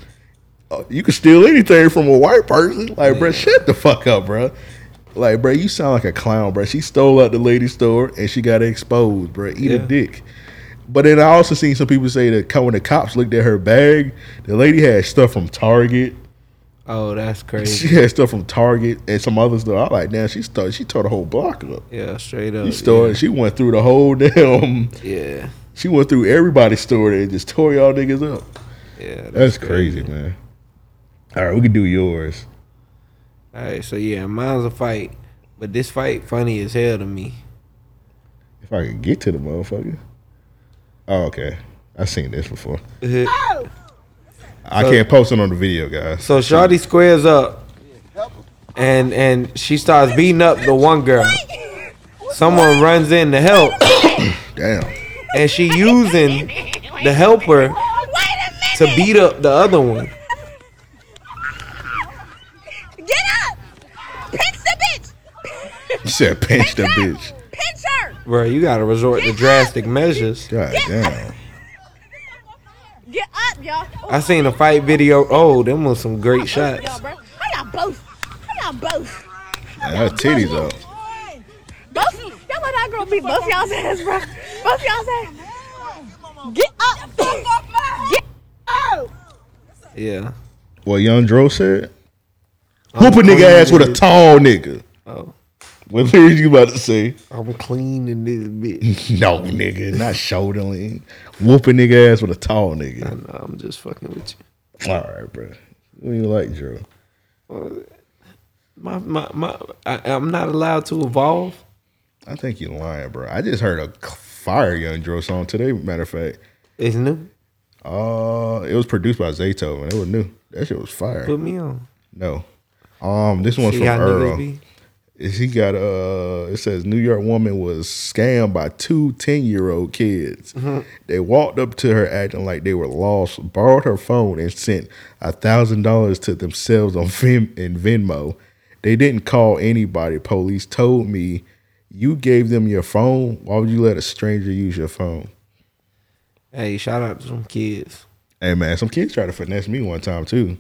Uh, you can steal anything from a white person. Like, bro, shut the fuck up, bro. Like, bro, you sound like a clown, bro. She stole out the lady store and she got exposed, bro. Eat a dick. But then I also seen some people say that when the cops looked at her bag, the lady had stuff from Target. Oh, that's crazy. She had stuff from Target and some other stuff. I'm like, damn, she started, she tore the whole block up. Yeah, straight up. She started, she went through the whole damn. Yeah. She went through everybody's store and just tore y'all niggas up. Yeah, That's, crazy, man. All right, we can do yours. All right, so yeah, mine's a fight, but this fight funny as hell to me. If I can get to the motherfucker. Oh, okay. I've seen this before. Uh-huh. I So- can't post it on the video, guys. So Shawty squares up, and and she starts beating up the one girl. Someone runs in to help. Damn. And she using the helper to beat up the other one. Get up! Pinch the bitch! You said pinch the bitch. Pinch her! Bro, you gotta resort to drastic measures. God damn. Get up, y'all. I seen a fight video. Oh, them was some great shots. Y'all, bro. I got both. I got both. Man, her titties up. Both. Y'all let that girl beat both y'all's ass, bro. Both y'all's ass. Get up. Get out. Yeah. What Young Dro said? Oh, Whoop a oh, nigga ass with a tall nigga. Oh. What lyrics you about to say? I'm cleaning this bitch. no, nigga, not shoulder lean. Whoop a nigga ass with a tall nigga. I know, I'm just fucking with you. All right, bro. What do you like, Dro? My my my. I, I'm not allowed to evolve. I think you're lying, bro. I just heard a fire Young Dro song today. Matter of fact, it's new. Uh, it was produced by Zayto, and it was new. That shit was fire. Put me on. No. Um, this one's See from Earl. He got uh it says New York woman was scammed by two 10 year old kids. Mhm. They walked up to her acting like they were lost, borrowed her phone, and sent a thousand dollars to themselves on Vim in Venmo. They didn't call anybody. Police told me you gave them your phone. Why would you let a stranger use your phone? Hey, shout out to some kids. Hey man, some kids tried to finesse me one time too.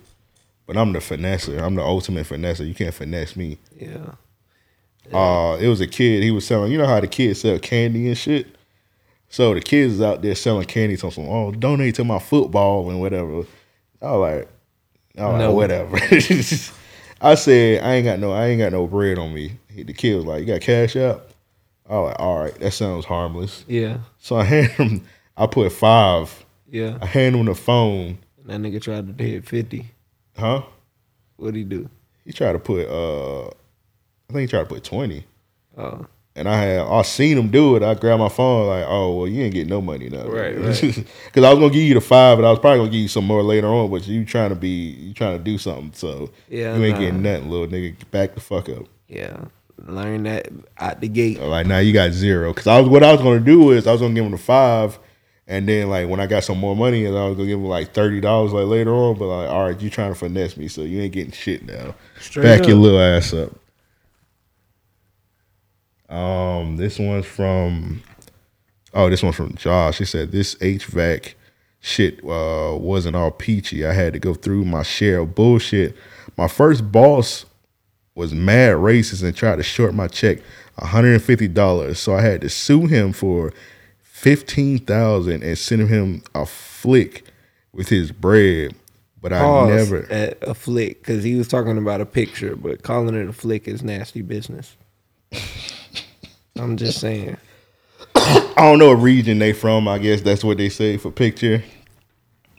But I'm the finesser. I'm the ultimate finesser. You can't finesse me. Yeah. Uh, it was a kid. He was selling. You know how the kids sell candy and shit. So the kids is out there selling candy. So some oh donate to my football and whatever. I was like, I was No. like whatever. I said I ain't got no I ain't got no bread on me. The kid was like, you got cash out. I was like, all right, that sounds harmless. Yeah. So I hand him. I put five. Yeah. I hand him the phone. That nigga tried to hit fifty. Huh? What'd he do? He tried to put uh I think he tried to put twenty. Oh. And I had I seen him do it. I grabbed my phone like, oh well, you ain't getting no money now. Right, Because right. I was gonna give you the five, but I was probably gonna give you some more later on. But you trying to be you trying to do something, so Yeah, you ain't nah. getting nothing, little nigga. Back the fuck up. Yeah. Learn that out the gate. Like now you got zero. Cause I was what I was gonna do is I was gonna give him the five, and then like when I got some more money, and I was gonna give him like thirty dollars like later on. But like, all right, you trying to finesse me, so you ain't getting shit now. Straight Back your little ass up. Um, this one's from. Oh, this one's from Josh. He said this HVAC shit uh, wasn't all peachy. I had to go through my share of bullshit. My first boss was mad racist and tried to short my check $150. So I had to sue him for 15000 and send him a flick with his bread. But I Pause never at a flick because he was talking about a picture, but calling it a flick is nasty business. I'm just saying. I don't know what region they from. I guess that's what they say for picture.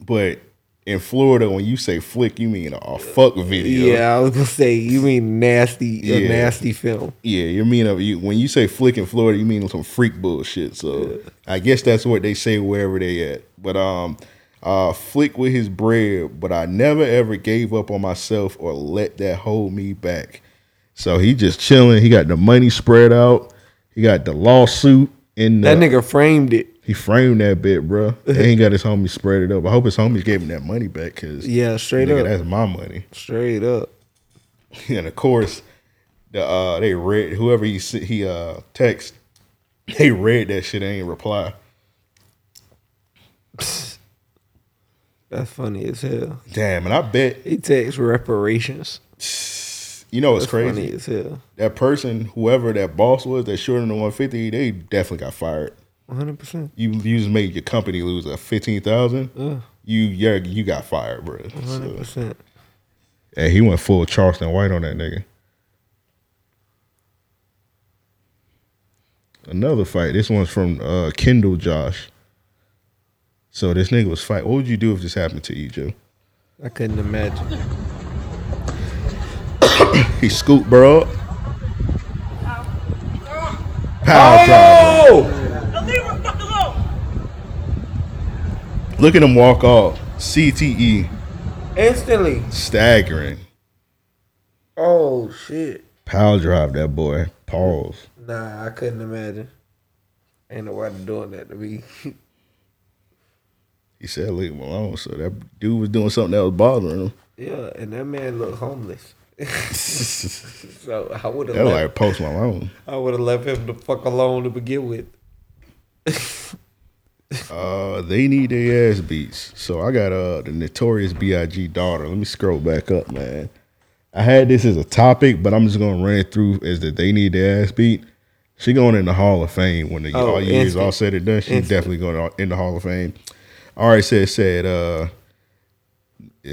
But in Florida, when you say flick, you mean a fuck video. Yeah, I was gonna say you mean nasty, a nasty film. Yeah, you mean a, you, when you say flick in Florida, you mean some freak bullshit. So I guess that's what they say wherever they at. But um, uh, flick with his bread. But I never ever gave up on myself or let that hold me back. So he just chilling. He got the money spread out. He got the lawsuit in the, That nigga framed it. He framed that bit, bro. and he got his homies spread it up. I hope his homies gave him that money back because Yeah, straight nigga, up. that's my money. Straight up. and of course, the uh they read whoever he he uh text, they read that shit and ain't reply. That's funny as hell. Damn, and I bet he takes reparations. You know what's crazy? as hell. That person, whoever that boss was that shorted the 150, they definitely got fired. 100%. You you just made your company lose a fifteen thousand. Yeah. You you you got fired, bro. 100%. Hey, he went full Charleston White on that nigga. Another fight. This one's from uh, Kendall Josh. So this nigga was fight. What would you do if this happened to you, Joe? I couldn't imagine. He scooped bro up. Power driver. Look at him walk off. CTE. Instantly. Staggering. Oh shit. Power drive that boy. Pause. Nah, I couldn't imagine. Ain't nobody doing that to me. He said leave him alone. So that dude was doing something that was bothering him. yeah, and that man looked homeless. so I would have That like Post Malone. I would have left him the fuck alone to begin with. Uh, they need their ass beats. So I got uh the notorious B.I.G. daughter. Let me scroll back up, man. I had this as a topic, but I'm just gonna run it through as that they need their ass beat. She going in the Hall of Fame when the Oh, all years instant. all said and done. She's Instant. definitely going in the Hall of Fame. All right, said said uh,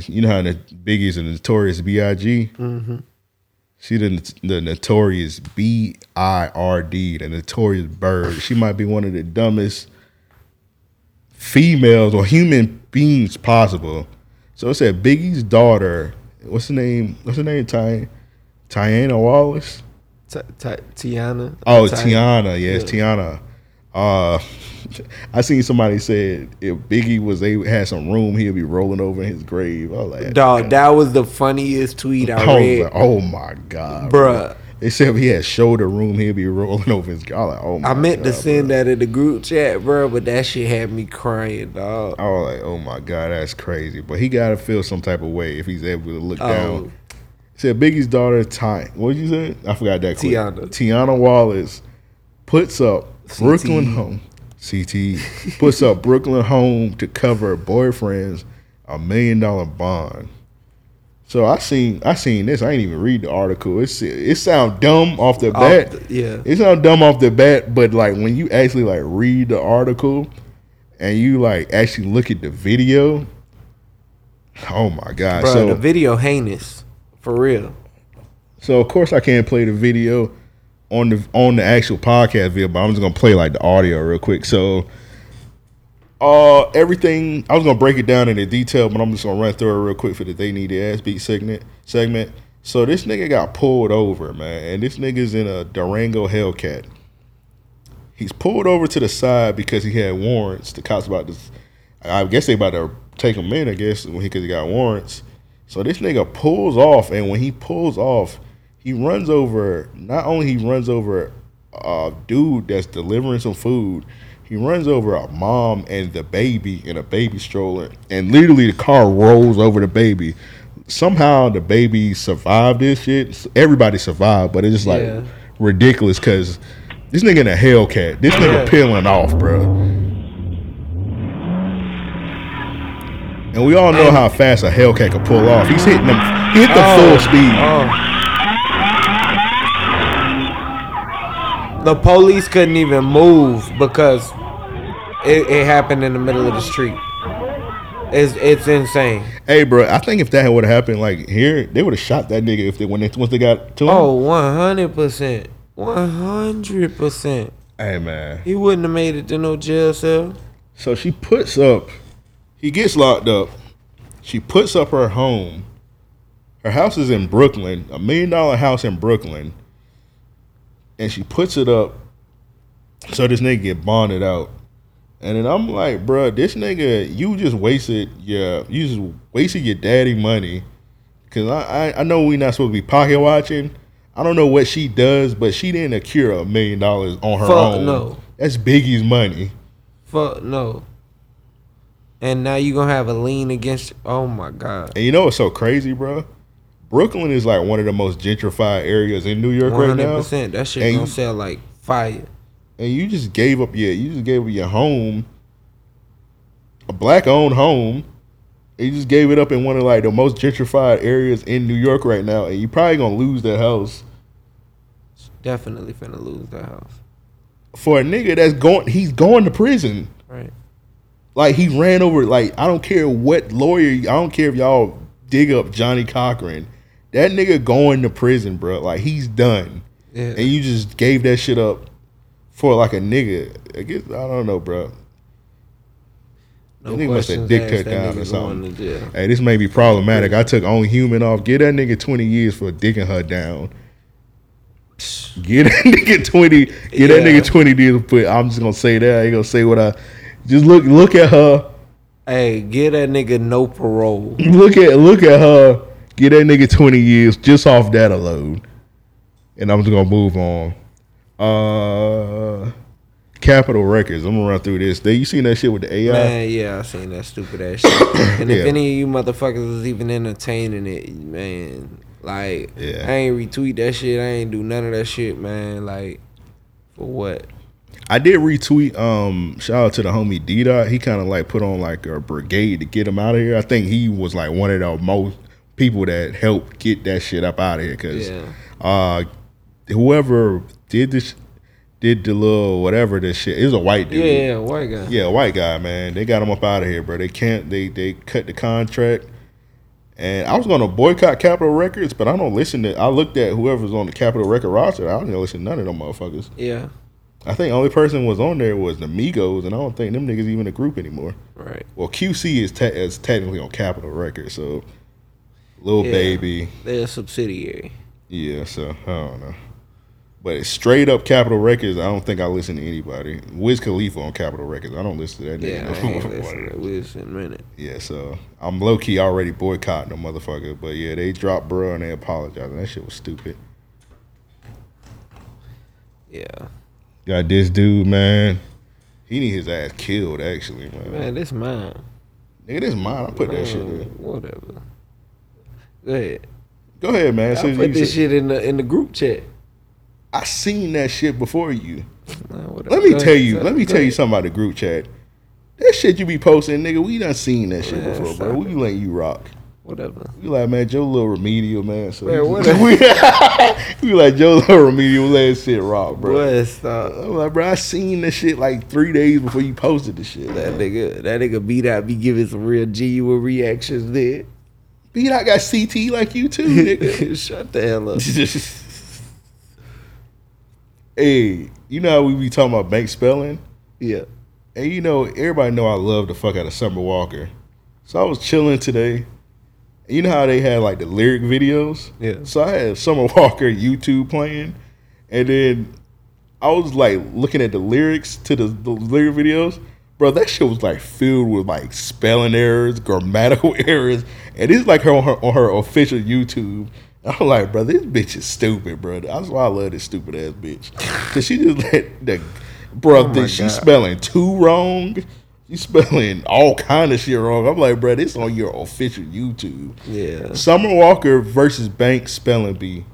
you know how the Biggie's a notorious B.I.G. Mhm. She the the notorious B I R D, the notorious bird. She might be one of the dumbest females or human beings possible. So it said Biggie's daughter. What's the name? What's her name? Ty, T'yanna Wallace. T- T- T'yanna. Oh, Ti- T'yanna. Yes, Yeah. T'yanna. Uh, I seen somebody said if Biggie was able had some room, he'd be rolling over in his grave. I was like, Dog, that was the funniest tweet I I read. like, oh my god, Bruh. They said if he had shoulder room, he'd be rolling over his. I like, oh my. I meant to God, send that in the group chat, bro, but that shit had me crying, dog. I was like, oh my god, that's crazy. But he gotta feel some type of way if he's able to look Oh. down. He said Biggie's daughter, Ty. What did you say? I forgot that. quick. T'yanna. T'yanna Wallace puts up Brooklyn home. CT puts up Brooklyn home to cover boyfriend's a million dollar bond. So I seen I seen this. I ain't even read the article. It's it sound dumb off the Off bat. the- yeah. It sound dumb off the bat, but like when you actually like read the article and you like actually look at the video, oh my god! Bro, so the video heinous. For real. so of course I can't play the video on the on the actual podcast video, but I'm just gonna play like the audio real quick. So uh everything I was gonna break it down in the detail, but I'm just gonna run through it real quick for the they need the ass beat segment segment. So this nigga got pulled over, man, and this nigga's in a Durango Hellcat. He's pulled over to the side because he had warrants. The cops about to, I guess they about to take him in. I guess when he because he got warrants. So this nigga pulls off, and when he pulls off, he runs over. Not only he runs over a dude that's delivering some food, he runs over a mom and the baby in a baby stroller, and literally the car rolls over the baby. Somehow the baby survived this shit. Everybody survived, but it's just like Yeah. ridiculous because this nigga in a Hellcat. This nigga peeling off, bro. And we all know how fast a Hellcat can pull off. He's hitting them, he hit the Oh, full speed. oh. The police couldn't even move because it, it happened in the middle of the street. It's it's insane. Hey, bro, I think if that would have happened like here, they would have shot that nigga if they when they once they got to him. Oh, 100%. 100%. Hey, man. He wouldn't have made it to no jail cell. So she puts up, he gets locked up. She puts up her home. Her house is in Brooklyn, a million dollar house in Brooklyn. And she puts it up so this nigga get bonded out. And then I'm like, bruh, this nigga, you just wasted your, you just wasted your daddy money. Cause I, I, I know we not supposed to be pocket watching. I don't know what she does, but she didn't accrue a million dollars on her own. Fuck own. no. That's Biggie's money. Fuck no. And now you gonna have a lean against. Oh my god. And you know what's so crazy, bro? Brooklyn is like one of the most gentrified areas in New York One right hundred now. percent. That shit And gonna sell like fire. And you just gave up your you just gave up your home, a black owned home. And you just gave it up in one of like the most gentrified areas in New York right now, and you probably gonna lose that house Definitely finna lose that house. for a nigga that's going. He's going to prison. Right. Like he ran over. Like I don't care what lawyer. I don't care if y'all dig up Johnnie Cochran. That nigga going to prison, bro. Like he's done. Yeah. And you just gave that shit up for like a nigga. I guess I don't know, bro. No That nigga must have dick cut down or something. Hey, this may be problematic. I took only human off. Get that nigga 20 years for dicking her down. Get that nigga 20. Get that nigga 20 years. But I'm just gonna say that. I ain't gonna say what I. Just look. Look at her. Hey, get that nigga no parole. Look at. Look at her. Get that nigga 20 years just off that alone. And I'm just gonna move on. Uh, Capitol Records. I'm gonna run through this. They, you seen that shit with the AI? Man, yeah, I seen that stupid ass shit. And if any of you motherfuckers is even entertaining it, man, like Yeah. I ain't retweet that shit. I ain't do none of that shit, man. Like for what? I did retweet. Um, shout out to the homie D Dot. He kind of like put on like a brigade to get him out of here. I think he was like one of the most people that helped get that shit up out of here. Cause Yeah. uh, whoever did this, did the little whatever this shit. It was a white dude. Yeah, yeah, white guy. Yeah, white guy, man. They got him up out of here, bro. They can't. They they cut the contract. And I was gonna boycott Capitol Records, but I don't listen to. I looked at whoever's on the Capitol Record roster. I don't even listen to none of them motherfuckers. Yeah. I think only person was on there was the Migos, and I don't think them niggas even a group anymore. Right. Well, QC is te- is technically on Capitol Records, so Lil Yeah. Baby, They're a subsidiary. yeah. So I don't know, but straight up Capitol Records. I don't think I listen to anybody. Wiz Khalifa on Capitol Records. I don't listen to that Yeah, nigga. I ain't listening to Wiz in a minute. Yeah, so I'm low key already boycotting the motherfucker. But yeah, they dropped bro and they apologized. That shit was stupid. Yeah. Got this dude, man. He need his ass killed, actually, man. Man, this mine. Nigga, this mine. I put that shit Man, there. Whatever. Go ahead. Go ahead, man. I put this said- shit in the in the group chat. I seen that shit before you. whatever. Let me tell you. Let me tell you something about the group chat. That shit you be posting, nigga. We done seen that shit Man, before, bro. We letting you rock. Whatever. We like, man, Joe little remedial, man. So Man, whatever. we, we like Joe little remedial, let that shit rock, bro. Boy, stop. I'm like, bro, I seen this shit like three days before you posted the shit. That nigga, that nigga beat out be giving some real genuine reactions there. Beat out got CT like you too, nigga. Shut the hell up. hey, you know how we be talking about bank spelling? Yeah. And you know, everybody know I love the fuck out of Summer Walker. So I was chilling today. You know how they had like the lyric videos? Yeah. So I had Summer Walker YouTube playing. And then I was like looking at the lyrics to the, the lyric videos. Bro, that shit was like filled with like spelling errors, grammatical errors. And it's like her on her on her official YouTube. I'm like, bro, this bitch is stupid, bro. That's why I love this stupid ass bitch. Cause she just let the bro, Oh she's spelling two wrong. She's spelling all kind of shit wrong. I'm like, bro, this on your official YouTube. Yeah. Summer Walker versus Bank spelling bee.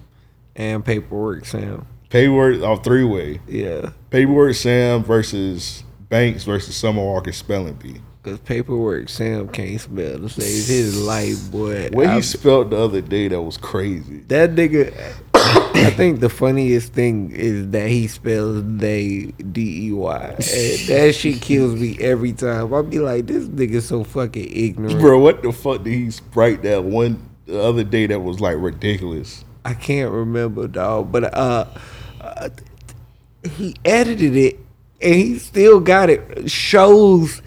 And paperwork, Sam. Paperwork oh, off three way. Yeah. Paperwork Sam versus Banks versus Summer Walker spelling bee. Cause paperwork, Sam can't spell to save his life, boy. What he spelled the other day that was crazy. that nigga. I think the funniest thing is that he spells they D E Y. That shit kills me every time. I'll be like, this nigga so fucking ignorant. Bro, what the fuck did he write that one the other day that was like ridiculous? I can't remember, dog. But uh, uh, he edited it, and he still got it. Shows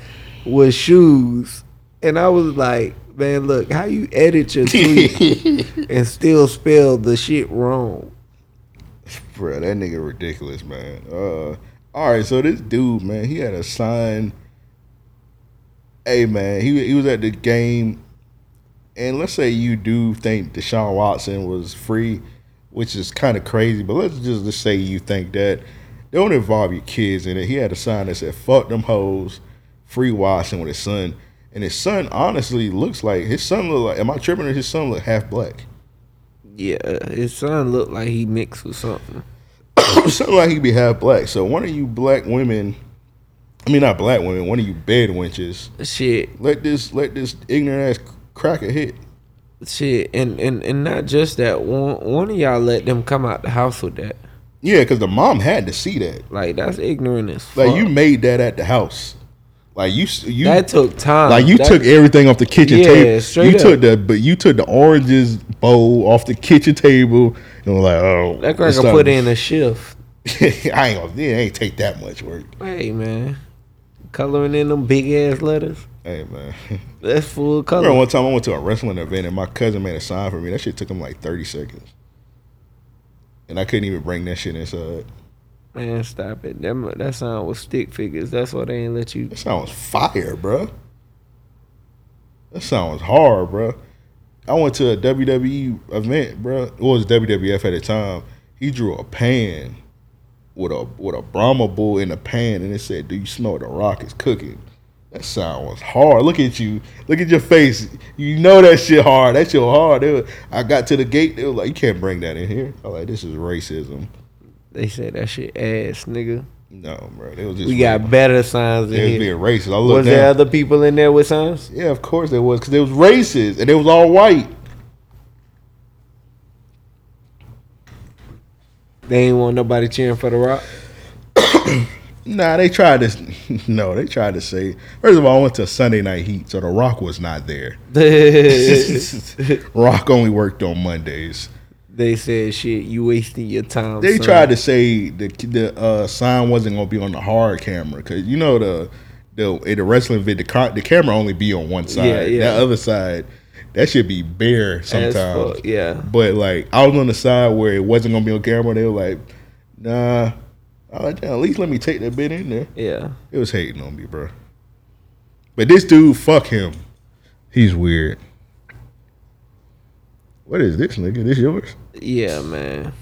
with shoes, and I was like, man, look how you edit your tweet and still spell the shit wrong. Bro, that nigga ridiculous, man. Uh all right, so this dude, man, he had a sign. Hey man, he he was at the game, and let's say you do think Deshaun Watson was free, which is kind of crazy, but let's just, just say you think that. Don't involve your kids in it. He had a sign that said "Fuck them hoes," free Watson with his son, and his son honestly looks like his son look like. Am I tripping? Or his son look half black? Yeah, his son looked like he mixed with something. something like he be half black. So one of you black women, I mean not black women, one of you bed wenches, shit, let this let this ignorant ass cracker hit. Shit, and, and and not just that. One one of y'all let them come out the house with that. Yeah, because the mom had to see that. Like that's ignorant as fuck. Like you made that at the house. Like you, you That took time. Like you That- took everything off the kitchen Yeah, table. straight You took the, but you took the oranges bowl off the kitchen table, and was like, oh, That cracker time put in a shift. I ain't gonna, it ain't take that much work. Hey man, coloring in them big ass letters. Hey man. That's full color. Remember one time I went to a wrestling event and my cousin made a sign for me. That shit took him like thirty seconds, and I couldn't even bring that shit inside. Man, stop it. That that sound was stick figures. That's why they ain't let you. That sounds fire, bro. That sounds hard, bro. I went to a WWE event, bro. It was WWF at the time. He drew a pan with a with a Brahma bull in a pan, and it said, "Do you smell the rock is cooking?" That sound was hard. Look at you. Look at your face. You know that shit hard. That shit hard. Was- I got to the gate. They were like, "You can't bring that in here." I was like, "This is racism." They said that shit ass, nigga. No, bro. They was just We got better signs in They was being racist. I looked was there other people in there with signs? Yeah, of course there was, because it was racist and it was all white. They ain't want nobody cheering for the Rock. Nah, they tried to. No, they tried to say. First of all, I went to Sunday Night Heat, so The Rock was not there. Rock only worked on Mondays. They said, "Shit, you wasting your time." They son." tried to say the the uh, sign wasn't gonna be on the hard camera because you know the the in the wrestling vid the, car, the camera only be on one side. Yeah, yeah. That other side, that should be bare sometimes. fuck, yeah. But like I was on the side where it wasn't gonna be on camera. They were like, nah. I like, "Damn, at least let me take that bit in there. Yeah. It was hating on me, bro. But this dude, fuck him. He's weird. What is this, nigga? This yours? Yeah, man.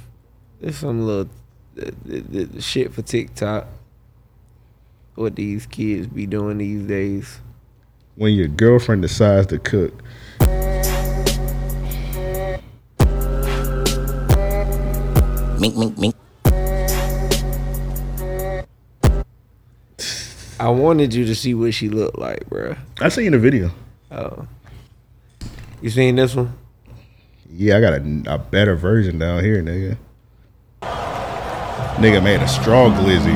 It's some little uh, uh, uh, shit for TikTok. What these kids be doing these days. When your girlfriend decides to cook. Mink, mink, mink. I wanted you to see what she looked like, bro. I seen the video. Oh. You seen this one? Yeah, I got a, a better version down here, nigga. Nigga made a straw glizzy.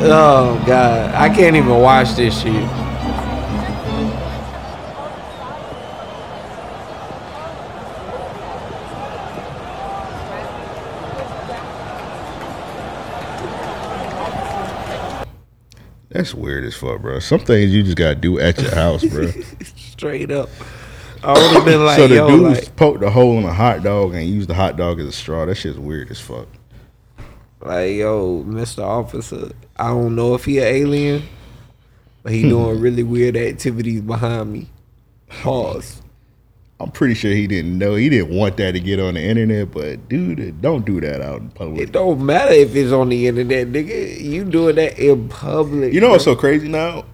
Oh god, I can't even watch this shit. That's weird as fuck, bro. Some things you just gotta do at your house, bro. Straight up. I would have been like, so the yo, dude like, poked a hole in a hot dog and used the hot dog as a straw. That shit's weird as fuck. like, yo, Mr. Officer, I don't know if he an alien, but he doing really weird activities behind me. Pause. I'm pretty sure he didn't know. He didn't want that to get on the internet, but dude, don't do that out in public. It don't matter if it's on the internet, nigga. You doing that in public. You know what's so crazy now?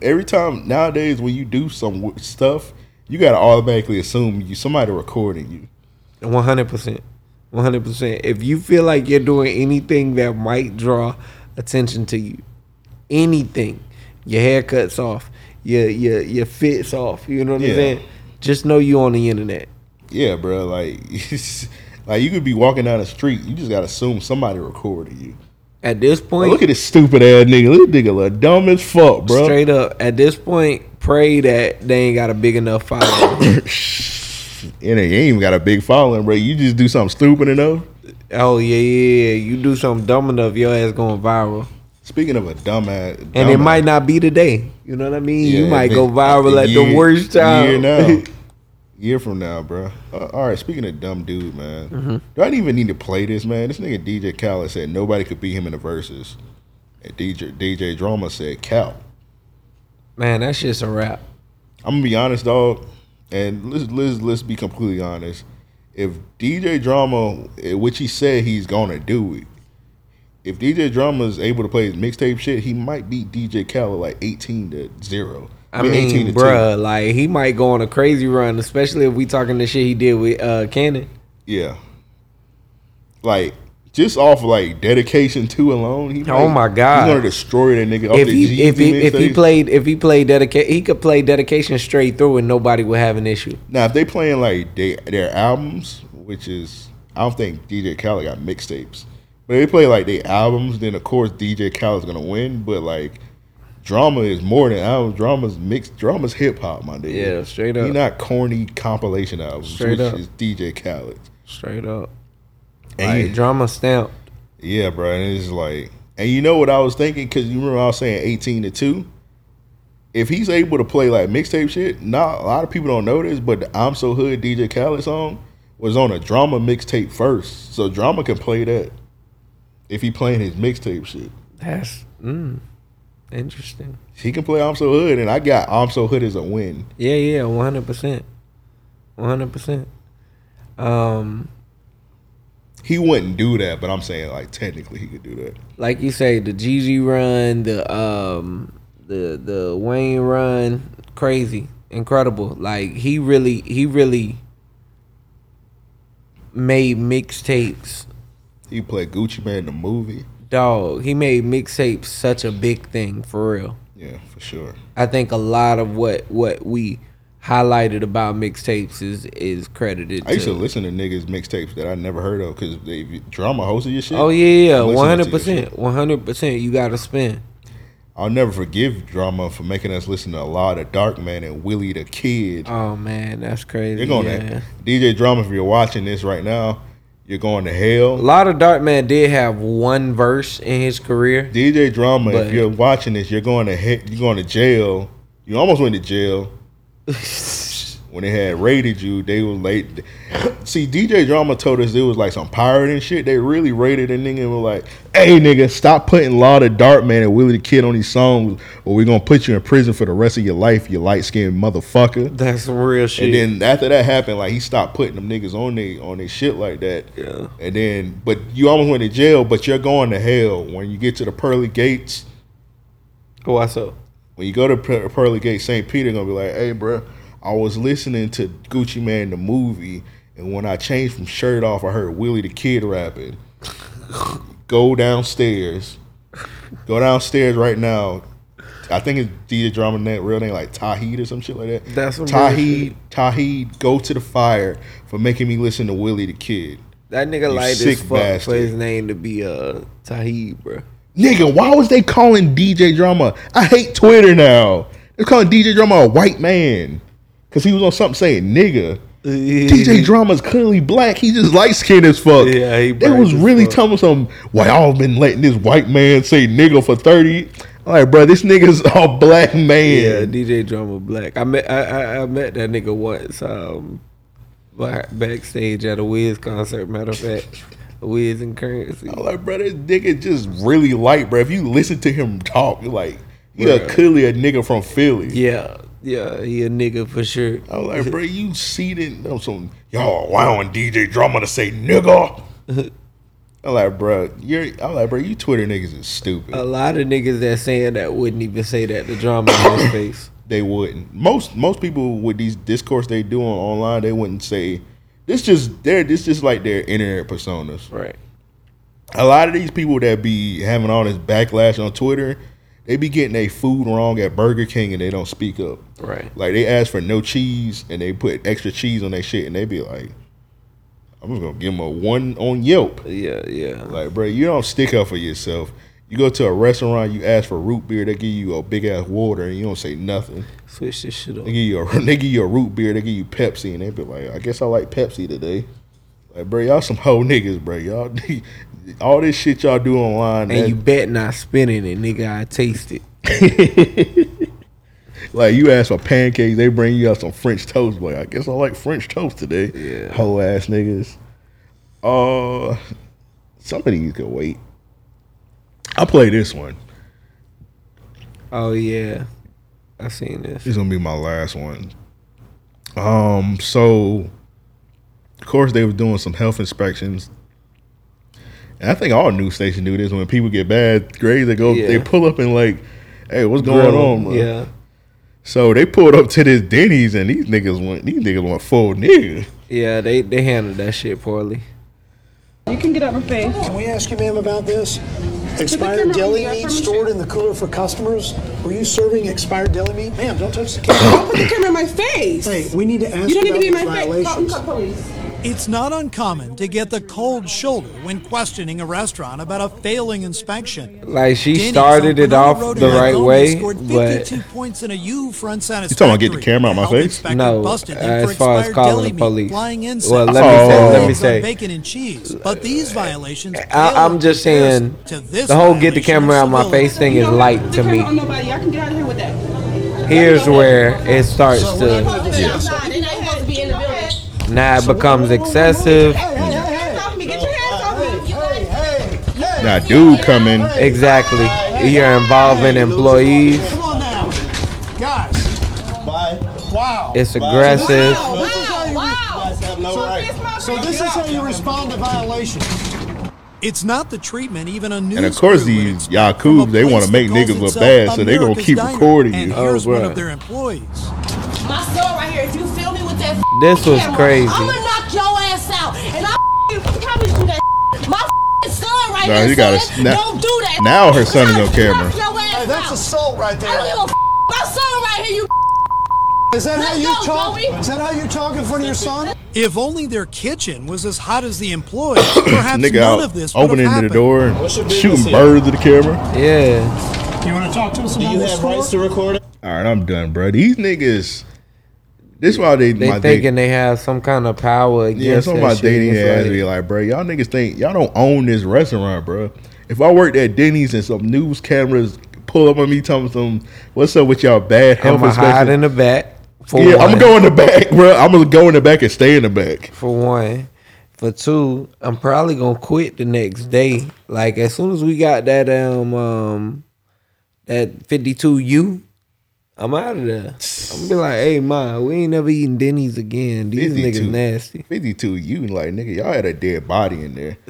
Every time nowadays when you do some stuff, you gotta automatically assume you somebody recording you. One hundred percent, one hundred percent. If you feel like you're doing anything that might draw attention to you, anything, your haircut's off, your your your fit's off. You know what Yeah. I'm saying? Just know you on the internet. Yeah, bro. Like, like you could be walking down the street, you just gotta assume somebody recording you. At this point, look at this stupid ass nigga. This nigga look dumb as fuck, bro. straight up. At this point, pray that they ain't got a big enough following. And they ain't even got a big following, bro. You just do something stupid enough. oh yeah, yeah, yeah. You do something dumb enough, your ass going viral. Speaking of a dumb dumbass, And it might not be today. You know what I mean? you might go viral at year- the worst time. Year now. Year from now, bro. Uh, all right, speaking of dumb dude, man. Mhm. Do I even need to play this, man? This nigga DJ Khaled said nobody could beat him in the verses. And DJ DJ Drama said Cal. Man, that shit's a wrap. I'm gonna be honest, dog, and let's let's let's be completely honest. If DJ Drama, eh, which he said he's gonna do it, if DJ Drama is able to play his mixtape shit, he might beat DJ Khaled like 18 to zero. I mean, 18 to two. bruh, like he might go on a crazy run, especially if we talking the shit he did with uh Cannon. Yeah. Like just off like dedication two alone, he Oh might- my God. he's gonna destroy that nigga. If the he if he if he played if he played dedication, he could play dedication straight through and nobody would have an issue. now if they playing like they, their albums, which is I don't think DJ Khaled got mixtapes, but if they play like their albums, then of course DJ Khaled's gonna win. But like drama is more than albums. Drama's mixed. Drama's hip hop, my dude. Yeah, straight up. He not corny compilation albums, Straight which up. is DJ Khaled. Straight up. And Like, drama stamped. Yeah, bro. And it's like, and you know what I was thinking? Because you remember I was saying 18 to 2? if he's able to play like mixtape shit, not a lot of people don't know this, but the I'm So Hood DJ Khaled song was on a drama mixtape first. So drama can play that if he playing his mixtape shit. That's mm, interesting. He can play I'm So Hood, and I got I'm So Hood as a win. Yeah, yeah, one hundred percent, one hundred percent. Um, He wouldn't do that, but I'm saying like technically he could do that. like you say, the Jeezy run, the um, the the Wayne run, crazy, incredible. Like he really, he really made mixtapes. He played Gucci Mane in the movie. Dog, he made mixtapes such a big thing for real. Yeah, for sure. I think a lot of what what we highlighted about mixtapes is is credited. I used to to listen to niggas mixtapes that I never heard of because they drama hosted your shit. Oh yeah, yeah, one hundred percent, one hundred percent. You got to spin. I'll never forgive drama for making us listen to La the Darkman and Willie the Kid. Oh man, that's crazy. You're yeah. to DJ Drama. If you're watching this right now, you're going to hell. La the Darkman did have one verse in his career. DJ Drama. If you're watching this, you're going to you're going to jail. You almost went to jail. when they had raided you, they was late. See, DJ Drama told us it was like some pirate and shit. They really raided a nigga and were like, "Hey, nigga, stop putting La the Darkman and Willie the Kid on these songs, or we're gonna put you in prison for the rest of your life, you light skinned motherfucker." That's real shit. And then after that happened, like he stopped putting them niggas on they on their shit like that. Yeah. And then, but you almost went to jail, but you're going to hell when you get to the pearly gates. Oh, What's up? When you go to Pe- pearly gates, St. Peter gonna be like, "Hey, bro, I was listening to Gucci Mane the movie, and when I changed from shirt off, I heard Willie the Kid rapping. go downstairs, go downstairs right now." I think it's DJ Drama Net, real name like Tahid or some shit like that. That's some Tahid. Tahid, go to the fire for making me listen to Willie the Kid. That nigga You light as fuck bastard. for his name to be uh Tahid, bro. Nigga, why was they calling DJ Drama? I hate Twitter now. They're calling DJ Drama a white man. Cause he was on something saying nigga. DJ Drama's clearly black. He just light skinned as fuck. Yeah, he They was really fuck. telling some why y'all been letting this white man say nigga for 30. All right, bro, this nigga's a black Yeah, man. DJ Drama Black. I met I, I, I met that nigga once. Um, backstage at a Wiz concert. Matter of fact, Wiz and Curren$y. I'm like, bro, this nigga just really light, bro. If you listen to him talk, you're like, he's clearly a nigga from Philly. Yeah, yeah, he a nigga for sure. I was like, bro, you see it on some y'all allowing DJ Drama to say nigga. I'm like, bro, you're. I'm like, bro, you Twitter niggas is stupid. A lot of niggas that saying that wouldn't even say that to drama in his face. They wouldn't. Most most people with these discourse they do on online, they wouldn't say this. Just they're this just like their internet personas. Right. A lot of these people that be having all this backlash on Twitter, they be getting their food wrong at Burger King and they don't speak up. Right. Like they ask for no cheese and they put extra cheese on their shit and they be like, I'm just gonna give them a one on Yelp. Yeah, yeah. Like, bro, you don't stick up for yourself. You go to a restaurant, you ask for root beer, they give you a big ass water, and you don't say nothing. Switch this shit up. They give you a they give you a root beer, they give you Pepsi, and they be like, I guess I like Pepsi today. Like, bro, y'all some hoe niggas, bro. Y'all all this shit y'all do online, And that- you bet not spinning it, nigga. I taste it. like you ask for pancakes, they bring you out some French toast. Like, I guess I like French toast today. Yeah. Hoe ass niggas. Uh, some of these could wait. I'll play this one. Oh yeah, I seen this. This is gonna be my last one. Um, so of course they were doing some health inspections. And I think all news stations do this when people get bad grades, they go Yeah. they pull up and like, hey, what's going Grill 'em, on, bro? yeah. So they pulled up to this Denny's and these niggas went these niggas went full nigga. Yeah, they they handled that shit poorly. You can get out my face. Can we ask you, ma'am, about this? Expired deli meat stored in the cooler for customers? Were you serving expired deli meat? Ma'am, don't touch the camera. don't Put the camera in my face. Hey, we need to ask You don't need to about be in these my face. violations. Call, call police. It's not uncommon to get the cold shoulder when questioning a restaurant about a failing inspection. Like she Denny's started it off the right Algoma way, scored but 52 points in a U for unsatisfactory. You talking about get the camera out my face? No, busted them uh, for as far as calling the police. Flying insects, Well, let me say- let me say- bacon and cheese. But these violations. I, I'm just saying to this the whole get the camera of out my face thing You is light to me. camera on nobody. I can get out of here with that. Here's where it starts to They're not supposed to be in the building. Now it becomes excessive. Stop me. Get your hands off me. Now, dude coming. Exactly. You're involving employees. Come on now. Guys. Wow. It's aggressive. So this is how you respond to violations. It's not the treatment even a news And of course, these Yakub, they want to make niggas look bad, so they're gonna keep Diner. recording And you. here's Oh, one bruh. of their employees. My son right This was crazy. I'm gonna knock your ass out, and I promise you that. My son right Nah, here. you gotta- son, now- don't do that. now her son is on camera. Knock your ass Hey, that's assault right I don't give there. a my son right here. You. Is that how Let's you go, talk? Joey. Is that how you talk in front of your son? If only their kitchen was as hot as the employees, perhaps Nigga none out of this would have opening the door and What's your business shooting here? birds at the camera. Yeah. You want to talk to us Do you have rights to record it? All right, I'm done, bro. These niggas. This why they, They my thinking they, they have some kind of power against yeah. Some of that my shit. dating It's ass like- be like, bro, y'all niggas think y'all don't own this restaurant, bro. If I worked at Denny's and some news cameras pull up on me, telling some, what's up with y'all bad health I'ma hide in the back. For yeah, I'm gonna go in the back, bro. I'm gonna go in the back and stay in the back. For one. For two, I'm probably gonna quit the next day. Like as soon as we got that um um that 52U, I'm out of there. I'm gonna be like, hey ma, we ain't never eating Denny's again. These 52. niggas nasty. 52, you like nigga, y'all had a dead body in there.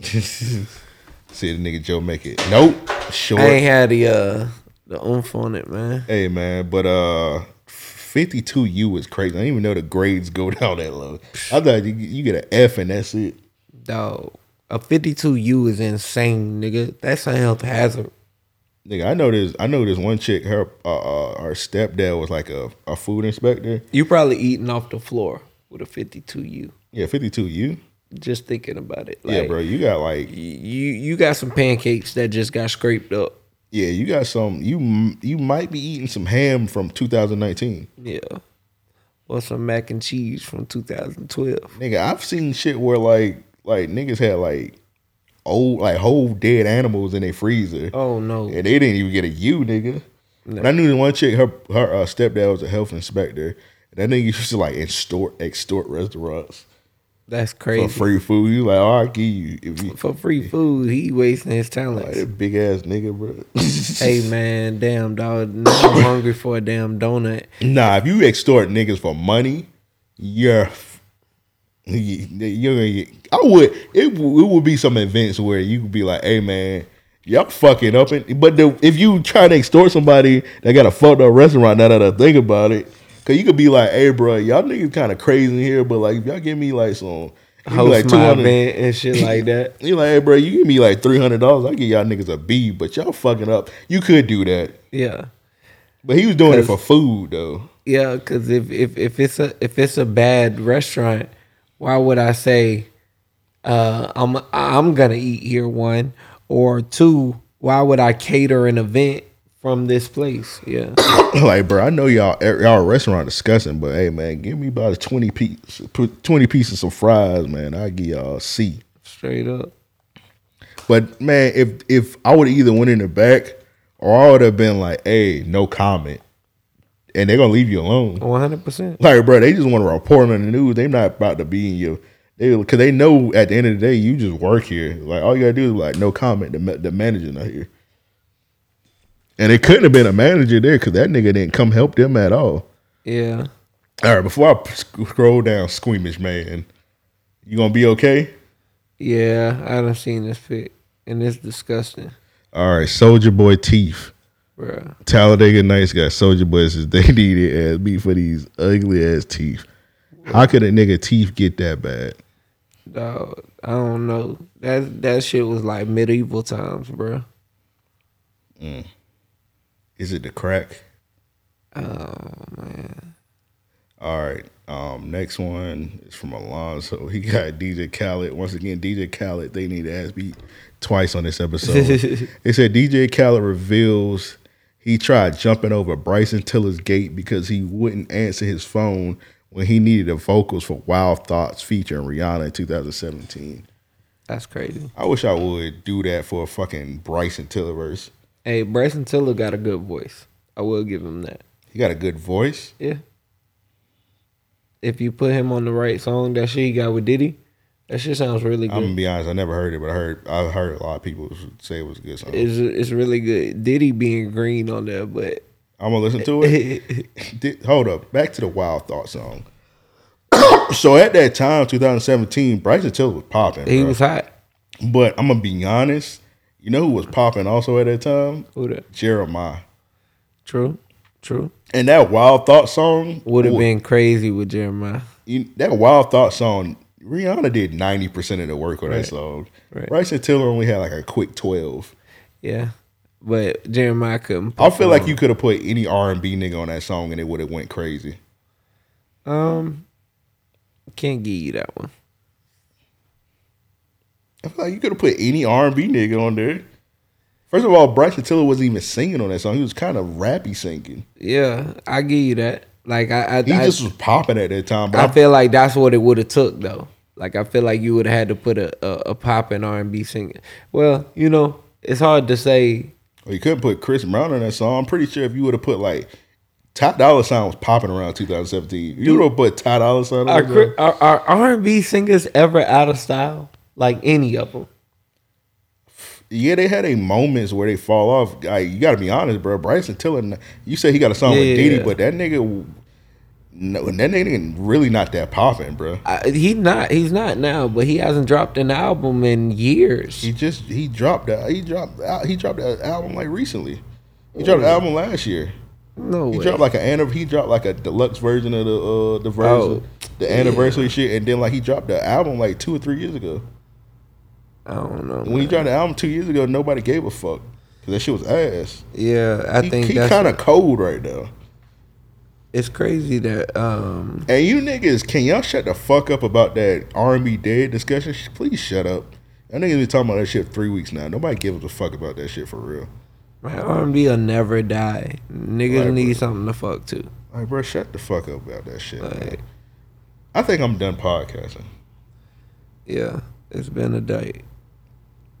See the nigga Joe make it. Nope. Short. I ain't had the uh the oomph on it, man. Hey man, but uh 52U is crazy. I didn't even know the grades go down that low. I thought you, you get an F and that's it. Dog. A 52U is insane, nigga. That's a health hazard. Nigga, I know this I know this one chick, her uh, uh her stepdad was like a, a food inspector. You probably eating off the floor with a 52U. Yeah, 52U. Just thinking about it. yeah, bro, you got like You you got some pancakes that just got scraped up. yeah, you got some you you might be eating some ham from 2019. Yeah. Or some mac and cheese from 2012. Nigga, I've seen shit where like like niggas had like old like whole dead animals in their freezer. Oh no. And they didn't even get a U, nigga. And I knew the one chick, her her uh, stepdad was a health inspector. And that nigga used to like extort extort restaurants That's crazy. for free food. You like, oh, I'll give you you For free food, he wasting his like talents. that big ass nigga, bro. hey man, damn dog. Now I'm hungry for a damn donut. Nah, if you extort niggas for money, you're you're gonna I would it, it would be some events where you could be like, hey man, y'all fucking up and but the, if you try to extort somebody that got a fucked up restaurant, now that I think about it, cause you could be like, hey bro, y'all niggas kind of crazy here, but like if y'all give me like some Host like 200 event and shit like that. You like, hey bro, you give me like three hundred dollars, I give y'all niggas a B, but y'all fucking up. You could do that, Yeah. but he was doing it for food though. Yeah, because if, if if it's a if it's a bad restaurant, why would I say uh, I'm I'm gonna eat here one or two? Why would I cater an event from this place? Yeah, like, bro, I know y'all y'all restaurant discussing, but hey, man, give me about a twenty piece, put twenty pieces of fries, man. I give y'all a C. straight up. But man, if if I would have either went in the back or I would have been like, hey, no comment, and they're gonna leave you alone. One hundred percent. Like, bro, they just want to report on the news. They're not about to be in your. They, Cause they know at the end of the day, you just work here. Like all you gotta do is like no comment. The the manager not here, and it couldn't have been a manager there because that nigga didn't come help them at all. Yeah, All right, before I sc- scroll down, squeamish man, you gonna be okay? yeah. I done seen this fit, and it's disgusting, All right, Soldier Boy teeth. Bro. Talladega Nights got Soldier says they needed ass beat for these ugly ass teeth. How could a nigga teeth get that bad? Dog, I don't know. That that shit was like medieval times, bro. Mm. Is it the crack? Oh man. All right. Um, next one is from Alonzo. He got DJ Khaled. Once again, DJ Khaled, they need to ask beat twice on this episode. they said DJ Khaled reveals he tried jumping over Bryson Tiller's gate because he wouldn't answer his phone when he needed the vocals for Wild Thoughts featuring Rihanna in 2017. That's crazy. I wish I would do that for a fucking Bryson Tiller verse. Hey, Bryson Tiller got a good voice. I will give him that. He got a good voice. Yeah. If you put him on the right song, that shit he got with Diddy, that shit sounds really good. I'm gonna be honest, I never heard it, but I heard I heard a lot of people say it was a good song. It's it's really good. Diddy being green on there, but I'm gonna listen to it. Did- Hold up, back to the Wild Thought song. so at that time, 2017, Bryson Tiller was popping. he bro. was hot. But I'm gonna be honest. You know who was popping also at that time? Who that? Jeremih. True, true. And that Wild Thought song Would have been crazy with Jeremih. you- that Wild Thought song. Rihanna did 90 percent of the work on Right. that song. Right. Bryson Tiller only had like a quick 12. Yeah, but Jeremih couldn't. I feel like you could have put any R and B nigga on that song and it would have went crazy. Um, can't give you that one. I feel like you could have put any R and B nigga on there. First of all, Bryson Tiller wasn't even singing on that song. He was kind of rappy singing. Yeah, I give you that. Like I, I, He I, just was popping at that time. But I I, feel like that's what it would have took though. Like I feel like you would have had to put a a, a pop and R and B singer. Well, you know, it's hard to say. well, you couldn't put Chris Brown on that song. I'm pretty sure if you would have put like Top Dollar Sign was popping around 2017. You would have put Ty Dolla $ign on Are that are are R and B singers ever out of style? Like any of them? Yeah, they had a moments where they fall off. Like, you got to be honest, bro. Bryson Tiller, you said he got a song Yeah, with Diddy, yeah. but that nigga, no, and that nigga really not that popping, bro. I, he not. He's not now, but he hasn't dropped an album in years. He just he dropped that he dropped out he dropped that album like recently. He dropped the album last year. No He way. dropped like an he dropped like a deluxe version of the uh the version Oh, the anniversary shit, and then like he dropped the album like two or three years ago. I don't know. When he dropped the album two years ago, nobody gave a fuck because that shit was ass. Yeah, I he, think he that's kind of cold right now. It's crazy that um And you niggas, can y'all shut the fuck up about that B dead discussion? Please shut up. Y'all niggas been talking about that shit three weeks now. Nobody gives a fuck about that shit for real. my R and B will never die. Niggas Right, need something to fuck to. Like, bro, shut the fuck up about that shit. man. I think I'm done podcasting. Yeah, it's been a day.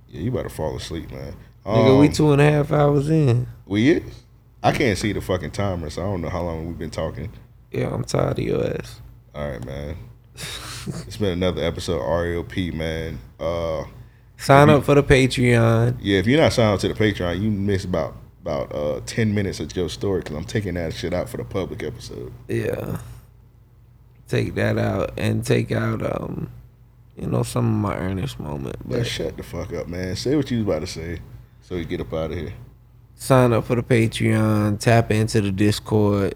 Yeah, you better fall asleep, man. Nigga, we Um, two and a half hours in. We is? I can't see the fucking timer, so I don't know how long we've been talking. Yeah, I'm tired of your ass. All right, man. it's been another episode of RLP, man. Uh, Sign you- up for the Patreon. Yeah, if you're not signed up to the Patreon, you miss about about uh, ten minutes of Joe's story because I'm taking that shit out for the public episode. Yeah. Take that out and take out um you know some of my earnest moment. But But shut the fuck up, man. Say what you was about to say, so we get up out of here. Sign up for the Patreon, tap into the Discord.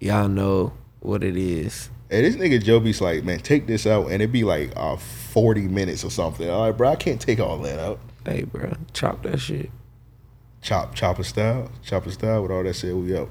Y'all know what it is. Hey, this nigga Joe be's like, man, take this out, and it'd be like uh, 40 minutes or something. All right, bro, I can't take all that out. Hey bro, chop that shit. Chop, chopper style, chopper style with all that shit. We up.